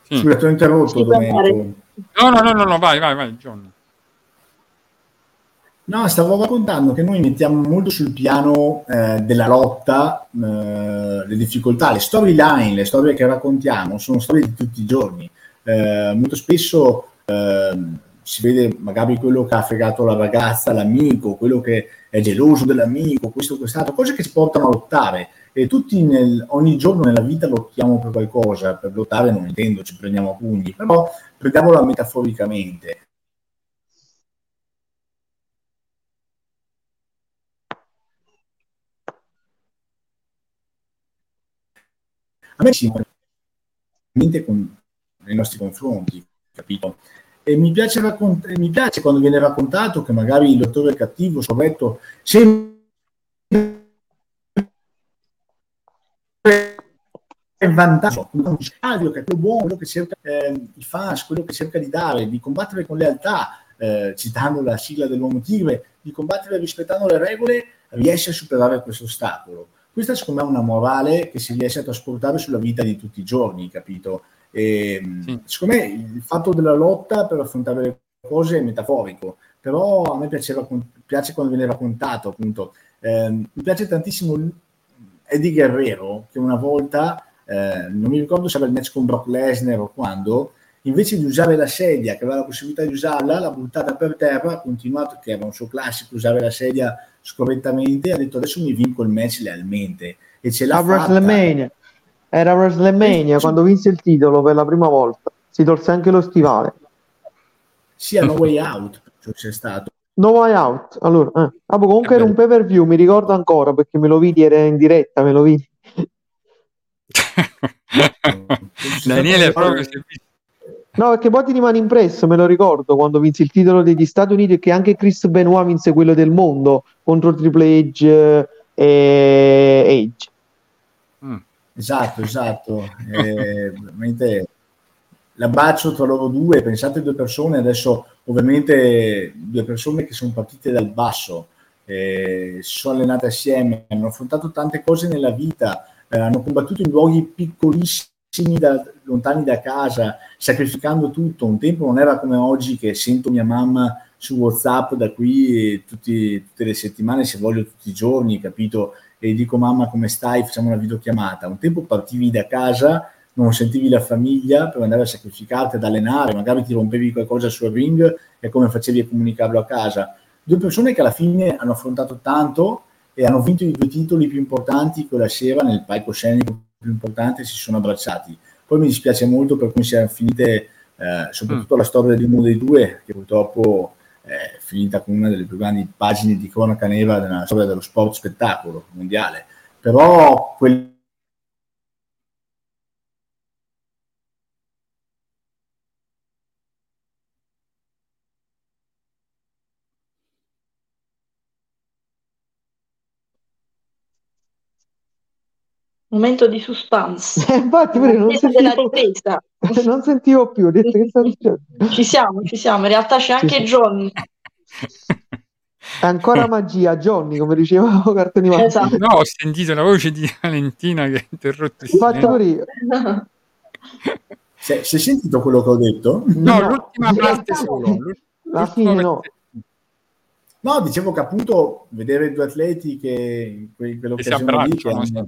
[SPEAKER 4] Sì. Scusa, ti ho interrotto.
[SPEAKER 1] No, no, no, no, no, vai, vai, vai, John.
[SPEAKER 4] No, stavo raccontando che noi mettiamo molto sul piano eh, della lotta, eh, le difficoltà, le storyline, le storie che raccontiamo sono storie di tutti i giorni. Eh, molto spesso ehm, si vede magari quello che ha fregato la ragazza, l'amico, quello che è geloso dell'amico, questo, quest'altro, cose che ci portano a lottare. E tutti nel, ogni giorno nella vita lottiamo per qualcosa, per lottare non intendo, ci prendiamo a pugni, però prendiamola metaforicamente. A me ci con nei nostri confronti, capito? E mi piace, raccont- mi piace quando viene raccontato che magari il dottore cattivo, sorretto, sempre è vantaggio, un stadio che è più buono, quello che cerca eh, i fans, quello che cerca di dare, di combattere con lealtà, eh, citando la sigla dell'uomo tigre, di combattere rispettando le regole, riesce a superare questo ostacolo. Questa secondo me è una morale che si riesce a trasportare sulla vita di tutti i giorni, capito? E, sì. Secondo me il fatto della lotta per affrontare le cose è metaforico, però a me piaceva, piace quando viene raccontato, appunto. Eh, mi piace tantissimo Eddie Guerrero, che una volta, eh, non mi ricordo se era il match con Brock Lesnar o quando, invece di usare la sedia, che aveva la possibilità di usarla, l'ha buttata per terra, ha continuato, che era un suo classico, usare la sedia scorrettamente, ha detto adesso mi vinco il match lealmente. E ce l'ha
[SPEAKER 2] A
[SPEAKER 4] fatta.
[SPEAKER 2] WrestleMania. Era WrestleMania quando vinse il titolo per la prima volta. Si tolse anche lo stivale.
[SPEAKER 4] Sì, a No Way Out c'è stato.
[SPEAKER 2] No Way Out. Allora, eh. Ah, boh, comunque
[SPEAKER 1] Eh
[SPEAKER 2] era un pay per view, mi ricordo ancora perché me lo vidi, era in diretta, me lo vidi. <laughs>
[SPEAKER 1] Daniele proprio è visto.
[SPEAKER 2] No, perché poi ti rimane impresso, me lo ricordo, quando vinse il titolo degli Stati Uniti e che anche Chris Benoit vinse quello del mondo contro Triple H eh, e Edge.
[SPEAKER 4] Esatto, esatto. Eh, veramente l'abbraccio tra loro due, pensate due persone, adesso ovviamente due persone che sono partite dal basso, eh, si sono allenate assieme, hanno affrontato tante cose nella vita, eh, hanno combattuto in luoghi piccolissimi, da- lontani da casa, sacrificando tutto. Un tempo non era come oggi che sento mia mamma su WhatsApp da qui e tutti- tutte le settimane, se voglio tutti i giorni, capito? E dico mamma come stai, facciamo una videochiamata. Un tempo partivi da casa, non sentivi la famiglia per andare a sacrificarti, ad allenare, magari ti rompevi qualcosa sul ring e come facevi a comunicarlo a casa. Due persone che alla fine hanno affrontato tanto e hanno vinto i due titoli più importanti quella sera nel palcoscenico più importante si sono abbracciati. Poi mi dispiace molto per come siano finite, eh, soprattutto la storia di uno dei due, che purtroppo è finita con una delle più grandi pagine di cronaca nera nella storia dello sport spettacolo mondiale. Però quel
[SPEAKER 3] Momento di suspense.
[SPEAKER 2] Eh, <laughs> Infatti, pure non sentivo, <laughs> non sentivo più, ho detto che sta succedendo.
[SPEAKER 3] Ci siamo, ci siamo. In realtà c'è anche. Johnny.
[SPEAKER 2] È ancora magia, Johnny, come dicevamo <laughs> cartoni.
[SPEAKER 3] Esatto.
[SPEAKER 1] No, ho sentito la voce di Valentina che ha interrotto il
[SPEAKER 2] pure io.
[SPEAKER 4] Se, se hai sentito quello che ho detto?
[SPEAKER 1] No,
[SPEAKER 2] No,
[SPEAKER 1] l'ultima parte solo.
[SPEAKER 2] La fine no.
[SPEAKER 4] No, dicevo che appunto vedere due atleti che in que- in
[SPEAKER 1] Che si
[SPEAKER 4] quell'occasione lì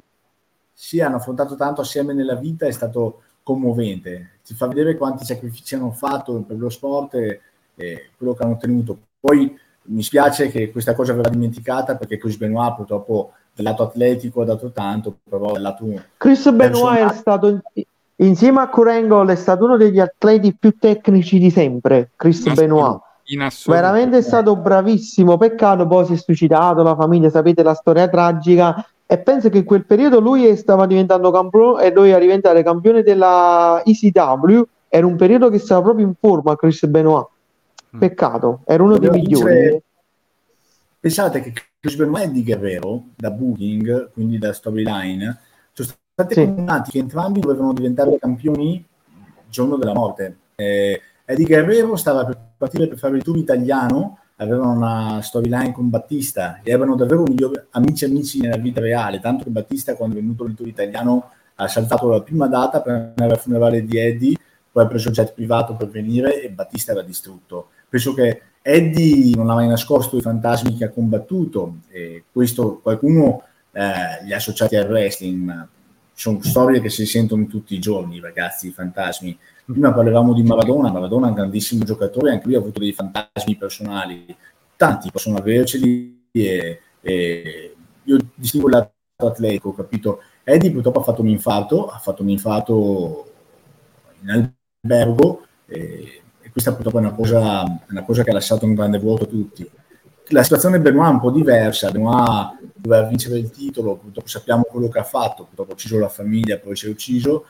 [SPEAKER 4] hanno, sì, hanno affrontato tanto assieme nella vita è stato commovente. Ti fa vedere quanti sacrifici hanno fatto per lo sport e, e quello che hanno ottenuto. Poi mi spiace che questa cosa verrà dimenticata perché Chris Benoit purtroppo dal lato atletico ha dato tanto, però dal lato
[SPEAKER 2] Chris Benoit è stato insieme a Angle è stato uno degli atleti più tecnici di sempre. Chris
[SPEAKER 1] In
[SPEAKER 2] Benoit
[SPEAKER 1] in assoluto.
[SPEAKER 2] veramente è stato bravissimo. Peccato, poi si è suicidato. La famiglia, sapete la storia tragica. E penso che in quel periodo lui stava diventando campione e doveva diventare campione della ECW. Era un periodo che stava proprio in forma. Chris Benoit,
[SPEAKER 1] Mm.
[SPEAKER 2] peccato, era uno dei migliori.
[SPEAKER 4] Pensate che Chris Benoit e Di Guerrero, da booking, quindi da storyline, sono stati
[SPEAKER 2] Sì.
[SPEAKER 4] combinati che entrambi dovevano diventare campioni il giorno della morte. Eh, Eddie Guerrero stava per partire per fare il tour italiano, avevano una storyline con Battista e erano davvero migliori amici amici nella vita reale, tanto che Battista quando è venuto il tour italiano ha saltato la prima data per andare al funerale di Eddie, poi ha preso il jet privato per venire e Battista era distrutto. Penso che Eddie non ha mai nascosto i fantasmi che ha combattuto e questo qualcuno eh, li ha associati al wrestling, sono storie che si sentono tutti i giorni, ragazzi, i fantasmi. Prima parlavamo di Maradona, Maradona è un grandissimo giocatore, anche lui ha avuto dei fantasmi personali, tanti possono averceli e, e io distingo il lato atletico, capito? Eddie purtroppo ha fatto un infarto, ha fatto un infarto in albergo e, e questa purtroppo è una cosa, una cosa che ha lasciato un grande vuoto a tutti. La situazione Benoit è un po' diversa, Benoit doveva vincere il titolo, purtroppo sappiamo quello che ha fatto, purtroppo ha ucciso la famiglia, poi si è ucciso,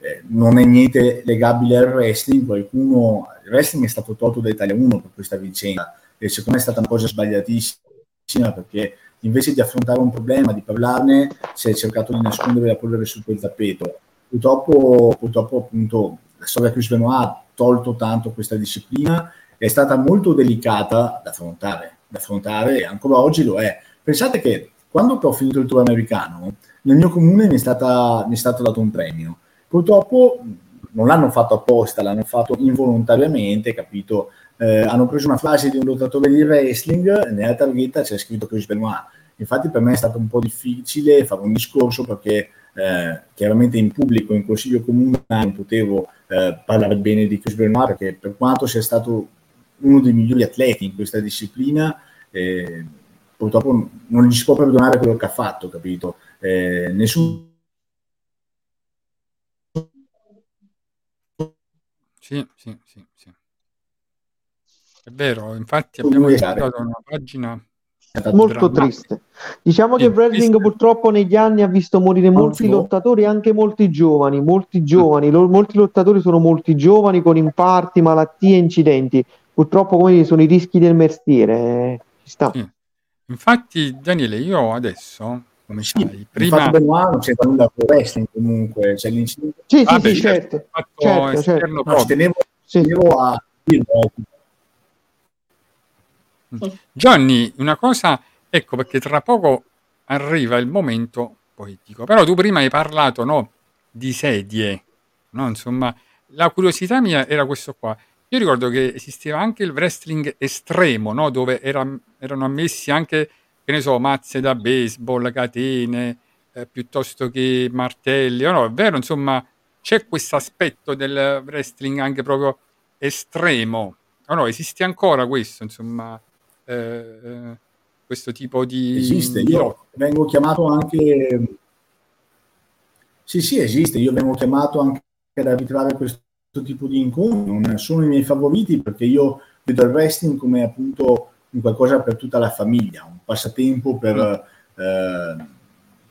[SPEAKER 4] eh, non è niente legabile al wrestling, qualcuno, il wrestling è stato tolto da Italia 1 per questa vicenda e secondo me è stata una cosa sbagliatissima perché invece di affrontare un problema, di parlarne, si è cercato di nascondere la polvere su quel tappeto. Purtroppo, purtroppo appunto la storia di Chris Benoit ha tolto tanto questa disciplina, è stata molto delicata da affrontare, da affrontare e ancora oggi lo è. Pensate che quando ho finito il tour americano, nel mio comune mi è, stata, mi è stato dato un premio. Purtroppo non l'hanno fatto apposta, l'hanno fatto involontariamente, capito? Eh, hanno preso una frase di un lottatore di wrestling, nella targhetta c'è scritto Chris Benoit. Infatti per me è stato un po' difficile fare un discorso perché eh, chiaramente in pubblico, in consiglio comunale, non potevo eh, parlare bene di Chris Benoit perché per quanto sia stato uno dei migliori atleti in questa disciplina, eh, purtroppo non gli si può perdonare quello che ha fatto, capito? Eh, nessun
[SPEAKER 1] Sì, sì, sì, sì. È vero, infatti abbiamo iniziato una pagina
[SPEAKER 2] molto triste. Diciamo che il wrestling purtroppo negli anni ha visto morire molti lottatori, anche molti giovani, molti giovani, lo, molti lottatori sono molti giovani con infarti, malattie, incidenti. Purtroppo come sono i rischi del mestiere, eh, ci sta.
[SPEAKER 1] Sì. Infatti Daniele, io adesso come
[SPEAKER 4] sì,
[SPEAKER 1] sai, prima
[SPEAKER 4] non c'è nulla con wrestling comunque, c'è l'incidente.
[SPEAKER 2] Sì, sì,
[SPEAKER 1] Vabbè,
[SPEAKER 2] sì, certo.
[SPEAKER 1] fatto
[SPEAKER 2] certo, certo.
[SPEAKER 4] No, tenevo,
[SPEAKER 2] Sì.
[SPEAKER 4] tenevo a dirlo.
[SPEAKER 1] Johnny, una cosa, ecco perché tra poco arriva il momento poetico, però tu prima hai parlato no, di sedie, no? insomma, la curiosità mia era questo qua. Io ricordo che esisteva anche il wrestling estremo, no? dove era- erano ammessi anche, che ne so, mazze da baseball, catene, eh, piuttosto che martelli, no, è vero, insomma, c'è questo aspetto del wrestling anche proprio estremo, o no, esiste ancora questo, insomma, eh, eh, questo tipo di...
[SPEAKER 4] Esiste, io vengo chiamato anche... Sì, sì, esiste, io vengo chiamato anche ad arbitrare questo tipo di incontri, non sono i miei favoriti perché io vedo il wrestling come appunto un qualcosa per tutta la famiglia, un passatempo per, eh,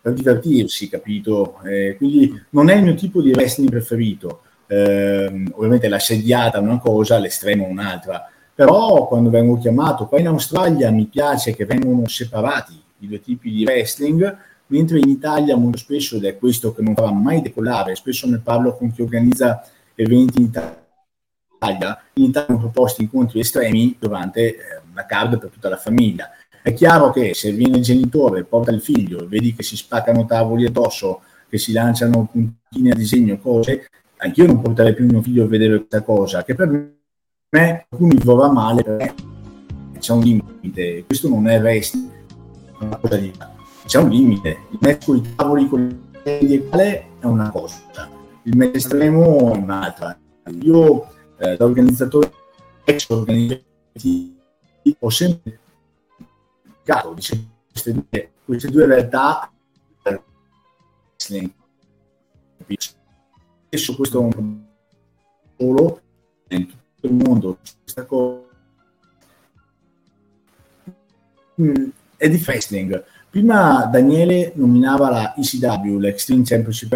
[SPEAKER 4] per divertirsi, capito? Eh, quindi non è il mio tipo di wrestling preferito. Eh, ovviamente la sediata è una cosa, l'estremo è un'altra, però quando vengo chiamato qua in Australia mi piace che vengono separati i due tipi di wrestling, mentre in Italia molto spesso, ed è questo che non fa mai decollare, spesso ne parlo con chi organizza eventi in Italia, in Italia hanno proposto incontri estremi durante eh, una card per tutta la famiglia. È chiaro che se viene il genitore, porta il figlio, vedi che si spaccano tavoli addosso, che si lanciano puntini a disegno, cose, anch'io non porterei più mio figlio a vedere questa cosa, che per me qualcuno mi vorrà male perché c'è un limite, questo non è wrestling, è una cosa di... c'è un limite, il con i tavoli con le sedie è una cosa, il match estremo è un'altra. Io eh, da organizzatore ex organizzativi ho sempre cercato di queste due, queste due realtà wrestling. Spesso questo è un solo in tutto il mondo questa cosa Mm, è di wrestling. Prima Daniele nominava la ECW, l'Extreme Championship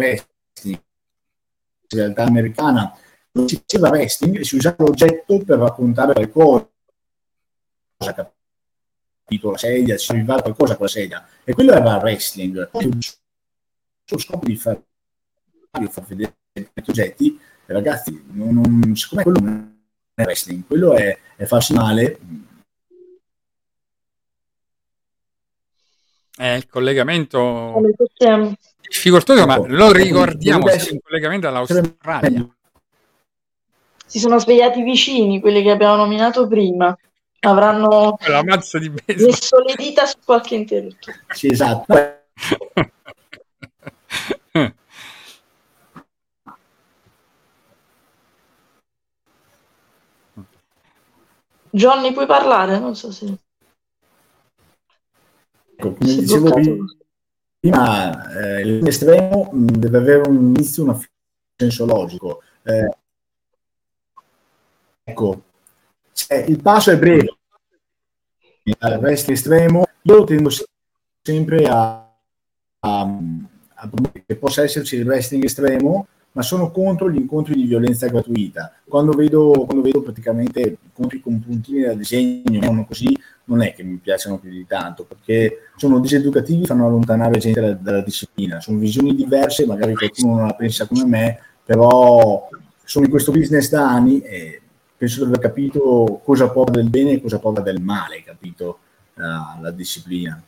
[SPEAKER 4] realtà americana, dove si diceva wrestling e si usava l'oggetto per raccontare qualcosa, capito? La sedia, si arrivava qualcosa con la sedia. E quello era wrestling. Lo scopo di far, di far vedere questi oggetti, ragazzi, non, non, secondo me quello non è wrestling, quello è, è farsi male.
[SPEAKER 1] Eh, il collegamento
[SPEAKER 3] Come possiamo-
[SPEAKER 1] difficoltoso, ma
[SPEAKER 4] Ecco,
[SPEAKER 1] lo ricordiamo, siamo in collegamento all'Australia.
[SPEAKER 3] Si sono svegliati vicini, quelli che abbiamo nominato prima. Avranno
[SPEAKER 1] La mazza di baseball.
[SPEAKER 3] messo le dita su qualche interruttore.
[SPEAKER 4] Sì, esatto.
[SPEAKER 3] Johnny, puoi parlare? Non so se...
[SPEAKER 4] Ecco, come
[SPEAKER 3] si è
[SPEAKER 4] dicevo
[SPEAKER 3] bloccato.
[SPEAKER 4] Prima, eh, l'estremo mh, deve avere un inizio, un senso logico. Eh, ecco, cioè, il passo è breve. Il resto estremo, io tendo sempre a, a, a che possa esserci il wrestling estremo, ma sono contro gli incontri di violenza gratuita. Quando vedo, quando vedo praticamente incontri con puntini da disegno, non così, non è che mi piacciono più di tanto, perché sono diseducativi, fanno allontanare gente dalla, dalla disciplina. Sono visioni diverse, magari qualcuno non la pensa come me, però sono in questo business da anni e penso di aver capito cosa porta del bene e cosa porta del male, capito? La, la disciplina.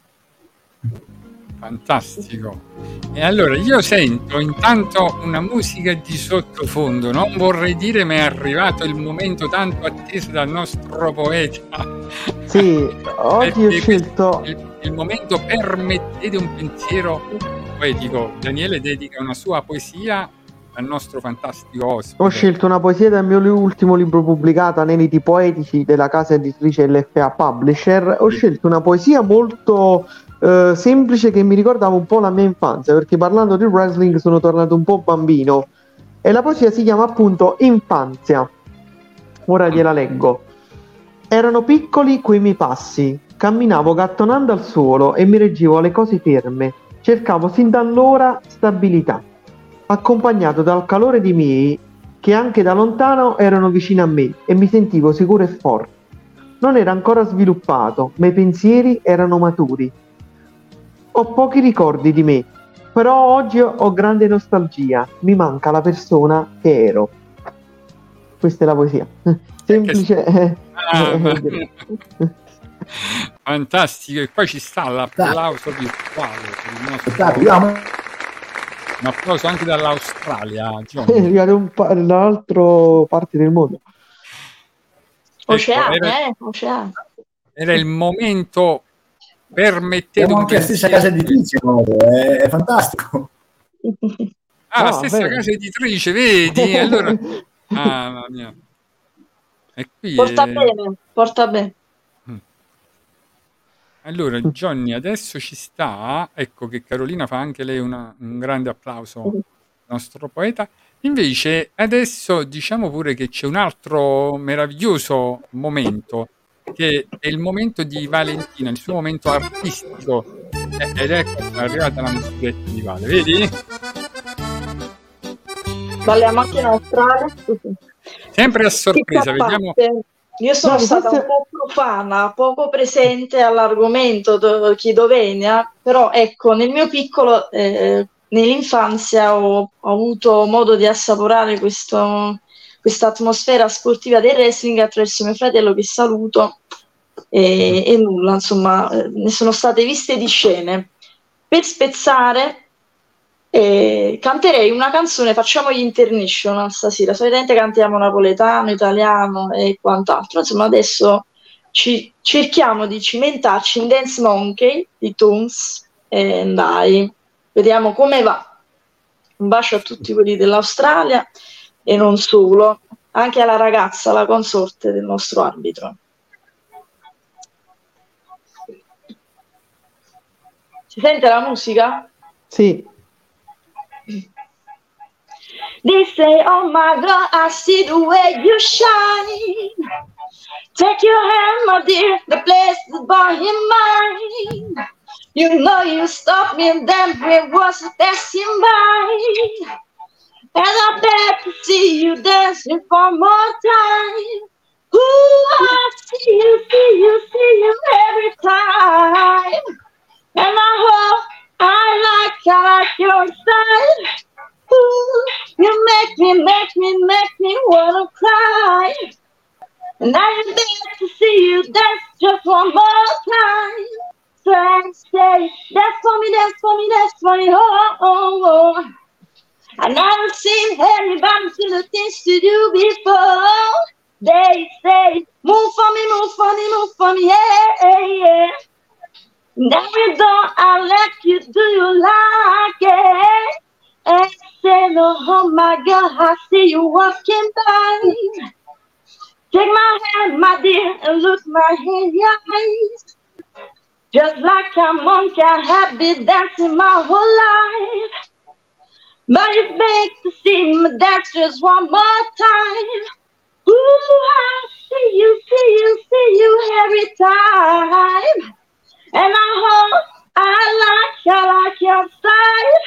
[SPEAKER 1] Fantastico. E allora io sento intanto una musica di sottofondo, non vorrei dire ma è arrivato il momento tanto atteso dal nostro poeta.
[SPEAKER 2] Sì, <laughs> oggi ho scelto
[SPEAKER 1] Il, il momento permettete un pensiero poetico, Daniele dedica una sua poesia al nostro fantastico ospite.
[SPEAKER 2] Ho scelto una poesia dal mio ultimo libro pubblicato, Aneliti Poetici, della casa editrice LFA Publisher. Ho scelto una poesia molto eh, semplice che mi ricordava un po' la mia infanzia, perché parlando di wrestling sono tornato un po' bambino. E la poesia si chiama appunto Infanzia. Ora gliela leggo. Erano piccoli quei miei passi, camminavo gattonando al suolo e mi reggevo alle cose ferme, cercavo sin da allora stabilità accompagnato dal calore di miei che anche da lontano erano vicini a me e mi sentivo sicuro e forte. Non era ancora sviluppato, ma i pensieri erano maturi. Ho pochi ricordi di me, però oggi ho grande nostalgia, mi manca la persona che ero. Questa è la poesia. <laughs> Semplice.
[SPEAKER 1] Ah, <laughs> Fantastico, e poi ci sta l'applauso virtuale per il nostro... Un applauso anche dall'Australia,
[SPEAKER 2] Johnny. <laughs> da un pa- dall'altra parte del mondo.
[SPEAKER 3] Oceano, ecco, era, eh, oceano.
[SPEAKER 1] Era il momento permettete
[SPEAKER 4] anche la stessa casa editrice è, è fantastico.
[SPEAKER 1] Ah, la stessa bene. casa editrice vedi? Allora <laughs> ah,
[SPEAKER 3] porta è... bene porta bene
[SPEAKER 1] allora, Johnny, adesso ci sta, ecco che Carolina fa anche lei una, un grande applauso al nostro poeta. Invece, adesso diciamo pure che c'è un altro meraviglioso momento, che è il momento di Valentina, il suo momento artistico. Ed ecco, è arrivata la musichetta di Vale, vedi?
[SPEAKER 3] Dalle macchine australe.
[SPEAKER 1] Sempre a sorpresa, vediamo.
[SPEAKER 3] Io sono no, stata un po' profana, poco presente all'argomento do, Chidovenia, però ecco, nel mio piccolo, eh, nell'infanzia ho, ho, avuto modo di assaporare questa atmosfera sportiva del wrestling attraverso mio fratello che saluto e, e nulla, insomma, eh, ne sono state viste di scene. Per spezzare e canterei una canzone, facciamo gli international stasera, solitamente cantiamo napoletano, italiano e quant'altro, insomma adesso ci, cerchiamo di cimentarci in Dance Monkey di Toons e dai, vediamo come va. Un bacio a tutti quelli dell'Australia e non solo, anche alla ragazza, la consorte del nostro arbitro. Sente la musica?
[SPEAKER 2] Sì.
[SPEAKER 3] They say, Oh my God, I see the way you shine. Take your hand, my dear, the place is by in mine. You know you stopped me and then it was passing by. And I bet to see you dancing for more time. Ooh, I see you, see you, see you every time. And I hope I like, I like your style. Ooh, you make me, make me, make me wanna cry. And I'm there to see you dance just one more time. I say, dance for me, dance for me, dance for me, oh, oh, oh. I never seen anybody do the things to do before. They say, move for me, move for me, move for me, yeah, yeah. You don't, I'll let you do you like it. And say, no oh my God, I see you walking by. Take my hand, my dear, and look my in your eyes. Just like a monkey, I have been dancing my whole life. But it's big to see me dance just one more time. Ooh, I see you, see you, see you every time. And I hope I like, I like your style.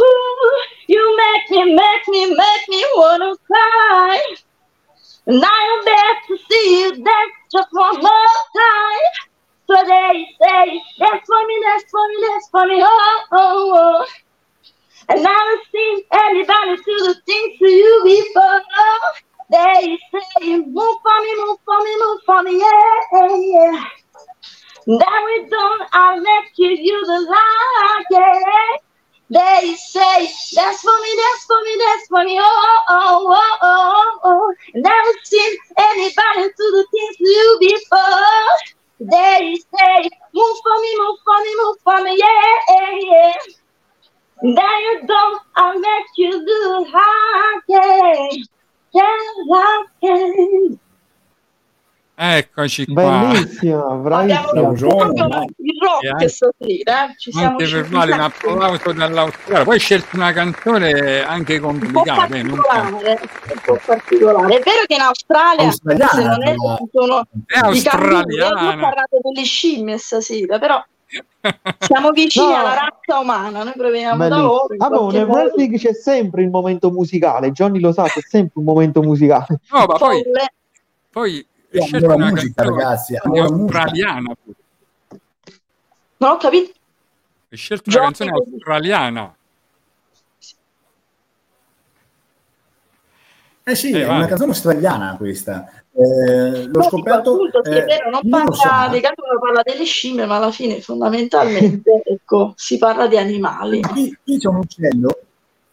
[SPEAKER 3] Ooh, you make me, make me, make me wanna cry. And I'm there to see you dance just one more time. So they say, dance for me, dance for me, dance for me, oh, oh, oh. And I haven't seen anybody do the things to you before. They say, move for me, move for me, move for me, yeah, yeah. We don't, I'll let you, you the light, yeah. They say, that's for me, that's for me, that's for me, oh, oh, oh, oh, oh. oh, oh. Never seen anybody do the things you before. They say, move for me, move for me, move for me, yeah, yeah. Yeah. Then you don't, I'll let you do again. Yeah,
[SPEAKER 1] Eccoci qua.
[SPEAKER 2] Bellissima,
[SPEAKER 3] Abbiamo
[SPEAKER 2] bravissima.
[SPEAKER 4] Buongiorno,
[SPEAKER 3] il rock
[SPEAKER 1] anche-
[SPEAKER 3] stasera, eh. ci siamo
[SPEAKER 1] Anche per Vale un applauso dall'Australia. Poi hai scelto una canzone anche
[SPEAKER 3] un po'
[SPEAKER 1] complicata, eh, non
[SPEAKER 3] particolare, un po' particolare. È vero che in Australia,
[SPEAKER 4] Australiana,
[SPEAKER 3] se non è, sono
[SPEAKER 1] è
[SPEAKER 3] canguri. Io ho
[SPEAKER 1] australiana.
[SPEAKER 3] parlato delle scimmie stasera, però siamo vicini
[SPEAKER 2] No.
[SPEAKER 3] alla razza umana, noi proveniamo da
[SPEAKER 2] Bellissimo.
[SPEAKER 3] loro. in
[SPEAKER 2] Ah, nel wrestling c'è sempre il momento musicale. Johnny lo sa, c'è sempre un momento musicale.
[SPEAKER 1] No, ma poi, poi scelto
[SPEAKER 4] la
[SPEAKER 1] una
[SPEAKER 4] musica,
[SPEAKER 1] canzone
[SPEAKER 4] ragazzi,
[SPEAKER 1] australiana.
[SPEAKER 3] Non ho capito.
[SPEAKER 1] Hai scelto una canzone australiana.
[SPEAKER 4] Eh sì,
[SPEAKER 1] Eh,
[SPEAKER 4] è
[SPEAKER 1] vai.
[SPEAKER 4] una canzone australiana questa. Eh, l'ho
[SPEAKER 3] No,
[SPEAKER 4] scoperto.
[SPEAKER 3] appunto, sì,
[SPEAKER 4] eh,
[SPEAKER 3] è vero, non parla gatti, ma parla delle scimmie, ma alla fine fondamentalmente <laughs> ecco, si parla di animali.
[SPEAKER 4] Qui, qui c'è un uccello.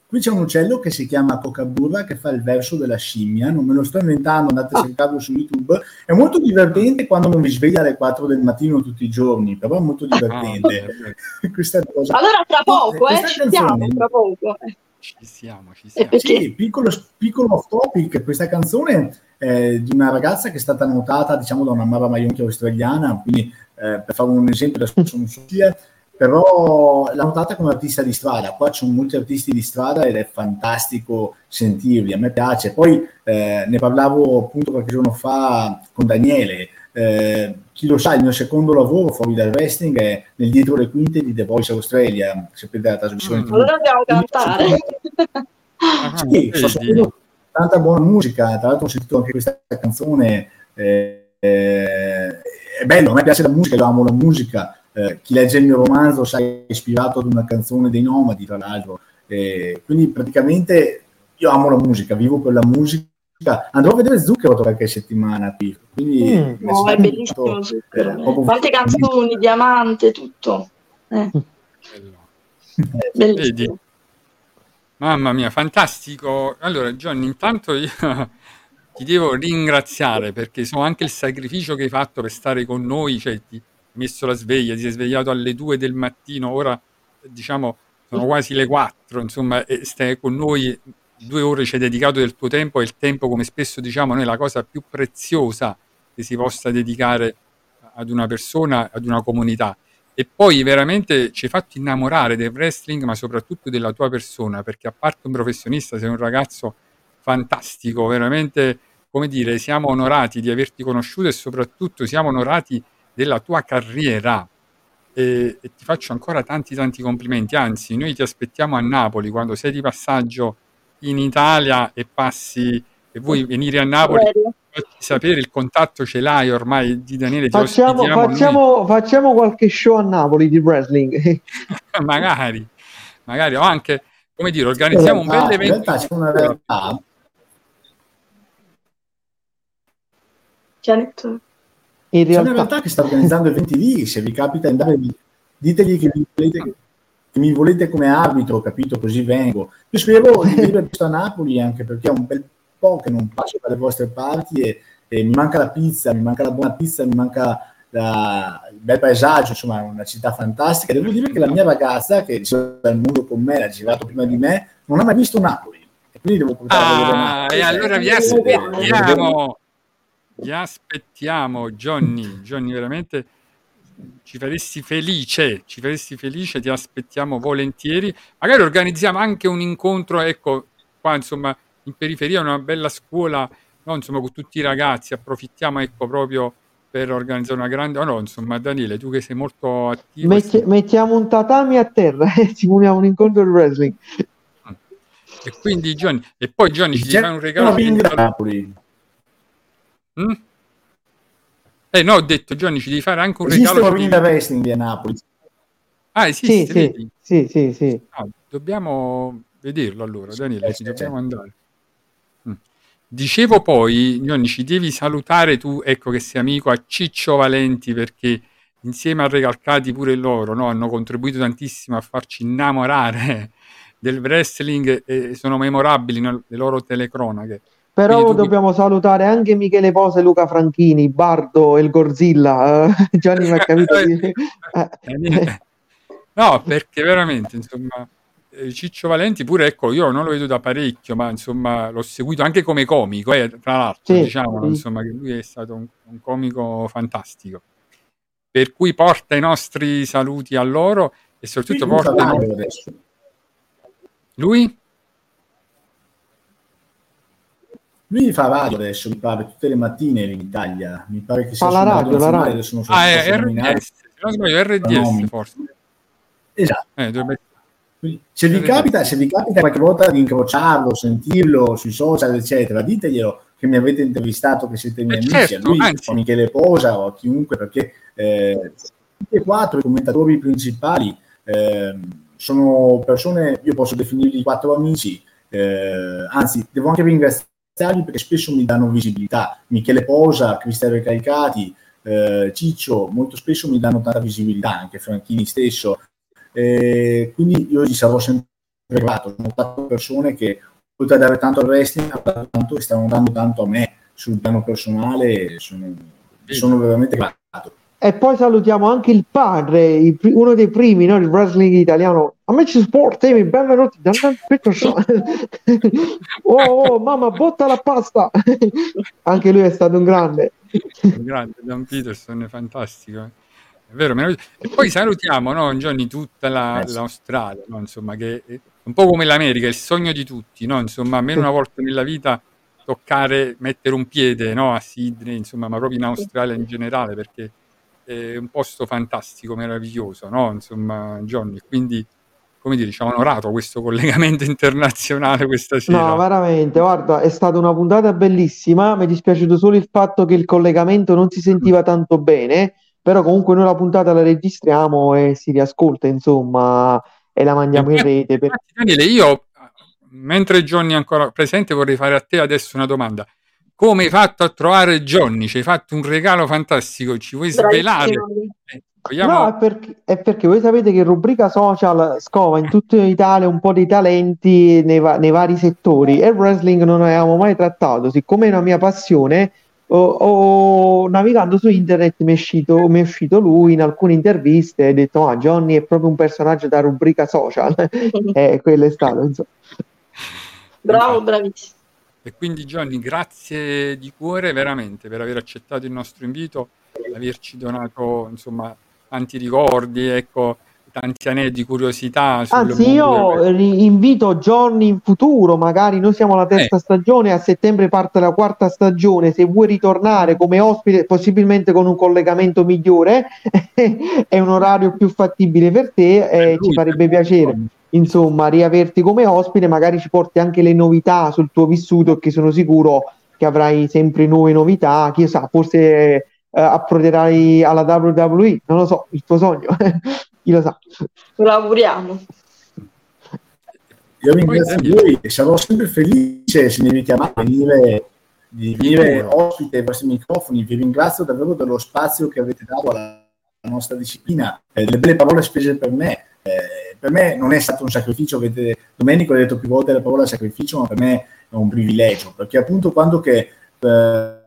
[SPEAKER 4] Qui c'è un uccello che si chiama Cocaburra che fa il verso della scimmia, non me lo sto inventando, andate a cercarlo su YouTube. È molto divertente quando non vi sveglia alle 4 del mattino tutti i giorni, però è molto
[SPEAKER 1] Ah,
[SPEAKER 4] divertente. <laughs> Questa cosa.
[SPEAKER 3] Allora, tra poco, eh, ci
[SPEAKER 4] canzone-
[SPEAKER 3] siamo, tra poco. eh.
[SPEAKER 1] ci siamo, ci
[SPEAKER 3] E
[SPEAKER 1] siamo.
[SPEAKER 4] Sì, piccolo, piccolo off topic, questa canzone è di una ragazza che è stata notata diciamo da una Mara Maionchi australiana, quindi eh, per fare un esempio adesso non so chi è, però l'ha notata come artista di strada, qua ci sono molti artisti di strada ed è fantastico sentirli, a me piace. Poi eh, ne parlavo appunto qualche giorno fa con Daniele, eh, chi lo sa, il mio secondo lavoro fuori dal wrestling è nel dietro le quinte di The Voice Australia, sapete la trasmissione
[SPEAKER 1] Mm.
[SPEAKER 3] Allora dobbiamo cantare.
[SPEAKER 1] Ah,
[SPEAKER 4] Sì,
[SPEAKER 1] vedi?
[SPEAKER 4] sentendo tanta buona musica, tra l'altro ho sentito anche questa canzone, eh, eh, è bello, a me piace la musica, io amo la musica, Eh, chi legge il mio romanzo sa che è ispirato ad una canzone dei Nomadi, tra l'altro, Eh, quindi praticamente io amo la musica, vivo per la musica, andrò a vedere Zucchero tra qualche settimana qui, quindi
[SPEAKER 2] Mm.
[SPEAKER 3] No, è
[SPEAKER 4] sento,
[SPEAKER 3] bellissimo.
[SPEAKER 4] eh,
[SPEAKER 3] Zucchero.
[SPEAKER 4] proprio-
[SPEAKER 3] Quante canzoni, diamante, tutto. Eh,
[SPEAKER 1] Bello.
[SPEAKER 3] bellissimo.
[SPEAKER 1] Mamma mia, fantastico. Allora, Johnny, intanto io <laughs> ti devo ringraziare perché so anche il sacrificio che hai fatto per stare con noi, cioè ti messo la sveglia, ti sei svegliato alle 2 del mattino, ora diciamo sono quasi le 4, insomma, e stai con noi due ore, ci hai dedicato del tuo tempo e il tempo, come spesso diciamo, noi è la cosa più preziosa che si possa dedicare ad una persona, ad una comunità. E poi veramente ci hai fatto innamorare del wrestling, ma soprattutto della tua persona, perché a parte un professionista, sei un ragazzo fantastico, veramente, come dire, siamo onorati di averti conosciuto e soprattutto siamo onorati della tua carriera. E, e ti faccio ancora tanti tanti complimenti, anzi, noi ti aspettiamo a Napoli quando sei di passaggio in Italia e passi e vuoi venire a Napoli, facci sapere, il contatto ce l'hai ormai di Daniele,
[SPEAKER 2] Facciamo, facciamo, facciamo qualche show a Napoli di wrestling. <laughs>
[SPEAKER 1] magari, magari, o anche, come dire, organizziamo un
[SPEAKER 4] In realtà-
[SPEAKER 1] bel
[SPEAKER 4] In
[SPEAKER 1] evento.
[SPEAKER 4] realtà c'è una realtà
[SPEAKER 3] detto-
[SPEAKER 2] In
[SPEAKER 4] C'è una
[SPEAKER 2] realtà,
[SPEAKER 4] realtà che sta organizzando eventi lì, se vi capita di andare, vi- ditegli che mi, volete, che mi volete come arbitro, capito? Così vengo. Io spero di <laughs> presto a Napoli anche perché è un bel po' che non passo dalle vostre parti e, e mi manca la pizza, mi manca la buona pizza, mi manca la- il bel paesaggio, insomma è una città fantastica. Devo dire che la mia ragazza, che gira il mondo con me, l'ha girato prima di me, non ha mai visto Napoli. E quindi devo portare a vedere
[SPEAKER 1] Ah,
[SPEAKER 4] Napoli.
[SPEAKER 1] e allora vi
[SPEAKER 3] Eh,
[SPEAKER 1] aspettiamo, vi aspettiamo, Johnny, Johnny, veramente ci faresti felice, ci faresti felice, ti aspettiamo volentieri. Magari organizziamo anche un incontro, ecco, qua insomma, in periferia, una bella scuola, no, insomma, con tutti i ragazzi, approfittiamo, ecco, proprio per organizzare una grande, oh no, insomma, Daniele, tu che sei molto attivo,
[SPEAKER 2] metti- mettiamo un tatami a terra e <laughs> simuliamo un incontro di wrestling.
[SPEAKER 1] e quindi Johnny, e poi Johnny ci fare un regalo
[SPEAKER 4] Napoli.
[SPEAKER 1] Mm? Eh no, ho detto Johnny, ci devi fare anche un
[SPEAKER 4] Esiste
[SPEAKER 1] regalo.
[SPEAKER 4] vendita
[SPEAKER 1] devi-
[SPEAKER 4] wrestling a Napoli.
[SPEAKER 1] Ah, esiste,
[SPEAKER 2] sì,
[SPEAKER 1] vedi?
[SPEAKER 2] sì, sì, sì.
[SPEAKER 1] Ah, dobbiamo vederlo allora, Daniele, ci dobbiamo
[SPEAKER 4] sì.
[SPEAKER 1] andare. Mm. Dicevo poi, Johnny, ci devi salutare tu, ecco che sei amico a Ciccio Valenti perché insieme a Recalcati pure loro no, hanno contribuito tantissimo a farci innamorare <laughs> del wrestling e sono memorabili no, le loro telecronache.
[SPEAKER 2] Però dobbiamo salutare anche Michele Pose e Luca Franchini, Bardo e il Gorzilla. Eh, <laughs> Gianni mi ha capito di... <laughs> eh.
[SPEAKER 1] No, perché veramente, insomma, eh, Ciccio Valenti pure, ecco, io non lo vedo da parecchio, ma insomma l'ho seguito anche come comico, eh, tra l'altro,
[SPEAKER 2] Sì,
[SPEAKER 1] diciamo,
[SPEAKER 2] sì.
[SPEAKER 1] insomma, che lui è stato un, un comico fantastico. Per cui porta i nostri saluti a loro e soprattutto porta... Lui?
[SPEAKER 4] Lui fa radio adesso, mi pare, tutte le mattine in Italia. Mi pare che sia
[SPEAKER 2] la radio, la radio.
[SPEAKER 4] adesso non so
[SPEAKER 1] Ah,
[SPEAKER 4] se
[SPEAKER 1] è. RDS, se non sbaglio, RDS forse.
[SPEAKER 4] Esatto.
[SPEAKER 1] Eh, dovrebbe-
[SPEAKER 4] se, vi capita, se vi capita qualche volta di incrociarlo, sentirlo sui social, eccetera, diteglielo che mi avete intervistato, che siete miei
[SPEAKER 1] Eh,
[SPEAKER 4] amici,
[SPEAKER 1] certo,
[SPEAKER 4] a lui,
[SPEAKER 1] anzi.
[SPEAKER 4] a Michele Posa o a chiunque, perché eh, tutti e quattro i commentatori principali ehm, sono persone, io posso definirli quattro amici, eh, anzi, devo anche ringraziarli perché spesso mi danno visibilità. Michele Posa, Cristiano Recaricati, eh, Ciccio, molto spesso mi danno tanta visibilità, anche Franchini stesso. Eh, quindi io gli sarò sempre grato. Sono quattro persone che, oltre a dare tanto al wrestling, tanto stanno dando tanto a me sul piano personale. Sono, sono veramente grato.
[SPEAKER 2] E poi salutiamo anche il padre, uno dei primi, no, il wrestling italiano. Amici sportivi, benvenuti. Dan Dan Peterson. oh, oh, mamma, botta la pasta. <laughs> anche lui è stato un grande.
[SPEAKER 1] grande Dan Peterson, è fantastico. eh. È vero. E poi salutiamo, no, Johnny, tutta la-
[SPEAKER 4] Eh
[SPEAKER 1] l'Australia, no, insomma, che è un po' come l'America, è il sogno di tutti, no? Insomma, almeno una volta nella vita toccare, mettere un piede, no, a Sydney, insomma, ma proprio in Australia in generale, perché è un posto fantastico, meraviglioso, no? Insomma, Johnny, quindi, come dire, ci ha onorato questo <laughs> collegamento internazionale questa sera.
[SPEAKER 2] No, veramente, guarda, è stata una puntata bellissima. Mi è dispiaciuto solo il fatto che il collegamento non si sentiva tanto bene, però comunque noi la puntata la registriamo e si riascolta, insomma, e la mandiamo in rete. per-
[SPEAKER 1] Daniele, io, mentre Johnny è ancora presente, vorrei fare a te adesso una domanda. Come hai fatto a trovare Johnny? Ci hai fatto un regalo fantastico, ci vuoi svelare?
[SPEAKER 3] Bravissimo.
[SPEAKER 1] Eh, vogliamo-
[SPEAKER 2] No, è perché, è perché voi sapete che rubrica social scova in tutta Italia un po' di talenti nei, va- nei vari settori e il wrestling non avevamo mai trattato. Siccome è una mia passione, ho, ho- navigando su internet mi è uscito, mi è uscito lui in alcune interviste e ho detto: Ah, Johnny è proprio un personaggio da rubrica social. <laughs> e quello è stato, insomma.
[SPEAKER 3] Bravo, bravissimo.
[SPEAKER 1] E quindi Johnny, grazie di cuore veramente per aver accettato il nostro invito, averci donato insomma tanti ricordi, ecco, tanti aneddoti, curiosità
[SPEAKER 2] Anzi, io invito Johnny in futuro, magari noi siamo alla terza
[SPEAKER 1] Eh.
[SPEAKER 2] stagione, a settembre parte la quarta stagione, se vuoi ritornare come ospite, possibilmente con un collegamento migliore <laughs> e un orario più fattibile per te, eh,
[SPEAKER 1] lui,
[SPEAKER 2] ci farebbe piacere, insomma, riaverti come ospite, magari ci porti anche le novità sul tuo vissuto, che sono sicuro che avrai sempre nuove novità, chi sa, forse eh, approderai alla WWE, non lo so, il tuo sogno, <laughs> chi lo sa.
[SPEAKER 3] Lo auguriamo.
[SPEAKER 4] Io ringrazio voi e sarò sempre felice se mi richiamate a venire, di venire ospite ai vostri microfoni. Vi ringrazio davvero dello spazio che avete dato alla nostra disciplina, eh, delle belle parole spese per me. Eh, per me non è stato un sacrificio, avete, Domenico ha detto più volte la parola sacrificio, ma per me è un privilegio, perché appunto quando che eh,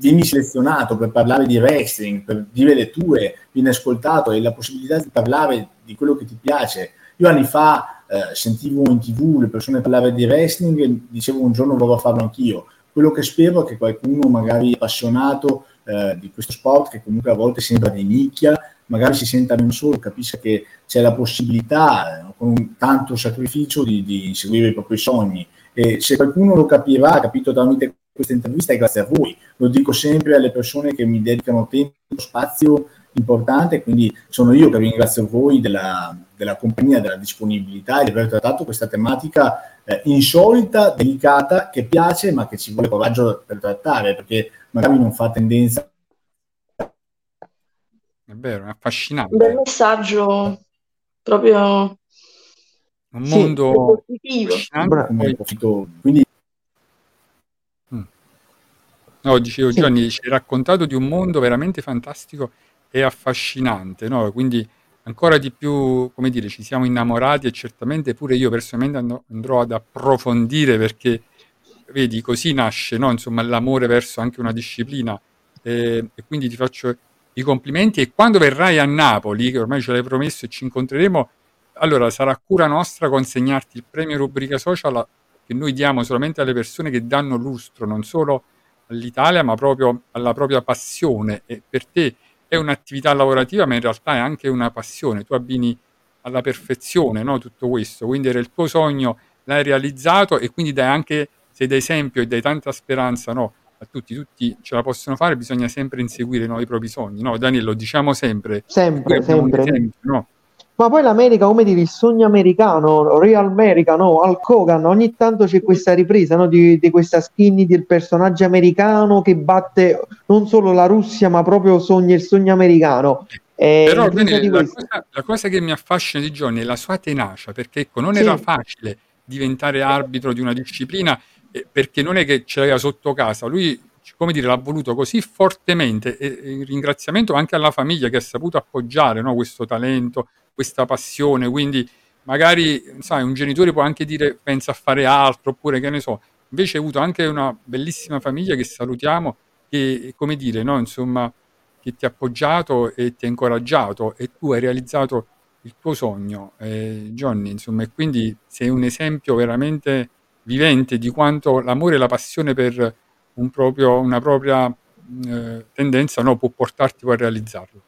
[SPEAKER 4] vieni selezionato per parlare di wrestling, per dire le tue, vieni ascoltato e la possibilità di parlare di quello che ti piace. Io anni fa eh, sentivo in tv le persone parlare di wrestling e dicevo un giorno vorrò farlo anch'io. Quello che spero è che qualcuno magari appassionato eh, di questo sport, che comunque a volte sembra di nicchia, magari si senta non solo, capisca che c'è la possibilità, eh, con tanto sacrificio, di, di inseguire i propri sogni. E se qualcuno lo capirà, capito tramite questa intervista, è grazie a voi. Lo dico sempre alle persone che mi dedicano tempo, spazio importante, quindi sono io che ringrazio voi della, della compagnia, della disponibilità e di aver trattato questa tematica eh, insolita, delicata, che piace, ma che ci vuole coraggio per trattare, perché magari non fa tendenza
[SPEAKER 1] È vero, è
[SPEAKER 3] Un
[SPEAKER 1] affascinante.
[SPEAKER 3] bel messaggio proprio
[SPEAKER 1] Un
[SPEAKER 2] Sì,
[SPEAKER 1] mondo
[SPEAKER 3] positivo.
[SPEAKER 1] Poi.
[SPEAKER 4] Quindi
[SPEAKER 1] no, dicevo,
[SPEAKER 2] Sì.
[SPEAKER 1] Gianni, ci hai raccontato di un mondo veramente fantastico e affascinante, no? Quindi ancora di più, come dire, ci siamo innamorati e certamente pure io personalmente andrò, andrò ad approfondire perché, vedi, così nasce, no? Insomma, l'amore verso anche una disciplina. E, e quindi ti faccio i complimenti e quando verrai a Napoli, che ormai ce l'hai promesso e ci incontreremo, allora sarà cura nostra consegnarti il premio rubrica social che noi diamo solamente alle persone che danno lustro non solo all'Italia ma proprio alla propria passione. E per te è un'attività lavorativa ma in realtà è anche una passione, tu abbini alla perfezione no, tutto questo, quindi era il tuo sogno, l'hai realizzato e quindi dai anche, sei d'esempio e dai tanta speranza no, a tutti, tutti ce la possono fare, bisogna sempre inseguire no, i propri sogni, no? Daniel, lo diciamo sempre.
[SPEAKER 2] Sempre, sempre. Esempio, no? Ma poi l'America, come dire, il sogno americano, Real America, no? Al Kogan, ogni tanto c'è questa ripresa no? di, di, questa skinny del personaggio americano che batte non solo la Russia, ma proprio sogna il sogno americano.
[SPEAKER 1] Eh, Però bene, la, cosa, la, cosa, che mi affascina di Johnny è la sua tenacia, perché ecco, non sì. era facile diventare arbitro di una disciplina, perché non è che ce l'aveva sotto casa, lui come dire, l'ha voluto così fortemente e, e ringraziamento anche alla famiglia che ha saputo appoggiare no, questo talento, questa passione, quindi magari sai, un genitore può anche dire pensa a fare altro oppure che ne so, invece hai avuto anche una bellissima famiglia che salutiamo che come dire, no, insomma, che ti ha appoggiato e ti ha incoraggiato e tu hai realizzato il tuo sogno, eh, Johnny, insomma, e quindi sei un esempio veramente vivente di quanto l'amore e la passione per un proprio, una propria eh, tendenza no, può portarti poi a realizzarlo.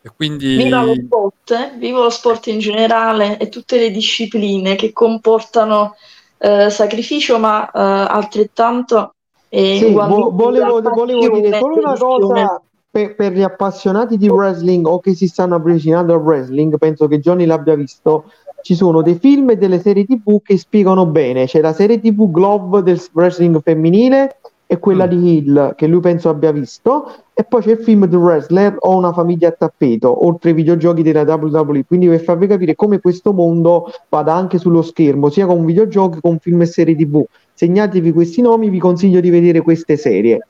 [SPEAKER 1] E quindi...
[SPEAKER 3] Viva lo sport, eh? vivo lo sport in generale e tutte le discipline che comportano eh, sacrificio, ma eh, altrettanto...
[SPEAKER 2] Sì, vo- volevo, volevo dire solo una cosa per, per, gli appassionati di wrestling o che si stanno avvicinando al wrestling, penso che Johnny l'abbia visto. Ci sono dei film e delle serie TV che spiegano bene. C'è la serie TV Glove del wrestling femminile e quella mm. di Hill che lui penso abbia visto e poi c'è il film The Wrestler o Una famiglia a tappeto oltre ai videogiochi della WWE quindi per farvi capire come questo mondo vada anche sullo schermo sia con videogiochi che con film e serie tv segnatevi questi nomi vi consiglio di vedere queste serie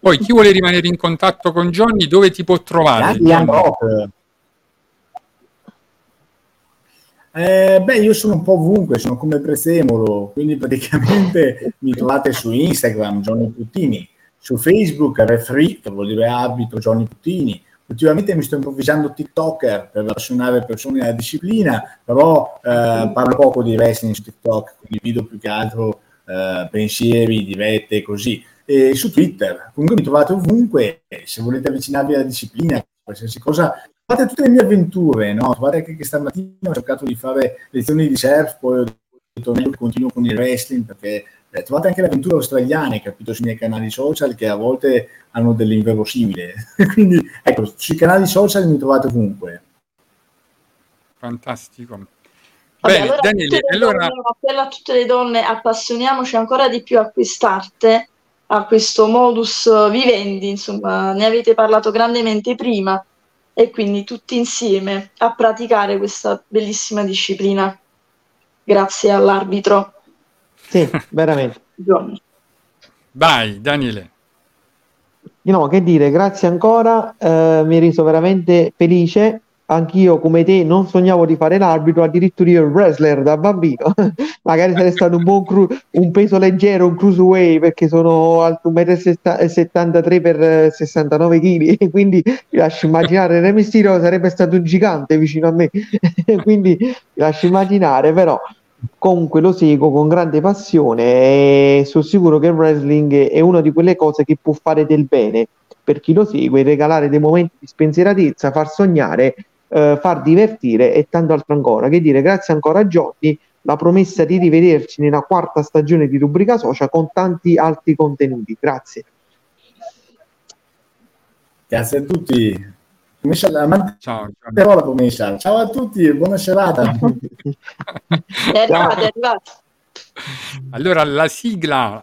[SPEAKER 1] poi chi vuole rimanere in contatto con Johnny dove ti può trovare?
[SPEAKER 4] Eh, beh, io sono un po' ovunque, sono come Prezzemolo, quindi praticamente <laughs> mi trovate su Instagram, Johnny Puttini, su Facebook, Refree, che vuol dire abito, Johnny Puttini. Ultimamente mi sto improvvisando TikToker per appassionare persone alla disciplina, però eh, parlo poco di wrestling su TikTok, condivido più che altro eh, pensieri, dirette, così. E su Twitter, comunque mi trovate ovunque, se volete avvicinarvi alla disciplina, qualsiasi cosa, trovate tutte le mie avventure, no? Trovate anche che stamattina ho cercato di fare lezioni di surf, poi ho detto meglio continuo con il wrestling perché eh, trovate anche le avventure australiane, capito, sui miei canali social che a volte hanno dell'inverosimile. <laughs> Quindi ecco, sui canali social mi trovate ovunque.
[SPEAKER 1] Fantastico.
[SPEAKER 3] Vabbè, Bene, allora, Daniele, allora... Donne, appello a tutte le donne, appassioniamoci ancora di più a quest'arte, a questo modus vivendi, insomma, ne avete parlato grandemente prima e quindi tutti insieme a praticare questa bellissima disciplina. Grazie all'arbitro.
[SPEAKER 2] Sì, veramente.
[SPEAKER 1] Vai, Daniele.
[SPEAKER 2] No, che dire, grazie ancora, eh, mi hai reso veramente felice anch'io come te non sognavo di fare l'arbitro, addirittura io il wrestler da bambino, <laughs> magari sarei stato un buon cru- un peso leggero, un cruiserweight perché sono alto 1,73 m per 69 kg, <laughs> quindi lascio immaginare Re Mysterio sarebbe stato un gigante vicino a me, <laughs> quindi lascio immaginare, però comunque lo seguo con grande passione e sono sicuro che il wrestling è una di quelle cose che può fare del bene. Per chi lo segue, regalare dei momenti di spensieratezza, far sognare eh, far divertire e tanto altro ancora. Che dire, grazie ancora a Johnny, la promessa di rivederci nella quarta stagione di Rubrica Social con tanti altri contenuti. Grazie.
[SPEAKER 4] Grazie a tutti. Ciao, ciao. Ciao a tutti e buona serata. <laughs>
[SPEAKER 3] è arrivato, è arrivato.
[SPEAKER 1] Allora, la sigla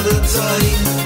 [SPEAKER 5] another time.